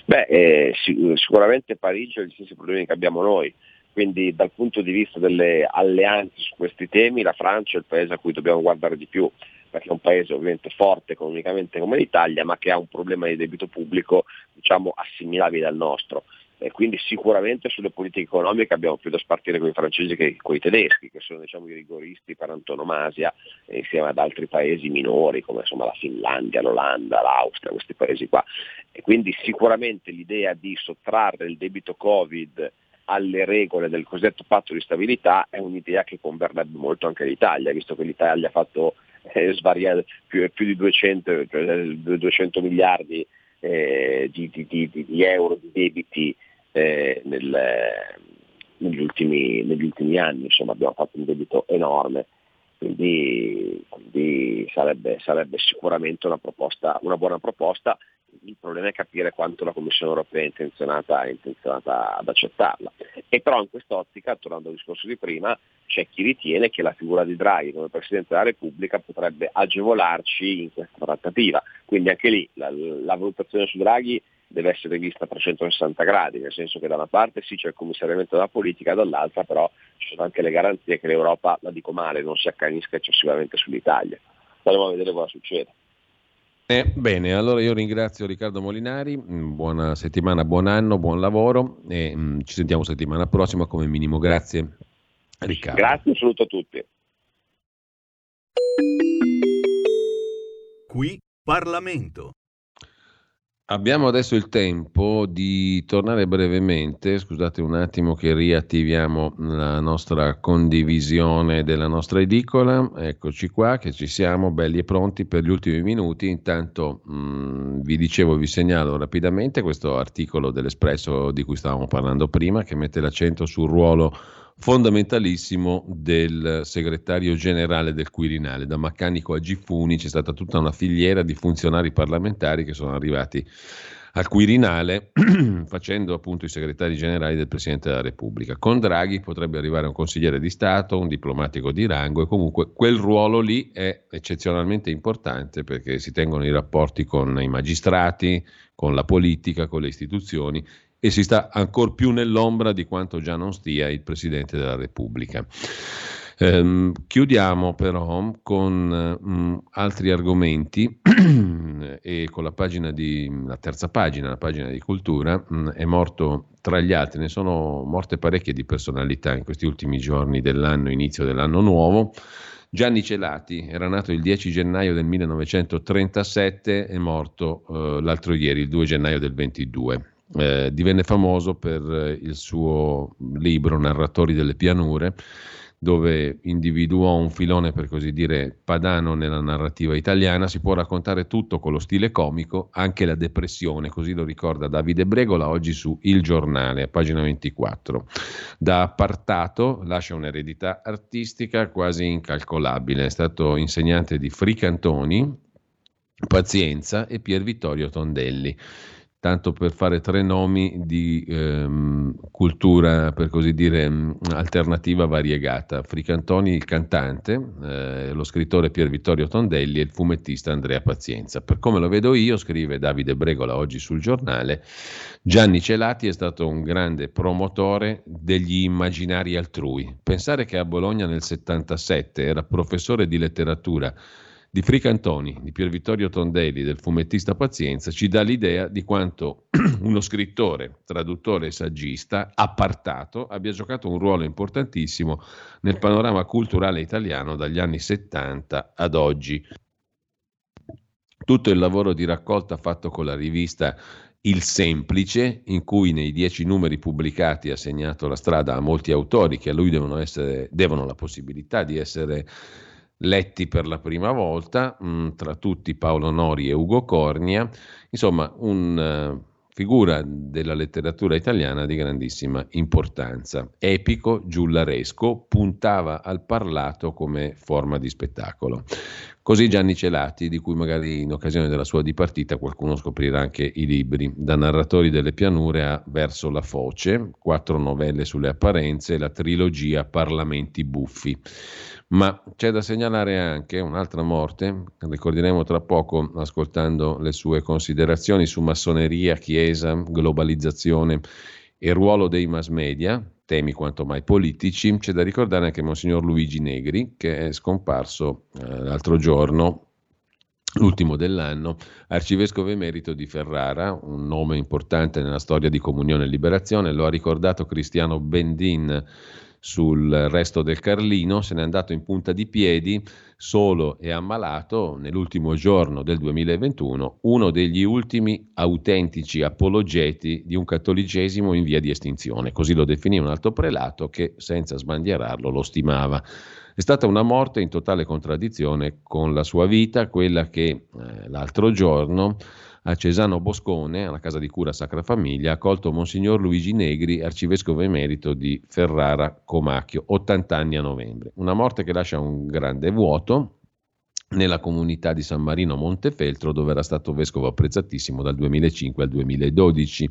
Beh, eh, sicuramente Parigi ha gli stessi problemi che abbiamo noi, quindi dal punto di vista delle alleanze su questi temi la Francia è il paese a cui dobbiamo guardare di più, perché è un paese ovviamente forte economicamente come l'Italia, ma che ha un problema di debito pubblico diciamo, assimilabile al nostro. E quindi sicuramente sulle politiche economiche abbiamo più da spartire con i francesi che con i tedeschi, che sono diciamo, i rigoristi per antonomasia, insieme ad altri paesi minori come insomma, la Finlandia, l'Olanda, l'Austria, questi paesi qua. E quindi sicuramente l'idea di sottrarre il debito Covid alle regole del cosiddetto patto di stabilità è un'idea che converrebbe molto anche l'Italia, visto che l'Italia ha fatto eh, svariare più, più, di 200, cioè 200 miliardi eh, di, di, di, di, euro di debiti eh, nel, negli, ultimi, negli, ultimi, anni, insomma abbiamo fatto un debito enorme, quindi, quindi sarebbe, sarebbe, sicuramente una, proposta, una buona proposta il problema è capire quanto la Commissione europea è intenzionata, è intenzionata ad accettarla. E però in quest'ottica, tornando al discorso di prima, c'è chi ritiene che la figura di Draghi come Presidente della Repubblica potrebbe agevolarci in questa trattativa. Quindi anche lì la, la valutazione su Draghi deve essere vista a 360 gradi, nel senso che da una parte sì c'è il commissariamento della politica, dall'altra però ci sono anche le garanzie che l'Europa, la dico male, non si accanisca eccessivamente sull'Italia. Staremo a vedere cosa succede. Eh, bene, allora io ringrazio Riccardo Molinari, mm, buona settimana, buon anno, buon lavoro e mh, mm, ci sentiamo settimana prossima come minimo. Grazie Riccardo. Grazie, saluto a tutti. Qui Parlamento. Abbiamo adesso il tempo di tornare brevemente, scusate un attimo che riattiviamo la nostra condivisione della nostra edicola, eccoci qua che ci siamo belli e pronti per gli ultimi minuti, intanto mh, mm, vi dicevo, vi segnalo rapidamente questo articolo dell'Espresso di cui stavamo parlando prima che mette l'accento sul ruolo fondamentalissimo del segretario generale del Quirinale. Da Maccanico a Giffuni c'è stata tutta una filiera di funzionari parlamentari che sono arrivati al Quirinale (clears throat) facendo appunto i segretari generali del Presidente della Repubblica. Con Draghi potrebbe arrivare un consigliere di Stato, un diplomatico di rango e comunque quel ruolo lì è eccezionalmente importante perché si tengono i rapporti con i magistrati, con la politica, con le istituzioni e si sta ancora più nell'ombra di quanto già non stia il Presidente della Repubblica. Um, chiudiamo però con um, altri argomenti (clears throat) e con la pagina di la terza pagina, la pagina di cultura, um, è morto tra gli altri, ne sono morte parecchie di personalità in questi ultimi giorni dell'anno, inizio dell'anno nuovo. Gianni Celati era nato il 10 gennaio del 1937, è morto uh, l'altro ieri, il 2 gennaio del 22. Eh, divenne famoso per eh, il suo libro Narratori delle pianure, dove individuò un filone per così dire padano nella narrativa italiana, si può raccontare tutto con lo stile comico, anche la depressione, così lo ricorda Davide Bregola oggi su Il Giornale, a pagina 24. Da appartato lascia un'eredità artistica quasi incalcolabile, è stato insegnante di Fricantoni, Pazienza e Pier Vittorio Tondelli tanto per fare tre nomi di ehm, cultura, per così dire, mm, alternativa variegata. Fricantoni, il cantante, eh, lo scrittore Pier Vittorio Tondelli e il fumettista Andrea Pazienza. Per come lo vedo io, scrive Davide Bregola oggi sul giornale, Gianni Celati è stato un grande promotore degli immaginari altrui. Pensare che a Bologna nel 77 era professore di letteratura di Fricantoni, di Pier Vittorio Tondelli, del fumettista Pazienza, ci dà l'idea di quanto (clears throat) uno scrittore, traduttore e saggista appartato abbia giocato un ruolo importantissimo nel panorama culturale italiano dagli anni 70 ad oggi. Tutto il lavoro di raccolta fatto con la rivista il Semplice, in cui nei dieci numeri pubblicati ha segnato la strada a molti autori che a lui devono, essere, devono la possibilità di essere letti per la prima volta, mh, mm, tra tutti Paolo Nori e Ugo Cornia, insomma una uh, figura della letteratura italiana di grandissima importanza. Epico, giullaresco, puntava al parlato come forma di spettacolo. Così Gianni Celati, di cui magari in occasione della sua dipartita qualcuno scoprirà anche i libri, da narratori delle pianure a Verso la foce, quattro novelle sulle apparenze la trilogia Parlamenti buffi. Ma c'è da segnalare anche un'altra morte, ricorderemo tra poco ascoltando le sue considerazioni su massoneria, chiesa, globalizzazione e ruolo dei mass media, temi quanto mai politici. C'è da ricordare anche Monsignor Luigi Negri, che è scomparso eh, l'altro giorno l'ultimo dell'anno, arcivescovo emerito di Ferrara, un nome importante nella storia di Comunione e Liberazione, lo ha ricordato Cristiano Bendin sul resto del Carlino, se n'è andato in punta di piedi, solo e ammalato nell'ultimo giorno del 2021, uno degli ultimi autentici apologeti di un cattolicesimo in via di estinzione, così lo definì un alto prelato che senza sbandierarlo lo stimava. È stata una morte in totale contraddizione con la sua vita, quella che eh, l'altro giorno a Cesano Boscone, alla casa di cura Sacra Famiglia, ha accolto Monsignor Luigi Negri, arcivescovo emerito di Ferrara Comacchio, 80 anni a novembre. Una morte che lascia un grande vuoto nella comunità di San Marino Montefeltro, dove era stato vescovo apprezzatissimo dal 2005 al 2012,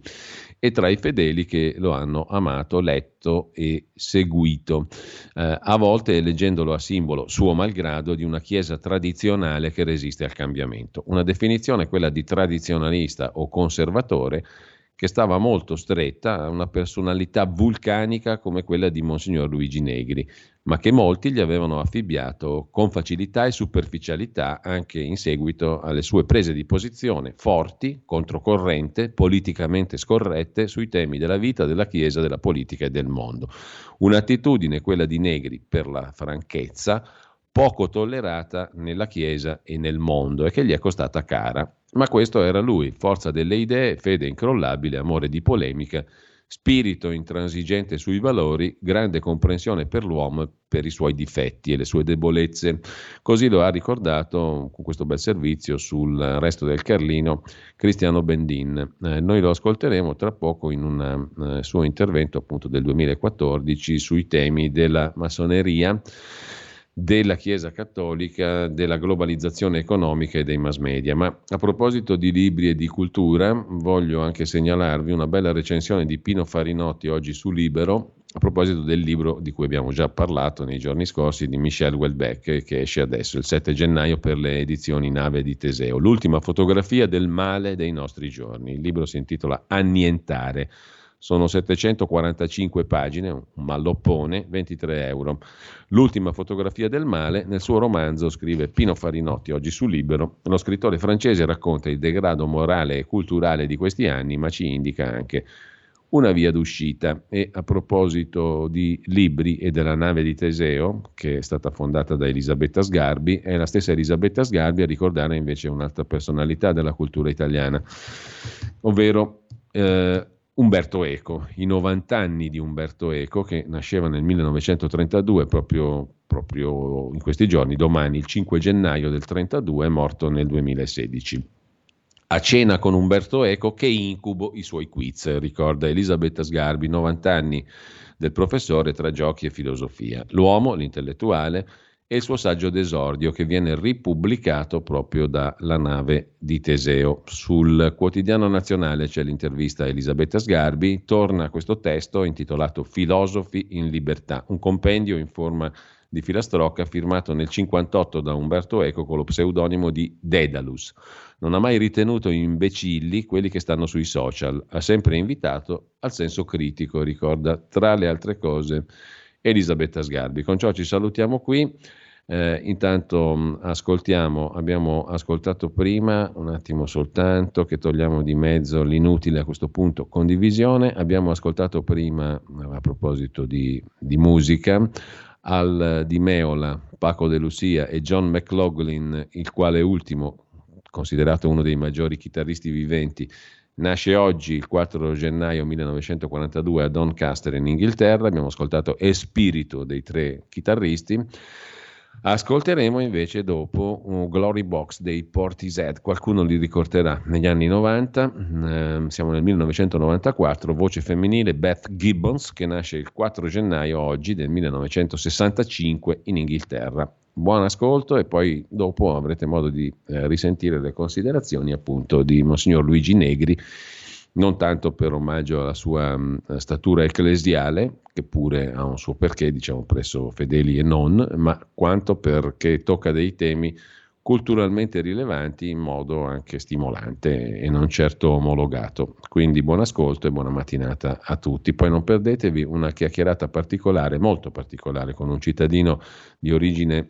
e tra i fedeli che lo hanno amato, letto e seguito, eh, a volte leggendolo a simbolo, suo malgrado, di una chiesa tradizionale che resiste al cambiamento. Una definizione, quella di tradizionalista o conservatore, che stava molto stretta a una personalità vulcanica come quella di Monsignor Luigi Negri, ma che molti gli avevano affibbiato con facilità e superficialità anche in seguito alle sue prese di posizione forti, controcorrente, politicamente scorrette sui temi della vita, della Chiesa, della politica e del mondo. Un'attitudine, quella di Negri, per la franchezza, poco tollerata nella Chiesa e nel mondo e che gli è costata cara. Ma questo era lui, forza delle idee, fede incrollabile, amore di polemica, spirito intransigente sui valori, grande comprensione per l'uomo, per i suoi difetti e le sue debolezze. Così lo ha ricordato con questo bel servizio sul resto del Carlino Cristiano Bendin. Eh, noi lo ascolteremo tra poco in un eh, suo intervento appunto del 2014 sui temi della massoneria della Chiesa Cattolica, della globalizzazione economica e dei mass media. Ma a proposito di libri e di cultura, voglio anche segnalarvi una bella recensione di Pino Farinotti oggi su Libero, a proposito del libro di cui abbiamo già parlato nei giorni scorsi di Michel Welbeck, che esce adesso il 7 gennaio per le edizioni Nave di Teseo. L'ultima fotografia del male dei nostri giorni. Il libro si intitola Annientare sono 745 pagine, un malloppone, 23 euro. L'ultima fotografia del male, nel suo romanzo scrive Pino Farinotti, oggi su Libero, lo scrittore francese racconta il degrado morale e culturale di questi anni, ma ci indica anche una via d'uscita. E a proposito di libri e della nave di Teseo, che è stata fondata da Elisabetta Sgarbi, è la stessa Elisabetta Sgarbi a ricordare invece un'altra personalità della cultura italiana, ovvero eh, Umberto Eco, i 90 anni di Umberto Eco che nasceva nel 1932, proprio, proprio in questi giorni, domani il 5 gennaio del 32, è morto nel 2016. A cena con Umberto Eco, che incubo i suoi quiz, ricorda Elisabetta Sgarbi, 90 anni del professore tra giochi e filosofia. L'uomo, l'intellettuale, e il suo saggio d'esordio che viene ripubblicato proprio dalla nave di Teseo. Sul quotidiano nazionale c'è l'intervista a Elisabetta Sgarbi, torna questo testo intitolato Filosofi in libertà, un compendio in forma di filastrocca firmato nel 58 da Umberto Eco con lo pseudonimo di Dedalus. Non ha mai ritenuto imbecilli quelli che stanno sui social, ha sempre invitato al senso critico, ricorda tra le altre cose Elisabetta Sgarbi. Con ciò ci salutiamo qui. Eh, intanto mm, ascoltiamo, abbiamo ascoltato prima, un attimo soltanto, che togliamo di mezzo l'inutile a questo punto condivisione, abbiamo ascoltato prima, a proposito di, di musica, al Di Meola, Paco De Lucia e John McLaughlin, il quale ultimo, considerato uno dei maggiori chitarristi viventi, nasce oggi il 4 gennaio 1942 a Doncaster in Inghilterra, abbiamo ascoltato Espirito dei tre chitarristi. Ascolteremo invece dopo un Glory Box dei Portishead, qualcuno li ricorderà negli anni 90, eh, siamo nel 1994, voce femminile Beth Gibbons che nasce il 4 gennaio oggi del 1965 in Inghilterra. Buon ascolto e poi dopo avrete modo di eh, risentire le considerazioni appunto di Monsignor Luigi Negri non tanto per omaggio alla sua mh, statura ecclesiale, che pure ha un suo perché, diciamo, presso fedeli e non, ma quanto perché tocca dei temi culturalmente rilevanti in modo anche stimolante e non certo omologato. Quindi buon ascolto e buona mattinata a tutti. Poi non perdetevi una chiacchierata particolare, molto particolare, con un cittadino di origine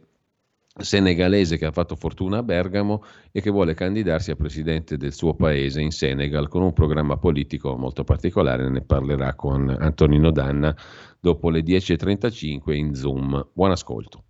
senegalese che ha fatto fortuna a Bergamo e che vuole candidarsi a presidente del suo paese in Senegal con un programma politico molto particolare. Ne parlerà con Antonino Danna dopo le 10.35 in Zoom. Buon ascolto.